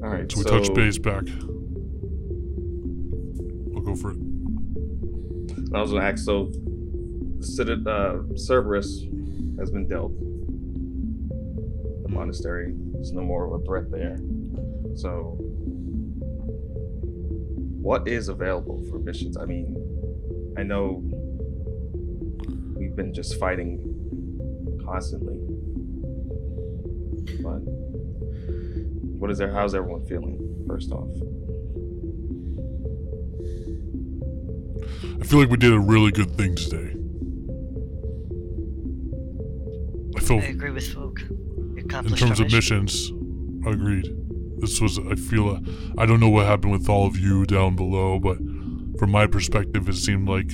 All right. So we touch base back. I'll go for it. I was gonna ask. So, Citad- uh, Cerberus has been dealt. The monastery is no more of a threat there. So, what is available for missions? I mean, I know we've been just fighting constantly, but what is there? How's everyone feeling? First off. I feel like we did a really good thing today. I feel I agree with Folk. We in terms of mission. missions, agreed. This was, I feel, uh, I don't know what happened with all of you down below, but from my perspective, it seemed like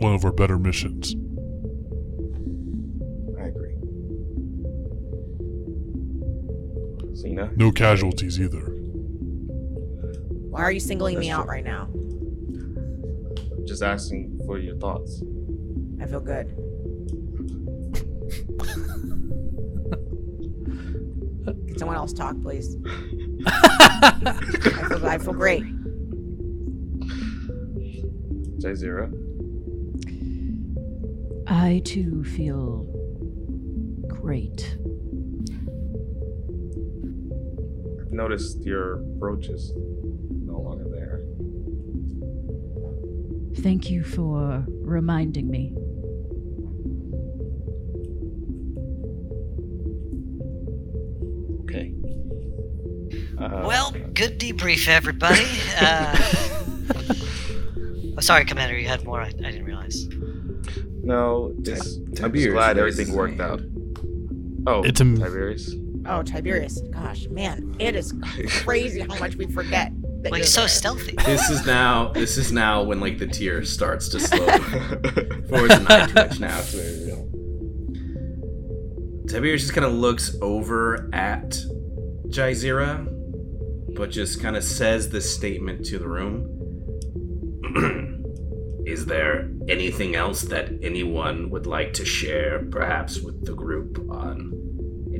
one of our better missions. Cena? No casualties either. Why are you singling me out right now? Just asking for your thoughts. I feel good. Can someone else talk, please? I, feel, I feel great. J Zero. I too feel great. Noticed your brooch is no longer there. Thank you for reminding me. Okay. Uh, Well, good debrief, everybody. Uh, oh, sorry, Commander, you had more. I, I didn't realize. no, it's, I'm just glad everything worked out. Oh, It's a m- Tiberius. Oh, Tiberius. Gosh, man, it is crazy how much we forget. That Well, you're so there. stealthy. This is now. This is now when like the tear starts to slowly forwards and eye twitch now. It's very real. Tiberius just kind of looks over at Jaizira, but just kind of says this statement to the room. is there anything else that anyone would like to share, perhaps with the group, on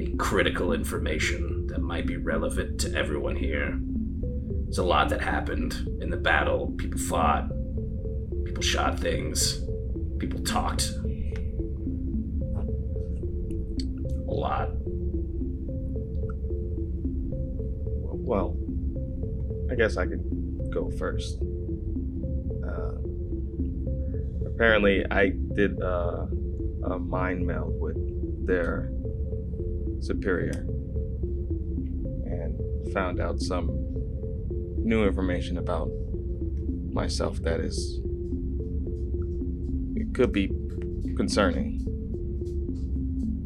any critical information that might be relevant to everyone here? There's a lot that happened in the battle. People fought, people shot things, people talked. A lot. Well, I guess I could go first. Uh, apparently, I did uh, a mind meld with their superior and found out some new information about myself that is. It could be concerning.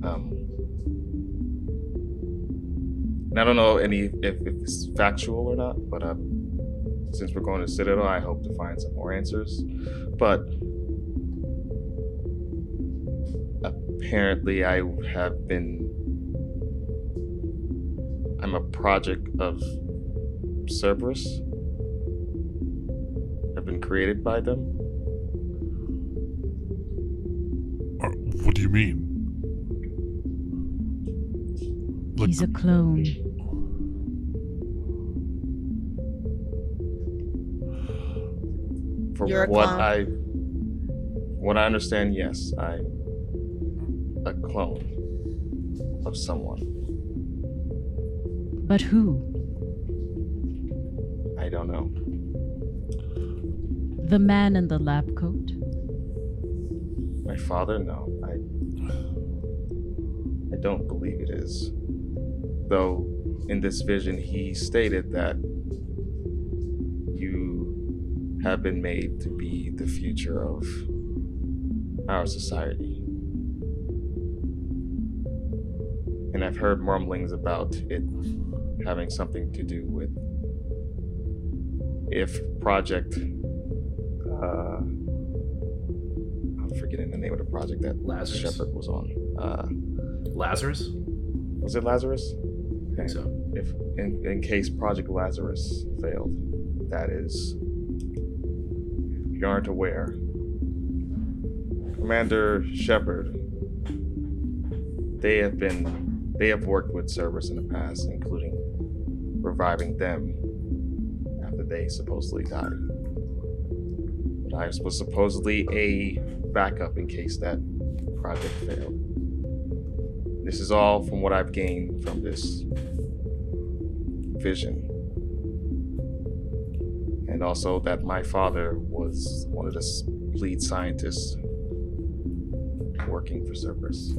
Um, and I don't know any if, if it's factual or not, but um, since we're going to Citadel, I hope to find some more answers. But apparently, I have been. I'm a project of Cerberus. I've been created by them. Uh, What do you mean? Like, He's a clone. For You're a what clone? I what I understand, yes, I'm a clone of someone. But who? I don't know. The man in the lab coat? My father, no. I I don't believe it is. Though in this vision, he stated that you have been made to be the future of our society. And I've heard mumblings about it having something to do with if Project. Uh, I'm forgetting the name of the project that Lazarus? Shepard was on. Uh, Lazarus? was it Lazarus? I think so. If in, in case Project Lazarus failed, that is, if you aren't aware, Commander Shepard, they have been, they have worked with Cerberus in the past, including reviving them after they supposedly died. But I was supposedly a backup in case that project failed. This is all from what I've gained from this vision. And also that my father was one of the lead scientists working for Cerberus,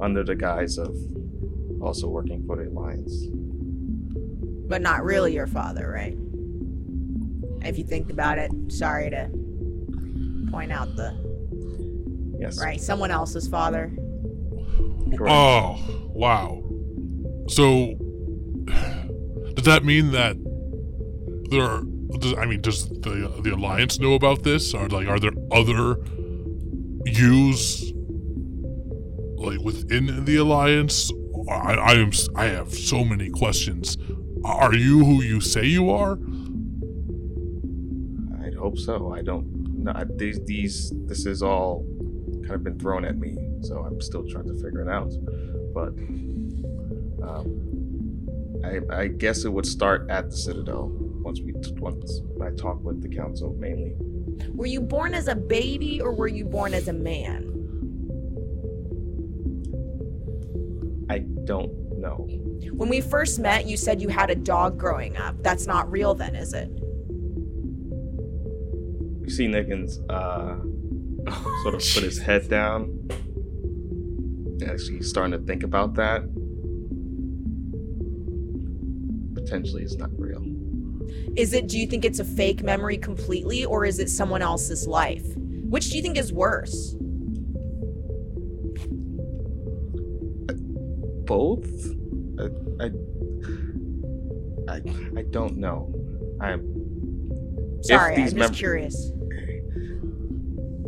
under the guise of also working for the Alliance. But not really your father, right? If you think about it, sorry to point out the Yes. right, someone else's father. Oh, wow. So, does that mean that there are? Does, I mean, does the the alliance know about this? Or like, are there other U's like within the alliance? I, I am. s- I have so many questions. Are you who you say you are? I'd hope so. I don't know. These, these, this is all kind of been thrown at me, so I'm still trying to figure it out. But um, I, I guess it would start at the Citadel once we once I talk with the council mainly. Were you born as a baby or were you born as a man? I don't know. When we first met, you said you had a dog growing up. That's not real then, is it? You see Nickens uh, sort of put his head down. Actually, he's starting to think about that. Potentially, it's not real. Is it do you think it's a fake memory completely or is it someone else's life? Which do you think is worse? Both I, I I I don't know. I'm Sorry, I'm these just mem- curious.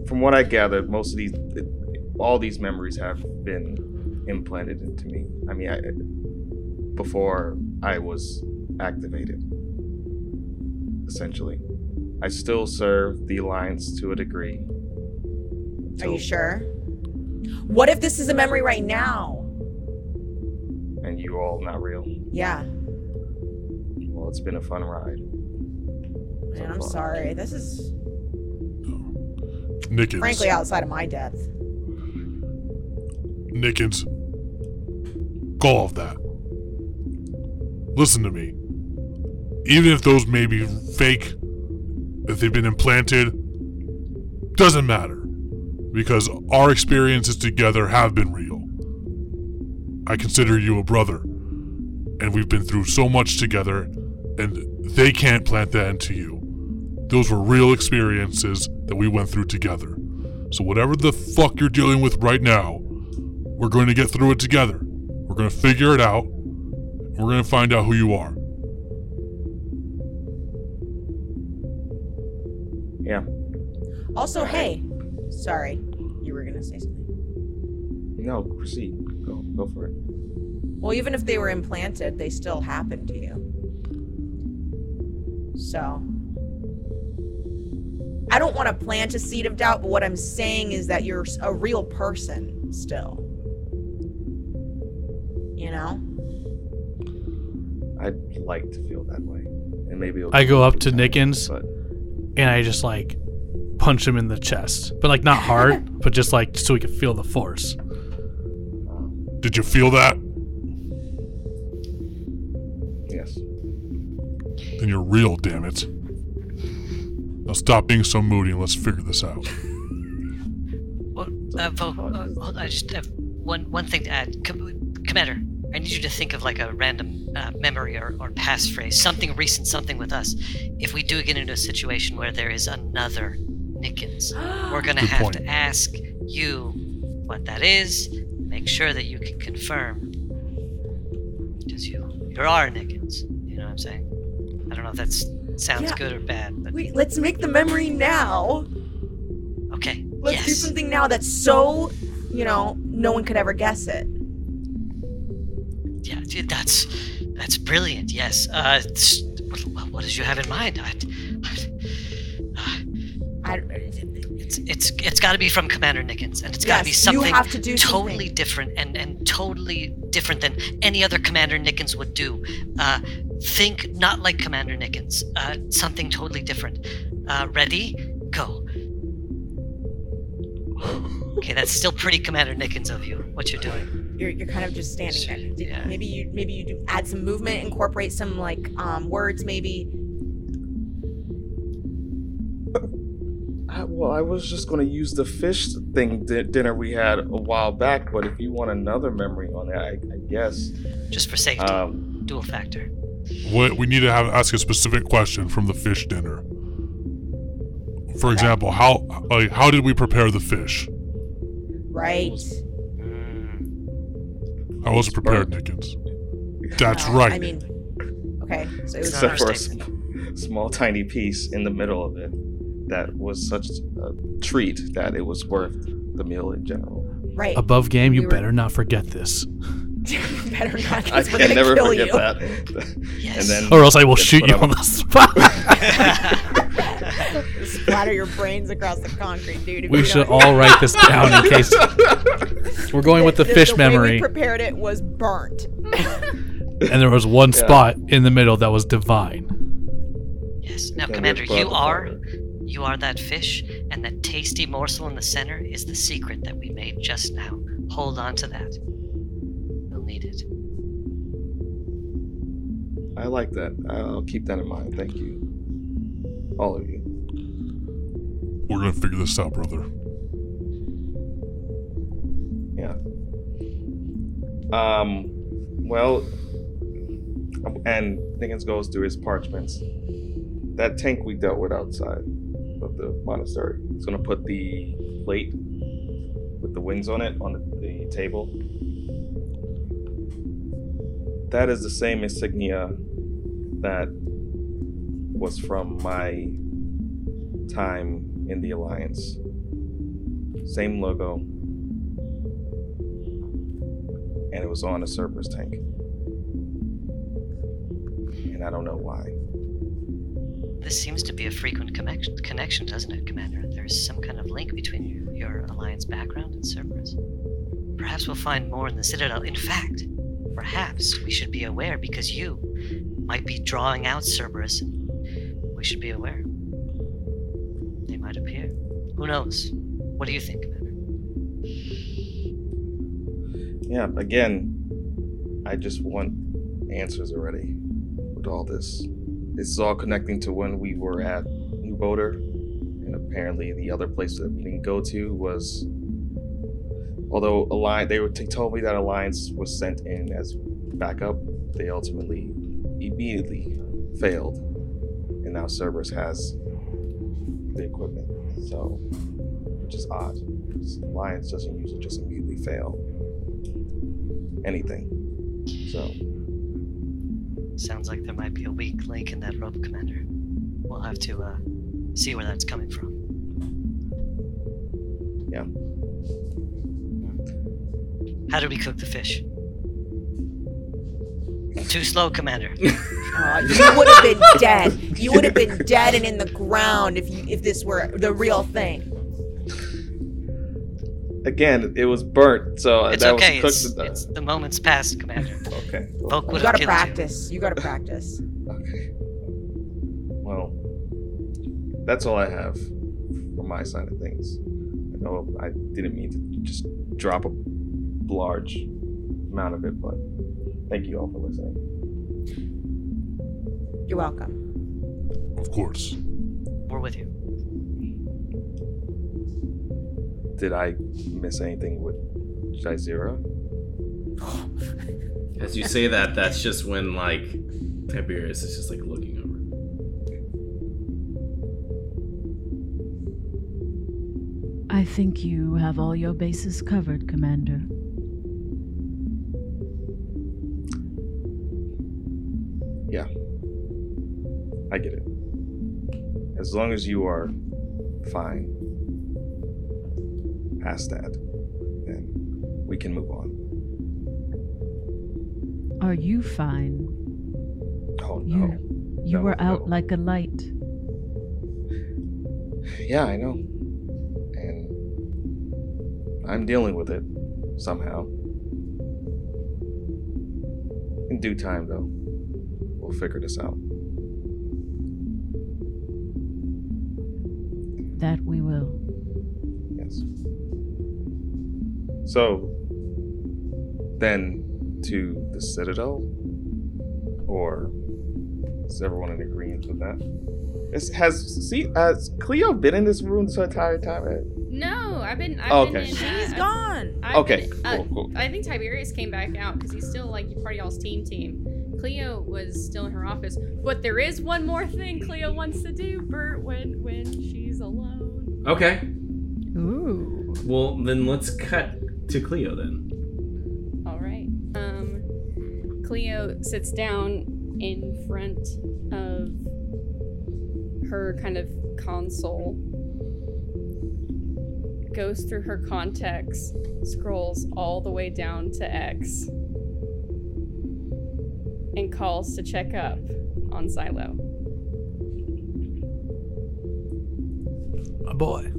from what I gathered, most of these, all these memories have been implanted into me. I mean, I, before I was activated, essentially. I still serve the Alliance to a degree. Are you sure? What if this is a memory right now? And you all not real. Yeah. Well, it's been a fun ride. Man, I'm sorry. This is Nickens. frankly outside of my depth. Nickens. Go off that. Listen to me. Even if those may be fake, if they've been implanted, doesn't matter. Because our experiences together have been real. I consider you a brother. And we've been through so much together, and they can't plant that into you. Those were real experiences that we went through together. So, whatever the fuck you're dealing with right now, we're going to get through it together. We're going to figure it out. and We're going to find out who you are. Yeah. Also, hey, sorry, you were gonna say something. No, proceed. Go, go for it. Well, even if they were implanted, they still happen to you. So, I don't want to plant a seed of doubt, but what I'm saying is that you're a real person still. You know? I'd like to feel that way, and maybe it'll I go up to Nickens but and I just like punch him in the chest, but like not hard, but just like so he could feel the force. Did you feel that? Yes. Then you're real, damn it. Now stop being so moody and let's figure this out. Well, uh, Vo, uh, hold on, I just have one one thing to add. Com- Commander, I need you to think of like a random uh, memory or, or passphrase, something recent, something with us. If we do get into a situation where there is another Nickens, we're gonna have point. to ask you what that is. Make sure that you can confirm. Because you, you are Nickens. You know what I'm saying? I don't know if that sounds Yeah. good or bad, but Wait, let's make the memory now. okay. Let's do something now that's so, you know, no one could ever guess it. Yeah, dude, that's that's brilliant. Yes. Uh, what, what did you have in mind? I, I, it's it's it's got to be from Commander Nickens, and it's got to be Yes, something to totally something. different and and totally different than any other Commander Nickens would do. Uh, think not like Commander Nickens. Uh, something totally different. Uh, ready? Go. Okay, that's still pretty Commander Nickens of you. What you're doing. You're, you're kind of just standing there. Did- Maybe you maybe you do add some movement, incorporate some like um, words, maybe. I, well, I was just going to use the fish thing di- dinner we had a while back, but if you want another memory on that, I, I guess. Just for safety. Um, Dual factor. What we need to have ask a specific question from the fish dinner. For example, how like how did we prepare the fish? Right. I wasn't prepared, Nickens. That's No, right. I mean, okay. So it was except for a sm- small, tiny piece in the middle of it that was such a treat that it was worth the meal in general. right. Above game, you We were- better not forget this. better not. I 'cause we're can never kill forget you. that. And then Or else I will shoot put you up- on the spot. Splatter your brains across the concrete, dude. we should don't- all write this down in case. We're going with the fish the way memory, we prepared it was burnt. and there was one Yeah. spot in the middle that was divine. Yes. Now, Commander, you put- are you are that fish, and that tasty morsel in the center is the secret that we made just now. Hold on to that. You'll need it. I like that. I'll keep that in mind. Thank you. All of you. We're gonna figure this out, brother. Yeah. Um, well, and Nickens goes through his parchments. That tank we dealt with outside of the monastery. He's gonna put the plate with the wings on it on the, the table. That is the same insignia that was from my time in the Alliance. Same logo, and it was on a Cerberus tank. And I don't know why. This seems to be a frequent connection, connection doesn't it, Commander? There's some kind of link between your, Alliance background and Cerberus. Perhaps we'll find more in the Citadel. In fact, perhaps we should be aware because you might be drawing out Cerberus, and we should be aware. They might appear. Who knows? What do you think, Commander? Yeah, again, I just want answers already with all this. This is all connecting to when we were at New Boulder, and apparently the other place that we didn't go to was. Although Alliance, they were they told me that Alliance was sent in as backup. They ultimately, immediately failed, and now Cerberus has the equipment. So, which is odd. Alliance doesn't usually just immediately fail anything. So, Sounds like there might be a weak link in that rope, Commander. We'll have to uh, see where that's coming from. yeah. How do we cook the fish? Too slow, Commander. Uh, you would have been dead. You would have been dead and in the ground if you if this were the real thing. Again, it was burnt, so It's that okay. was It's, cooked. it's the moment's past, Commander. okay. Volk You gotta killed practice. You gotta practice. Okay. Well, that's all I have from my side of things. I know I didn't mean to just drop a large amount of it, but thank you all for listening. You're welcome. Of course. We're with you. Did I miss anything with Jaizira? As you say that, that's just when like Tiberius is just like looking over. I think you have all your bases covered, Commander. Yeah. I get it. As long as you are fine past that, then we can move on. Are you fine? Oh no. You, you No, were no. out like a light. Yeah, I know. And I'm dealing with it somehow. In due time, though, we'll figure this out. That we will. So, then to the Citadel? Or is everyone in agreement with that? Is, has see has Cleo been in this room this entire time? No, I've been. I've Oh, been okay. in, She's uh, gone. I've Okay, been- uh, cool, cool. I think Tiberius came back out because he's still like part of y'all's team team. Cleo was still in her office, but there is one more thing Cleo wants to do, Bert, when when she's alone. Okay. Ooh. Well, then let's cut to Cleo then. All right. Um, Cleo sits down in front of her kind of console, goes through her contacts, scrolls all the way down to X, and calls to check up on Xylo. My boy.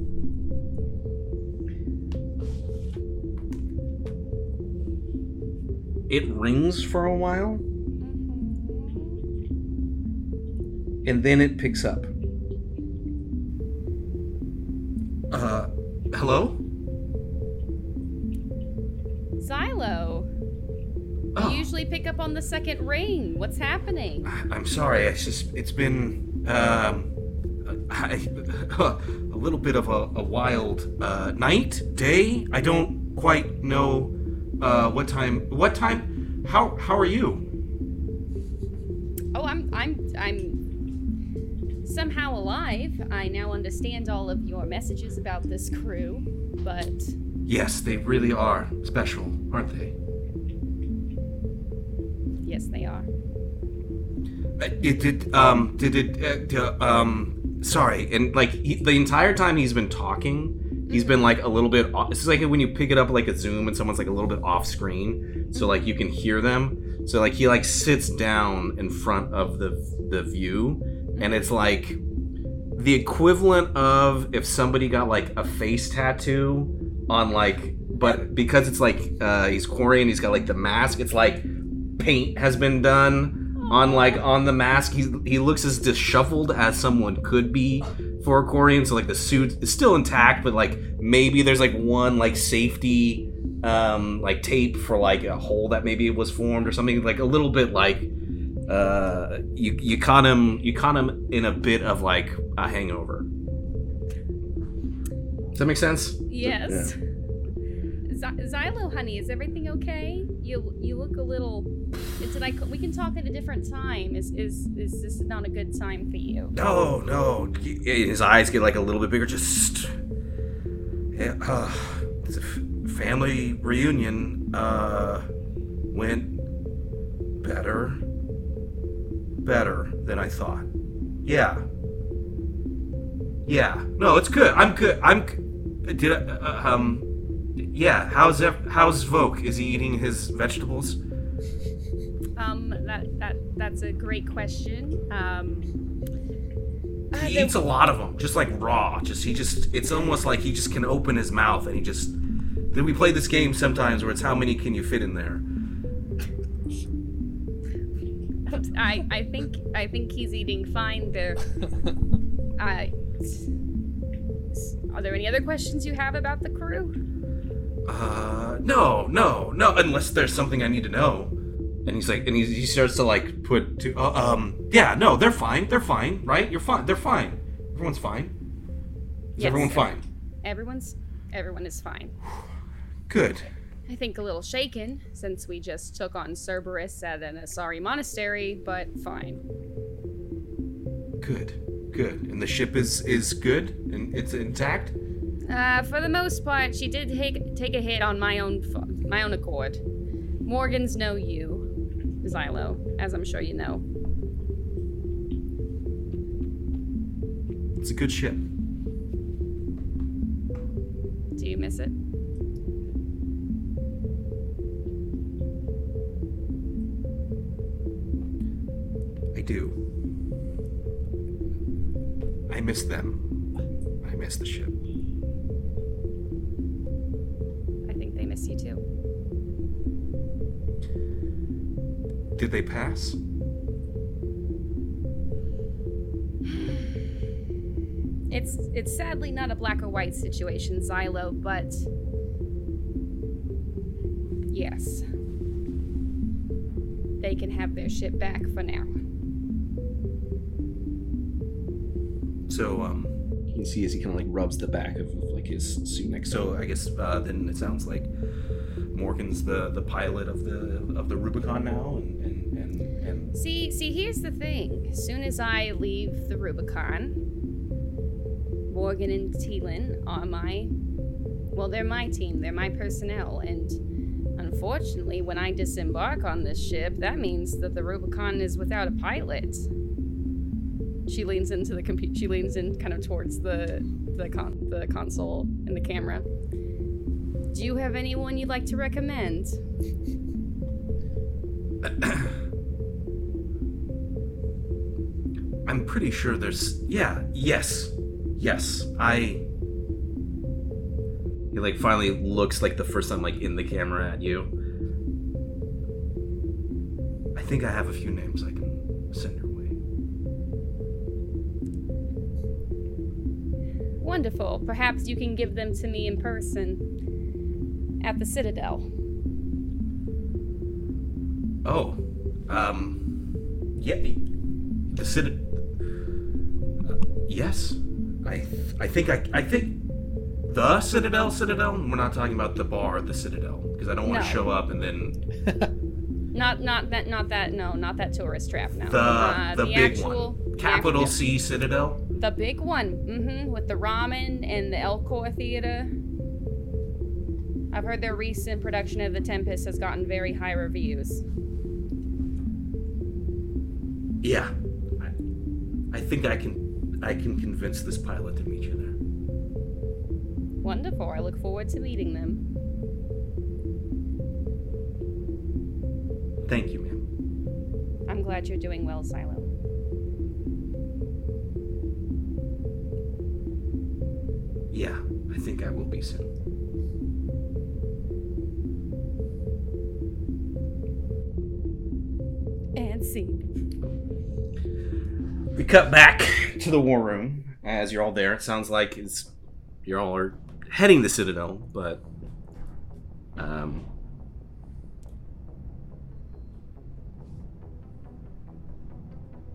It rings for a while, and then it picks up. Uh, hello? Xylo! Oh. You usually pick up on the second ring. What's happening? I'm sorry. It's just it's been um, I, a little bit of a, a wild uh, night, day. I don't quite know uh, what time. What time? How how are you? Oh, I'm I'm I'm somehow alive. I now understand all of your messages about this crew, but Yes, they really are special, aren't they? yes, they are. Uh, It did. Um. Did it? Uh, d- um. Sorry. And like he, the entire time he's been talking, he's been like a little bit. Off, it's like when you pick it up like a Zoom and someone's like a little bit off screen, so like you can hear them. So like he like sits down in front of the the view, and it's like the equivalent of if somebody got like a face tattoo on like, but because it's like uh, he's Quarian and he's got like the mask, it's like paint has been done on like on the mask. He he looks as disheveled as someone could be for a Quarian. So like the suit is still intact, but like maybe there's like one like safety um like tape for like a hole that maybe was formed or something like a little bit like uh you you caught him you caught him in a bit of like a hangover. Does that make sense? Yes. Z- Xylo, honey, is everything okay? You you look a little. Did I? We can talk at a different time. Is is is this not a good time for you? No, no. His eyes get like a little bit bigger. Just yeah, uh, it's a f- family reunion. Uh, went better, better than I thought. Yeah, yeah. No, it's good. I'm good. I'm. Did I, uh, um. Yeah. How's ev- how's Voke? Is he eating his vegetables? Um, that that that's a great question. Um, uh, He there- eats a lot of them, just like raw. Just he just it's almost like he just can open his mouth and he just. Then we play this game sometimes where it's how many can you fit in there. I I think I think he's eating fine there. I. Are there any other questions you have about the crew? Uh, no, no, no. Unless there's something I need to know. And he's like, and he, he starts to like put to, uh, um, yeah, no, they're fine, they're fine, right? You're fine, they're fine. Everyone's fine. Is Yes, everyone fine? Everyone's everyone is fine. Good, I think a little shaken since we just took on Cerberus at an Asari monastery, but fine. Good, good. And the ship is is good and it's intact. Uh, for the most part, she did take take a hit on my own my own accord. Morgans know you, Xylo, as I'm sure you know. It's a good ship. Do you miss it? I do. I miss them. I miss the ship. Miss you too. Did they pass? It's it's sadly not a black or white situation, Xylo, but yes. They can have their ship back for now. So um, you can see as he kind of like rubs the back of, of like his suit neck. So I guess uh, then it sounds like Morgan's the the pilot of the of the Rubicon now, and and and, and See, see, here's the thing. As soon as I leave the Rubicon, Morgan and Teelan are my well, they're my team, they're my personnel, and unfortunately, when I disembark on this ship, that means that the Rubicon is without a pilot. She leans into the computer. She leans in kind of towards the the con- the console and the camera. Do you have anyone you'd like to recommend? I'm pretty sure there's yeah yes yes I. He like finally looks like the first time like in the camera at you. I think I have a few names I can Wonderful. Perhaps you can give them to me in person at the Citadel. Oh, um, yeah, the city. Uh, yes, I, th- I think I, I think the Citadel, Citadel. We're not talking about the bar, the Citadel, because I don't want to No. show up and then Not not that not that no, not that tourist trap no. the uh, the, big actual one, the capital actual- C Citadel. The big one, mm-hmm, with the ramen and the Elcor Theater. I've heard their recent production of The Tempest has gotten very high reviews. Yeah, I, I think I can, I can convince this pilot to meet you there. Wonderful. I look forward to meeting them. Thank you, ma'am. I'm glad you're doing well, Xylo. Yeah, I think I will be soon. And scene. We cut back to the war room as you're all there. It sounds like it's you're all are heading the Citadel, but um,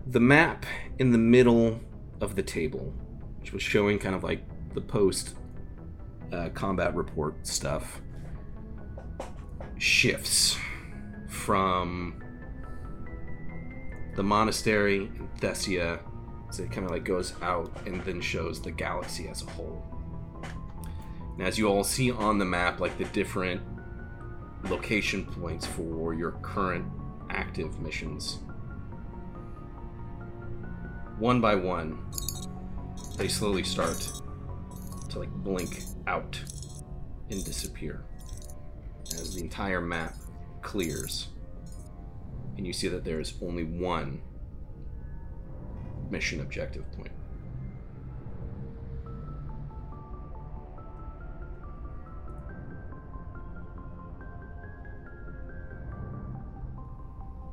the map in the middle of the table, which was showing kind of like the post uh, combat report stuff, shifts from the monastery in Thessia. So it kind of like goes out and then shows the galaxy as a whole. And as you all see on the map, like the different location points for your current active missions, one by one, they slowly start like blink out and disappear as the entire map clears and you see that there is only one mission objective point.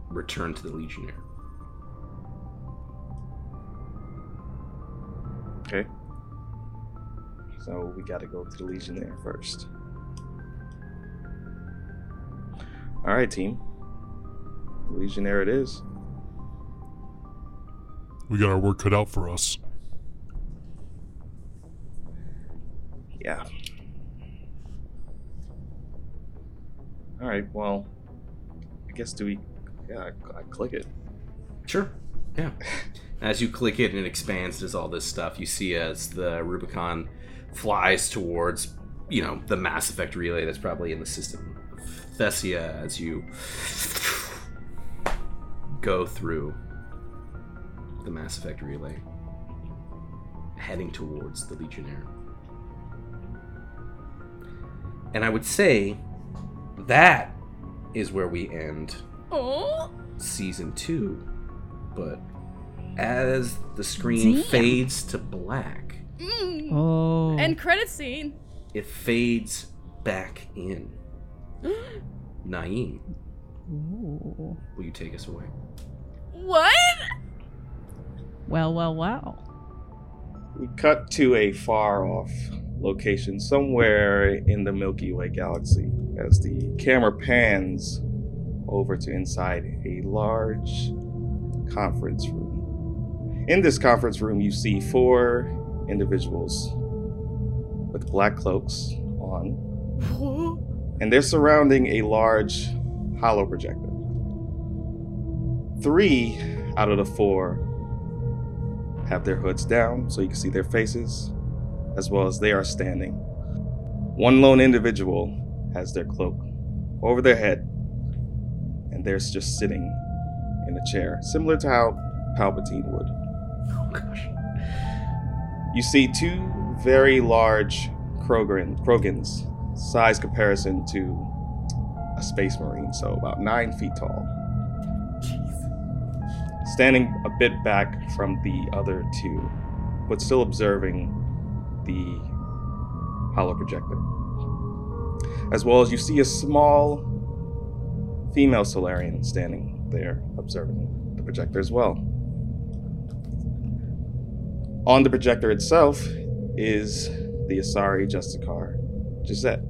Return to the Legionnaire. Okay. So we gotta go to the Legionnaire first. Alright, team. Legionnaire it is. We got our work cut out for us. Yeah. All right. Well, I guess do we? Yeah, I, I click it. Sure. Yeah. As you click it and it expands, does all this stuff. You see as the Rubicon flies towards, you know, the Mass Effect relay that's probably in the system of Thessia as you go through the Mass Effect relay, heading towards the Legionnaire. And I would say that is where we end Oh. season two. But as the screen Damn. fades to black, Mm. Oh. End credit scene. it fades back in. Naeem, Ooh. will you take us away? What? Well, well, well. We cut to a far off location somewhere in the Milky Way galaxy as the camera pans over to inside a large conference room. In this conference room, you see four individuals with black cloaks on, and they're surrounding a large holo projector. Three out of the four have their hoods down so you can see their faces, as well as they are standing. One lone individual has their cloak over their head, and they're just sitting in a chair, similar to how Palpatine would. Oh gosh. You see two very large Krogan, Krogans, size comparison to a space marine, so about nine feet tall. Standing a bit back from the other two, but still observing the holo projector. As well as you see a small female Salarian standing there observing the projector as well. On the projector itself is the Asari Justicar, Gisette.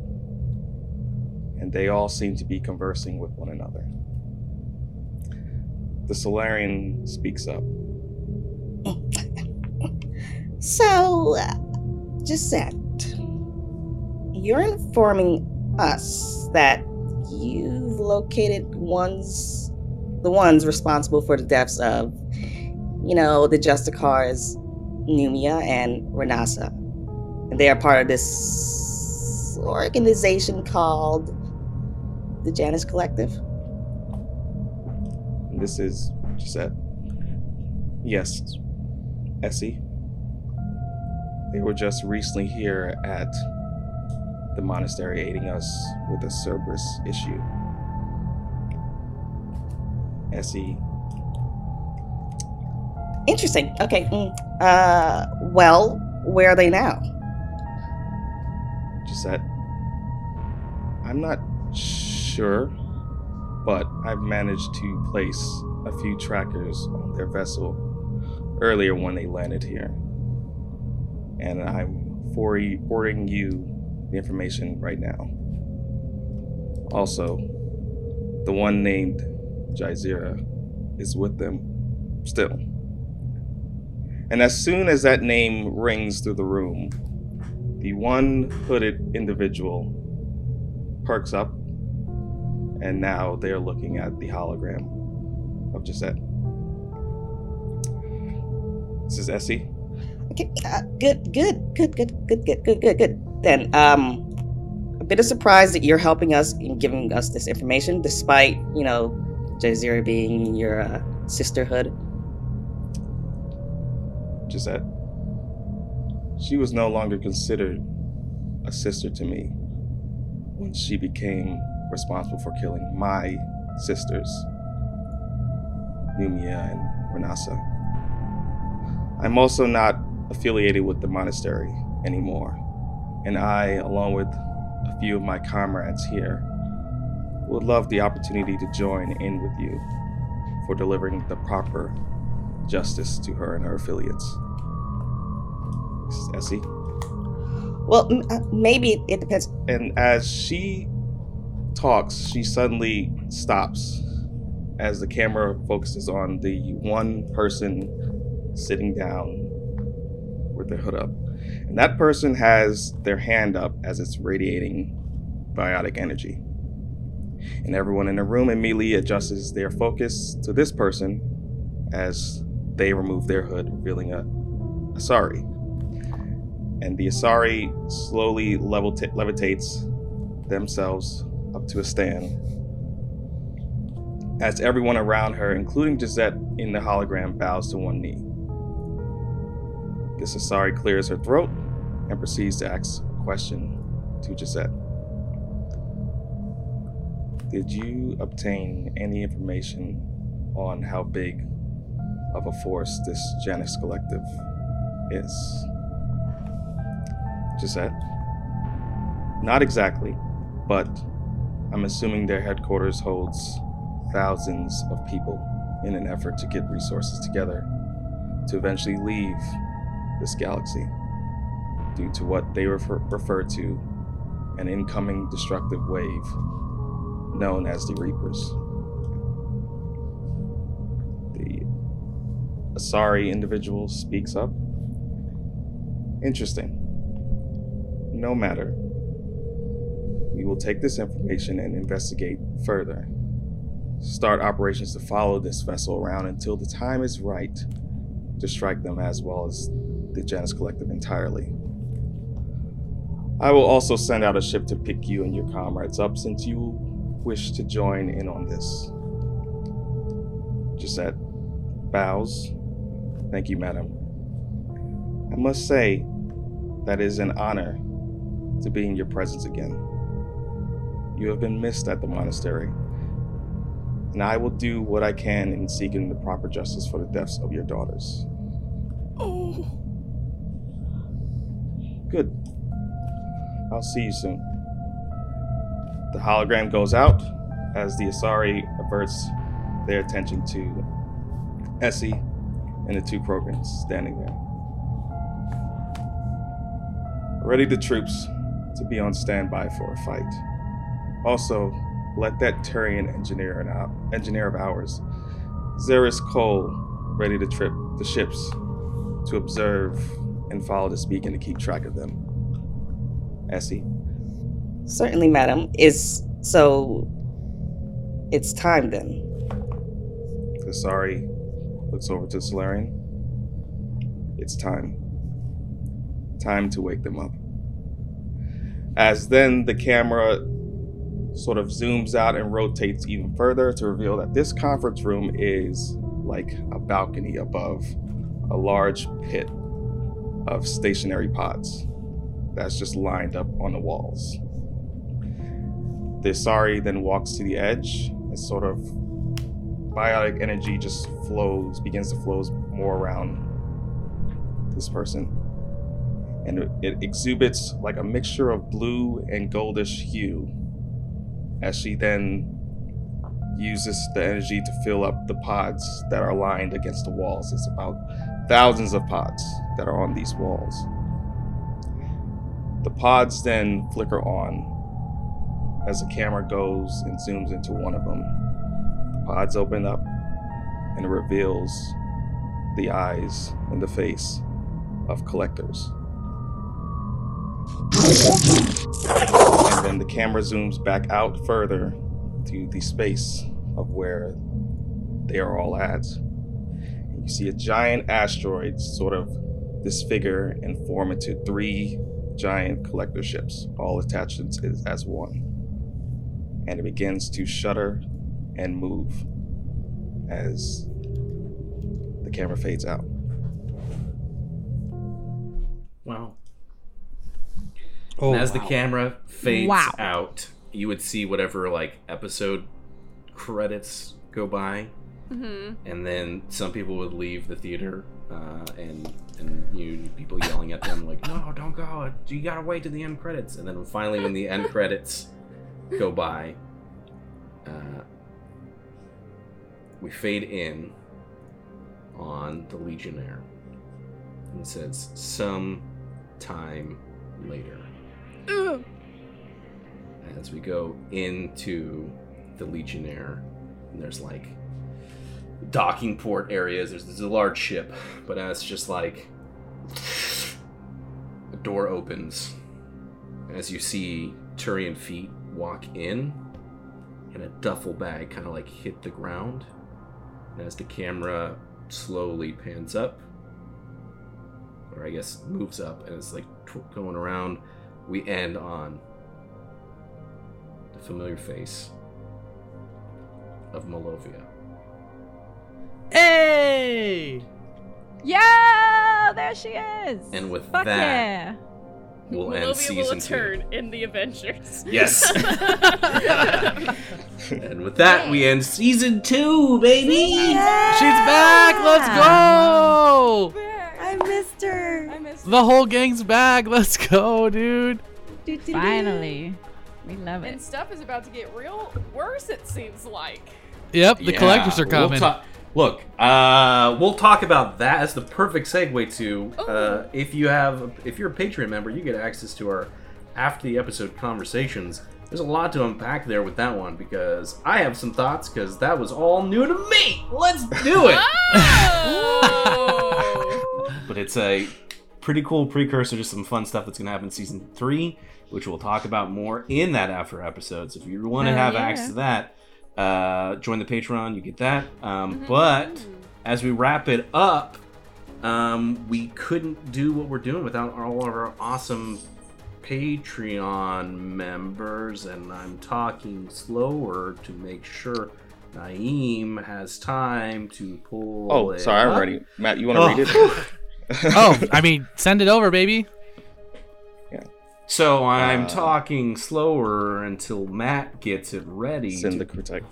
And they all seem to be conversing with one another. The Salarian speaks up. So, uh, Gisette, you're informing us that you've located ones, the ones responsible for the deaths of, you know, the Justicars, Numia and Renasa. And they are part of this organization called the Janus Collective. This is Gisette. Yes, Essie. They were just recently here at the monastery aiding us with the Cerberus issue. Essie, Interesting. Okay. mm, Uh, well, where are they now? Gisette. I'm not sure, but I've managed to place a few trackers on their vessel earlier when they landed here. And I'm forward- forwarding you the information right now. Also, the one named Jaizira is with them still. And as soon as that name rings through the room, the one hooded individual perks up, and now they're looking at the hologram of Gisette. This is Essie. Okay, uh, good, good, good, good, good, good, good, good, good. Then, um, a bit of surprise that you're helping us in giving us this information, despite you know, Jaizira being your uh, sisterhood. Gisette. She was no longer considered a sister to me when she became responsible for killing my sisters, Numia and Renasa. I'm also not affiliated with the monastery anymore, and I, along with a few of my comrades here, would love the opportunity to join in with you for delivering the proper justice to her and her affiliates. Essie. Well, m- uh, maybe it depends. And as she talks, she suddenly stops as the camera focuses on the one person sitting down with their hood up. And that person has their hand up as it's radiating biotic energy. and everyone in the room immediately adjusts their focus to this person as they remove their hood, revealing a Asari. And the Asari slowly levita- levitates themselves up to a stand as everyone around her, including Gisette in the hologram, bows to one knee. This Asari clears her throat and proceeds to ask a question to Gisette. Did you obtain any information on how big of a force this Janus Collective is? Gisette? Not exactly, but I'm assuming their headquarters holds thousands of people in an effort to get resources together to eventually leave this galaxy due to what they refer, refer to an incoming destructive wave known as the Reapers. Asari individual speaks up. Interesting. No matter. We will take this information and investigate further. Start operations to follow this vessel around until the time is right to strike them as well as the Janus Collective entirely. I will also send out a ship to pick you and your comrades up since you wish to join in on this. Gisette bows. Thank you, madam. I must say that it is an honor to be in your presence again. You have been missed at the monastery, and I will do what I can in seeking the proper justice for the deaths of your daughters. Oh. Good. I'll see you soon. The hologram goes out as the Asari averts their attention to Essie and the two Krogans standing there. Ready the troops to be on standby for a fight. Also, let that Turian engineer, and engineer of ours, Zeris Cole, ready to trip the ships to observe and follow this beacon to keep track of them. Essie. Certainly, madam. Is so. It's time then. Asari looks over to Salarian. It's time. Time to wake them up. As then the camera sort of zooms out and rotates even further to reveal that this conference room is like a balcony above a large pit of stationary pods that's just lined up on the walls. The Asari then walks to the edge and sort of biotic energy just flows, begins to flows more around this person. And it, it exhibits like a mixture of blue and goldish hue as she then uses the energy to fill up the pods that are lined against the walls. It's about thousands of pods that are on these walls. The pods then flicker on as the camera goes and zooms into one of them. Pods open up and reveals the eyes and the face of collectors. And then the camera zooms back out further to the space of where they are all at. And you see a giant asteroid sort of disfigure and form into three giant collector ships, all attached as one. And it begins to shudder and move as the camera fades out. Wow. Oh, and as the camera fades Wow. out, you would see whatever like episode credits go by, Mhm. and then some people would leave the theater, uh, and and you people yelling at them like, "No, don't go! You gotta wait to the end credits." And then finally, when the end credits go by, uh, we fade in on the Legionnaire, and it says, "Some time later." as we go into the Legionnaire, and there's like docking port areas. There's, there's a large ship, but as just like a door opens, as you see Turian feet walk in, and a duffel bag kind of like hit the ground. And as the camera slowly pans up, or I guess moves up, and it's like tw- going around, we end on the familiar face of Malovia. Hey! Yeah, there she is. And with Fuck that, yeah. We'll end Malovia will season two. in the Avengers. Yes. and with that, we end season two, baby. Yeah! She's back. Let's go. I missed her. I missed her. The whole gang's back. Let's go, dude. Finally. We love it. And stuff is about to get real worse, it seems like. Yep, the Yeah, collectors are we'll coming. ta- look, uh, we'll talk about that as the perfect segue to uh, if you have if you're a Patreon member, you get access to our after the episode conversations. There's a lot to unpack there with that one because I have some thoughts because that was all new to me. Let's do it. but it's a pretty cool precursor to some fun stuff that's going to happen in season three, which we'll talk about more in that after episode. So if you want to have yeah. access to that, uh, join the Patreon. You get that. Um, But as we wrap it up, um, we couldn't do what we're doing without all of our awesome Patreon members, and I'm talking slower to make sure Naeem has time to pull. Oh, it sorry, I'm up. ready. Matt, you want to Oh. read it? oh, I mean, send it over, baby. So I'm Uh, talking slower until Matt gets it ready. Send the critique.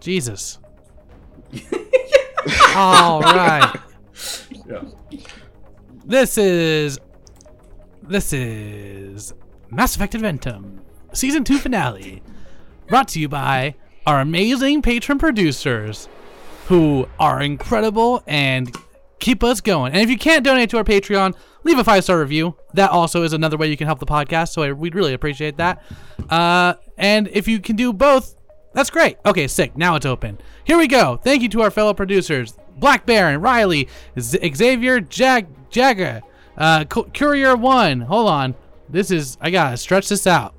Jesus. All right. Yeah. This is this is Mass Effect Adventum season two finale, brought to you by our amazing patron producers, who are incredible and keep us going. And if you can't donate to our Patreon, leave a five star review. That also is another way you can help the podcast. So I, we'd really appreciate that. Uh, and if you can do both, that's great. Okay, sick. Now it's open. Here we go. Thank you to our fellow producers Black Baron, Riley, Z- Xavier, Jag, Jagger, uh, Cu- Courier One. Hold on. This is, I gotta stretch this out.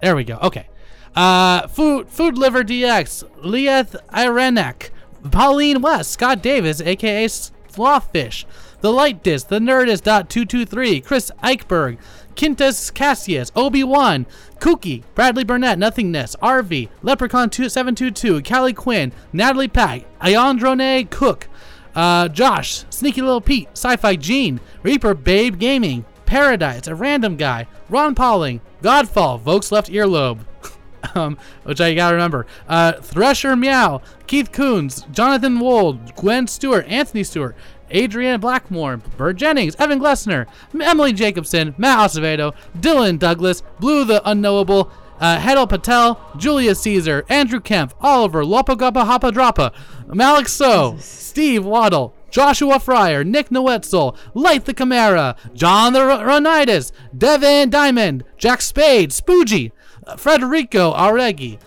There we go. Okay. Uh, Food Food Liver DX, Leeth Irenek, Pauline West, Scott Davis, aka Slothfish, The Light Disc, The Nerdist dot two two three, Chris Eichberg, Quintus Cassius, Obi Wan, Kookie, Bradley Burnett, Nothingness, RV, Leprechaun 2722, Callie Quinn, Natalie Pack, Ayandrone Cook, uh, Josh, Sneaky Little Pete, Sci-Fi Gene, Reaper Babe Gaming, Paradise, a random guy, Ron Pauling, Godfall, Vokes Left Earlobe, um, which I gotta remember, uh, Thresher Meow, Keith Coons, Jonathan Wold, Gwen Stewart, Anthony Stewart, Adriana Blackmore, Bird Jennings, Evan Glessner, Emily Jacobson, Matt Acevedo, Dylan Douglas, Blue the Unknowable, uh, Hedel Patel, Julius Caesar, Andrew Kemp, Oliver, Lopagapa Hapa Drapa, Malik So, Steve Waddle, Joshua Fryer, Nick Noetzel, Light the Chimera, John the R- Ronitis, Devin Diamond, Jack Spade, Spoogie, uh, Federico Aregi,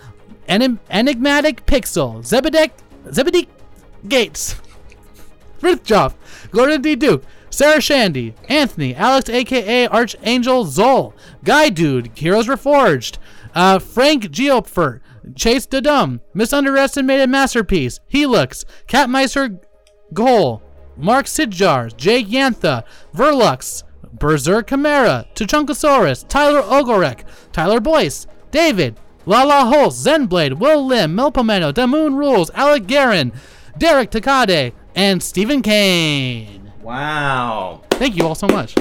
Enim- Enigmatic Pixel, Zebedek, Zebedee Gates, Frithjof, Gordon D. Duke, Sarah Shandy, Anthony, Alex aka Archangel Zol, Guy Dude, Heroes Reforged, uh, Frank Geopfer, Chase Dudum, Misunderestimated Masterpiece, Helix, Catmeister Goal, Mark Sidjars, Jake Yantha, Verlux, Berserk Chimera, Tuchunkosaurus, Tyler Ogorek, Tyler Boyce, David, Lala Holst, Zenblade, Will Lim, Melpomeno, Damoon Rules, Alec Guerin, Derek Takade, and Stephen Kane. Wow. Thank you all so much.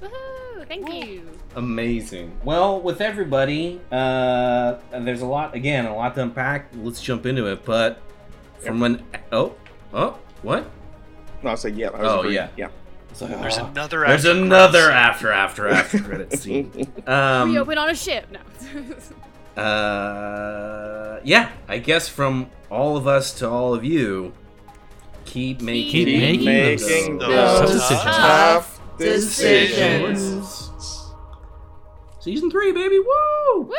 Woohoo! Thank you. Amazing. Well, with everybody, uh, there's a lot, again, a lot to unpack. Let's jump into it. But from an. Oh, oh, what? No, I said yeah. I was Oh, agreeing. yeah. yeah. It's like, There's oh, another There's another credits. after, after, after credit scene. Um, we open on a ship. No. uh, yeah, I guess from all of us to all of you, keep making, Keep making making those those tough tough decisions. Season three, baby! Woo! Woo!